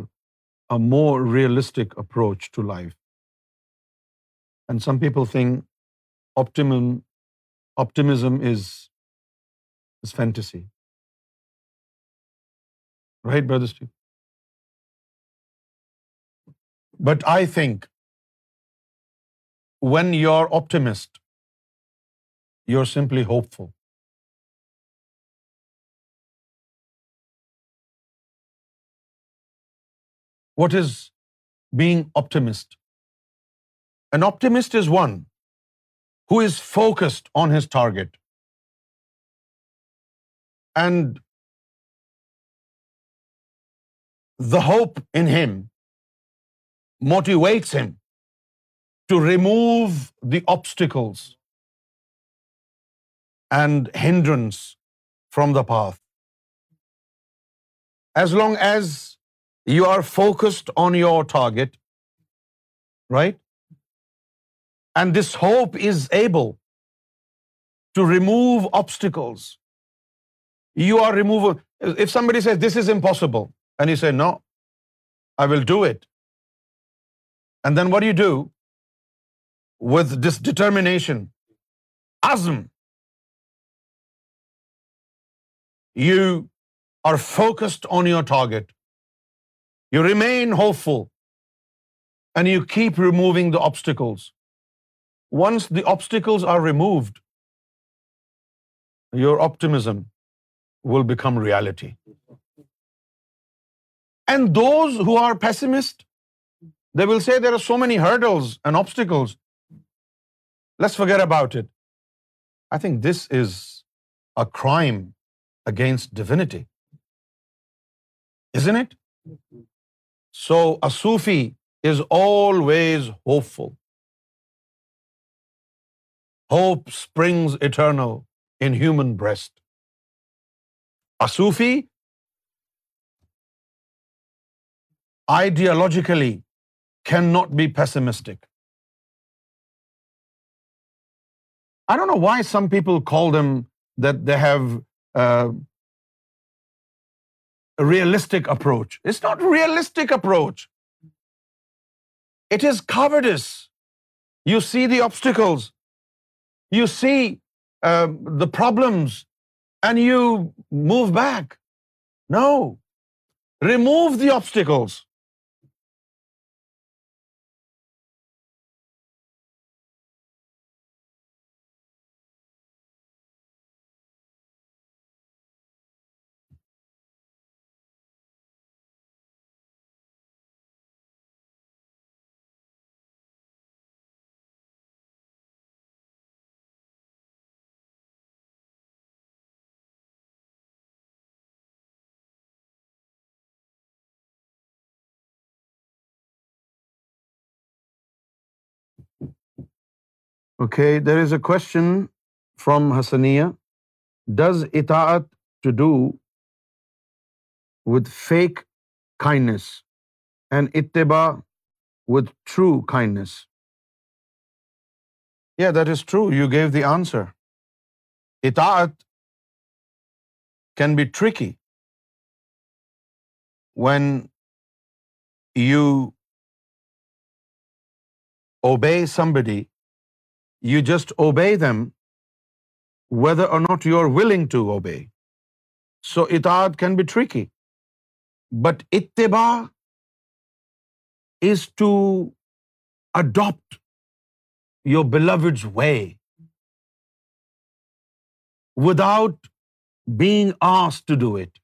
a more realistic approach to life. And some people think optimism is fantasy. Right, Brother Steve? But I think when you're optimist, you're simply hopeful. What is being optimist? An optimist is one who is focused on his target and the hope in him motivates him to remove the obstacles and hindrance from the path. As long as you are focused on your target, right? And this hope is able to remove obstacles. You are removing. If somebody says, this is impossible, and you say, no, I will do it. And then what do you do with this determination? Azm. You are focused on your target. You remain hopeful and you keep removing the obstacles. Once the obstacles are removed, your optimism will become reality. And those who are pessimist, they will say there are so many hurdles and obstacles. Let's forget about it. I think this is a crime against divinity, isn't it? So a Sufi is always hopeful. Hope springs eternal in human breast. A Sufi ideologically cannot be pessimistic. I don't know why some people call them that they have uh, a realistic approach. It's not a realistic approach. It is cowardice. You see the obstacles. You see um, the problems and you move back. No. Remove the obstacles. Okay there is a question from Husnia does اطاعت to do with fake kindness and اتباع with true kindness یا that is true you gave the answer اطاعت can be tricky when you obey somebody you just obey them whether or not you are willing to obey so اتاد can be tricky but Utba is to adopt your beloved's way without being as to do it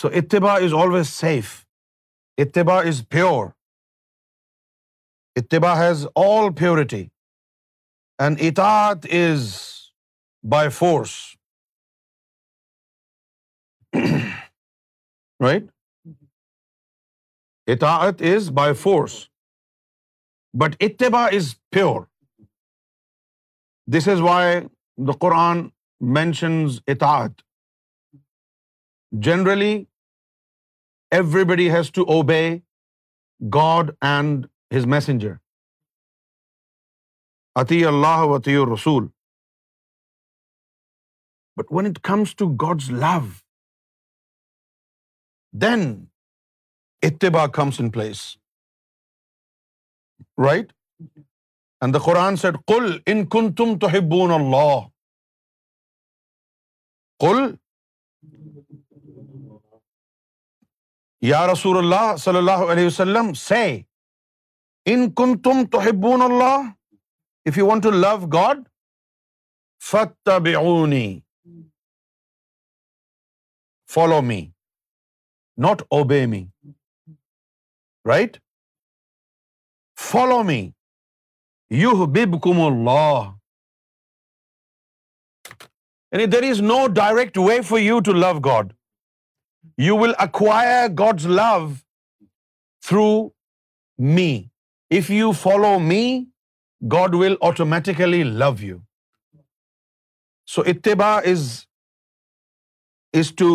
so اتباع is always safe اتبا is pure اتباع has all purity and اطاعت is by force right اطاعت is by force but اتباع is pure this is why the Quran mentions اطاعت generally everybody has to obey God and his messenger اتی اللہ وتی رسول but when it comes to God's love then اتباع comes in place right and the Quran says کل ان کن تم تو ہبون اللہ کل یا رسول اللہ صلی اللہ علیہ وسلم سے ان کن تم تو ہبون اللہ if you want to love God گاڈی follow me not obey me right follow me you بب کم اللہ یعنی there is no direct way for you to love God you will acquire God's love through me if you follow me God will automatically love you so is is to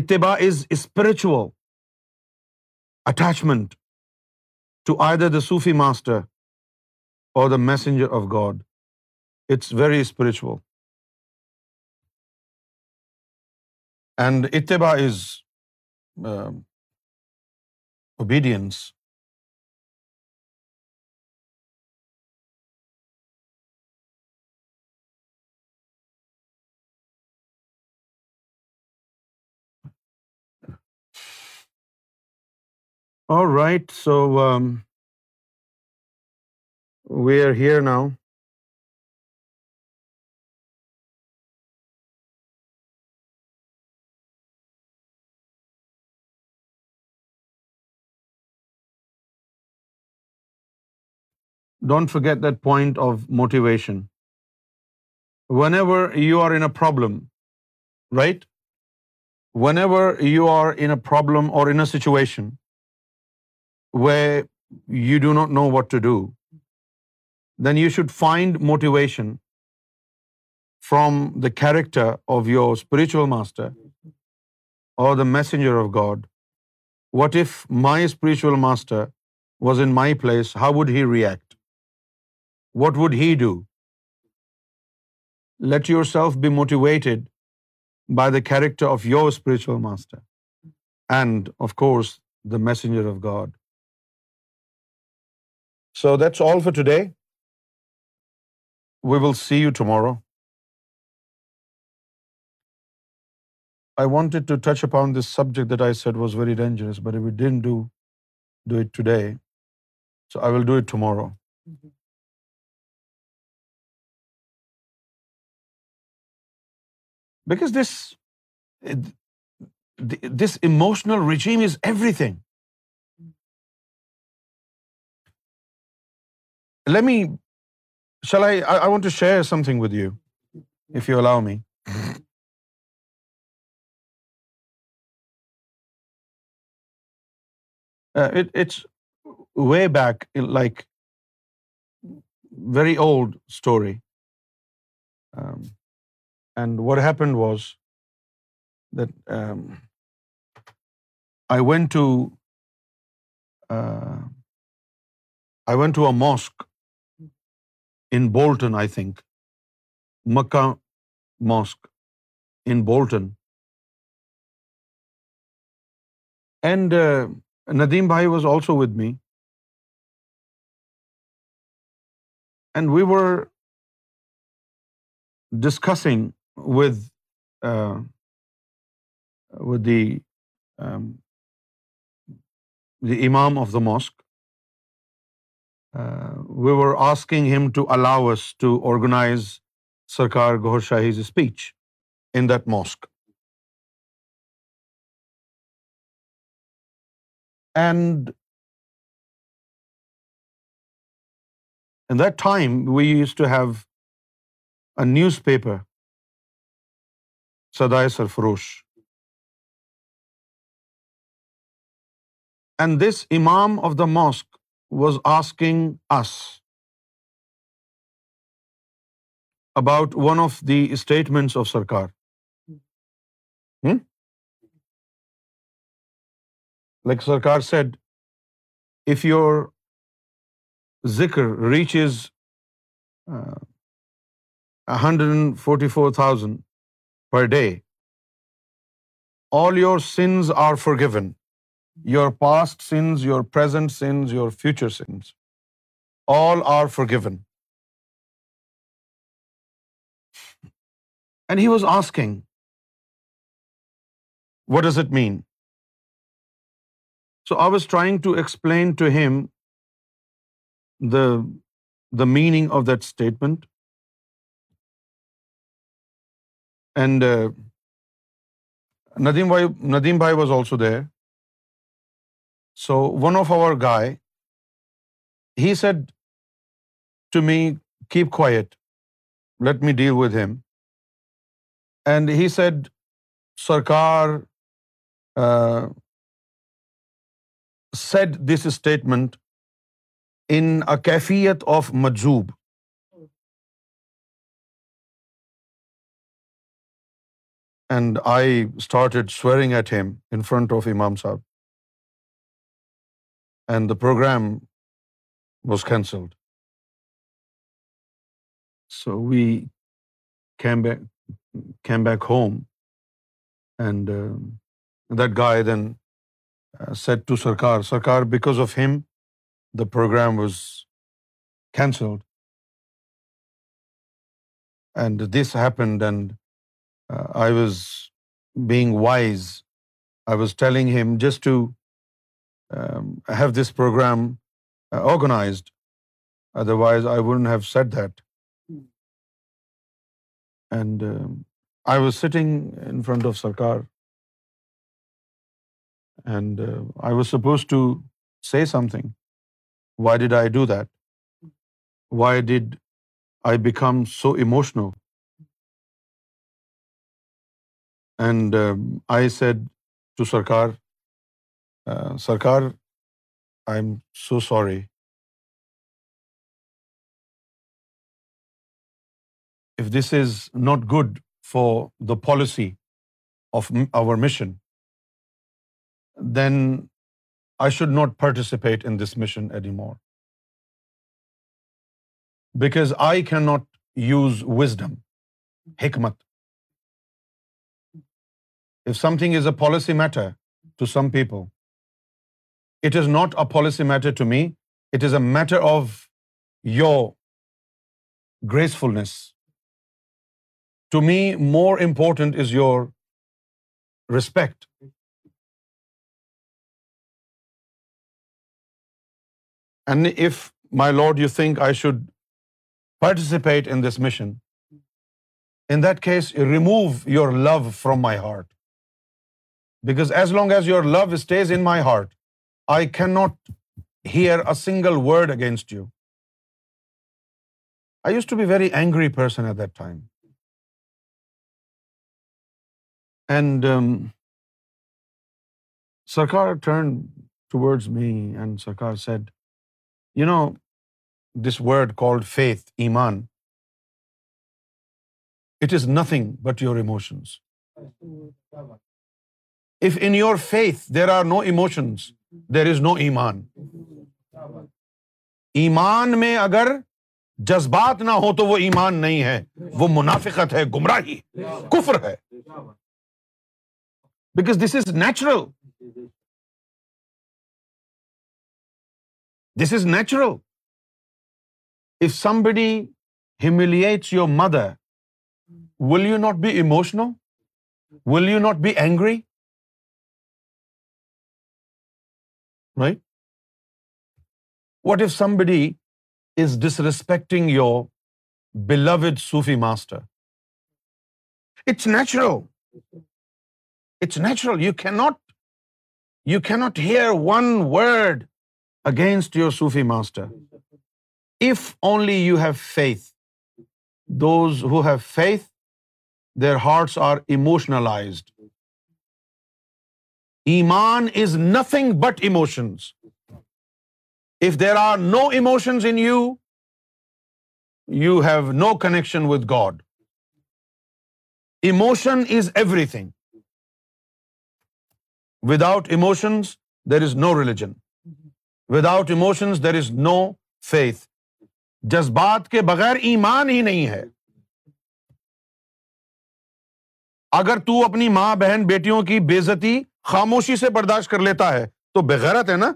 Utba is spiritual attachment to I the Sufi master or the messenger of God it's very spiritual and اتباع is obedience right so we are here now Don't forget that point of motivation. Whenever you are in a problem, right? Whenever you are in a problem or in a situation where you do not know what to do, then you should find motivation from the character of your spiritual master or the messenger of God. What if my spiritual master was in my place? How would he react? what would he do? Let yourself be motivated by the character of your spiritual master and, of course, the messenger of God. So that's all for today. We will see you tomorrow. I wanted to touch upon this subject that I said was very dangerous, but we didn't do it today. So I will do it tomorrow. Mm-hmm. Because this emotional regime is everything. I want to share something with you, if you allow me. Uh, it's way back, like very old story. Um, and what happen was I went to I went to a mosque in Bolton I think Makkah mosque in Bolton and Nadeem bhai was also with me and we were discussing with with the the imam of the mosque we were asking him to us to organize Sarkar Gohar Shahi's speech in that mosque and in time we use to have a newspaper Sadaye Sarfarosh and this imam of the mosque was asking us about one of the statements of Sarkar like Sarkar said if your zikr reach is hundred and forty four thousand per day. All your sins are forgiven. Your past sins, your present sins, your future sins. All are forgiven. And he was asking, what does it mean? So I was trying to explain to him the meaning of that statement. And Nadeem bhai Nadeem bhai was also there so one of our guy he said to me keep quiet let me deal with him and he said Sarkar said this statement in کیفیت of مجوب And I started swearing at him in front of Imam Sahib. And the program was cancelled. So we came back home, and um, that guy then uh, said to Sarkar, because of him, the program was cancelled. And this happened, and I was being wise. I was telling him just to um, have this program uh, organized. Otherwise, I wouldn't have said that. Hmm. And um, I was sitting in front of Sarkar. And uh, I was supposed to say something. Why did I do that? Hmm. Why did I become so emotional? And um, I said to Sarkar, uh, Sarkar, I'm so sorry. If this is not good for the policy of our mission, then I should not participate in this mission anymore. Because I cannot use wisdom, hikmat, if something is a policy matter to some people, it is not a policy matter to me. It is a matter of your gracefulness. To me, more important is your respect. And if, my Lord, you think I should participate in this mission, in that case, remove your love from my heart. Because as long as your love stays in my heart, I cannot hear a single word against you. I used to be a very angry person at that time. And um, Sarkar turned towards me and Sarkar said, you know, this word called faith, iman, it is nothing but your emotions. If in your faith there are no emotions there is no ایمان ایمان میں اگر جذبات نہ ہو تو وہ ایمان نہیں ہے وہ منافقت ہے گمراہی کفر ہے because this is natural this is natural if somebody humiliates your mother will you not be emotional will you not be angry right? What if somebody is disrespecting your beloved Sufi master? It's natural. It's natural. You cannot hear one word against your Sufi master. If only you have faith. Those who have faith, their hearts are emotionalized. ایمان is nothing but emotions if there are no emotions in you you have no connection with God emotion is everything without emotions there is no religion without there is no faith جذبات کے بغیر ایمان ہی نہیں ہے اگر تو اپنی ماں بہن بیٹیوں کی بےزتی خاموشی سے برداشت کر لیتا ہے تو بغیرت ہے نا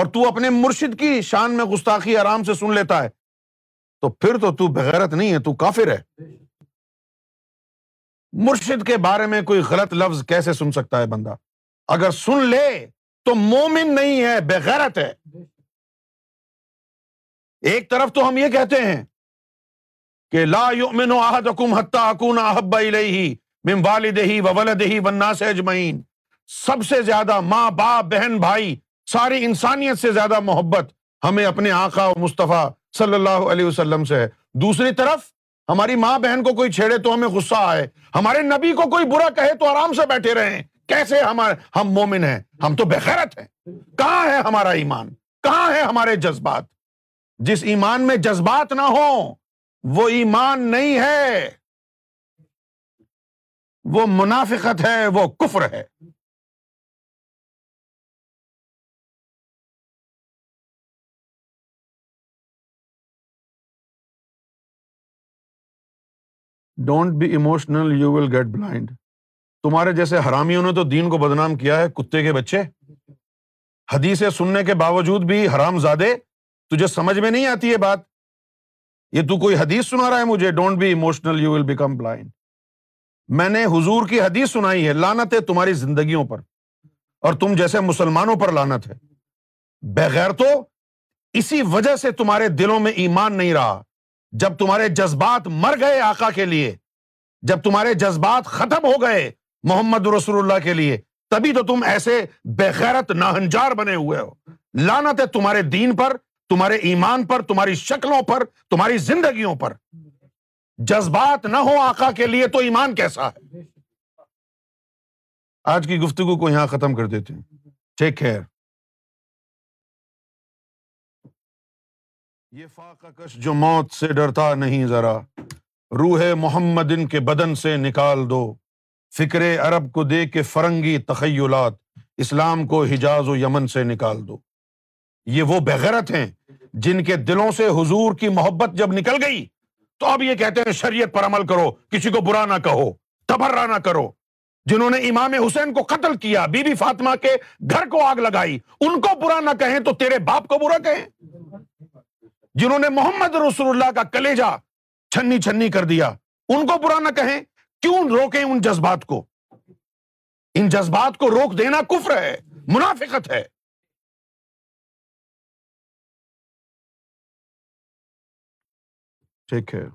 اور تو اپنے مرشد کی شان میں گستاخی آرام سے سن لیتا ہے تو پھر تو تو بغیرت نہیں ہے تو کافر ہے مرشد کے بارے میں کوئی غلط لفظ کیسے سن سکتا ہے بندہ اگر سن لے تو مومن نہیں ہے بغیرت ہے ایک طرف تو ہم یہ کہتے ہیں کہ لا احدکم اکون احب الیہی اجمعین سب سے زیادہ ماں باپ بہن بھائی ساری انسانیت سے زیادہ محبت ہمیں اپنے آخا مصطفیٰ صلی اللہ علیہ وسلم سے ہے دوسری طرف ہماری ماں بہن کو کوئی چھیڑے تو ہمیں غصہ آئے ہمارے نبی کو کوئی برا کہے تو آرام سے بیٹھے رہے کیسے ہمارے ہم مومن ہیں ہم تو بےخیرت ہیں کہاں ہے ہمارا ایمان کہاں ہے ہمارے جذبات جس ایمان میں جذبات نہ ہو وہ ایمان نہیں ہے وہ منافقت ہے وہ کفر ہے don't be emotional you will get blind تمہارے جیسے حرامیوں نے تو دین کو بدنام کیا ہے کتے کے بچے حدیثیں سننے کے باوجود بھی حرام زادے تجھے سمجھ میں نہیں آتی یہ بات یہ تو کوئی حدیث سنا رہا ہے مجھے don't be emotional you will become blind میں نے حضور کی حدیث سنائی ہے لانت ہے تمہاری زندگیوں پر اور تم جیسے مسلمانوں پر لانت ہے بغیر تو اسی وجہ سے تمہارے دلوں میں ایمان نہیں رہا جب تمہارے جذبات مر گئے آقا کے لیے جب تمہارے جذبات ختم ہو گئے محمد رسول اللہ کے لیے تبھی تو تم ایسے بےغیرت ناہنجار بنے ہوئے ہو لانت ہے تمہارے دین پر تمہارے ایمان پر تمہاری شکلوں پر تمہاری زندگیوں پر جذبات نہ ہو آقا کے لیے تو ایمان کیسا ہے آج کی گفتگو کو یہاں ختم کر دیتے ہیں ٹیک کیئر یہ فاقہ کش جو موت سے ڈرتا نہیں ذرا روح محمد ان کے بدن سے نکال دو فکر عرب کو دے کے فرنگی تخیلات اسلام کو حجاز و یمن سے نکال دو یہ وہ بغیرت ہیں جن کے دلوں سے حضور کی محبت جب نکل گئی تو اب یہ کہتے ہیں شریعت پر عمل کرو کسی کو برا نہ کہو تبرہ نہ کرو جنہوں نے امام حسین کو قتل کیا بی بی فاطمہ کے گھر کو آگ لگائی ان کو برا نہ کہیں تو تیرے باپ کو برا کہیں جنہوں نے محمد رسول اللہ کا کلیجا چھنی چھنی کر دیا ان کو برا نہ کہیں کیوں روکیں ان جذبات کو ان جذبات کو روک دینا کفر ہے منافقت ہے ٹھیک ہے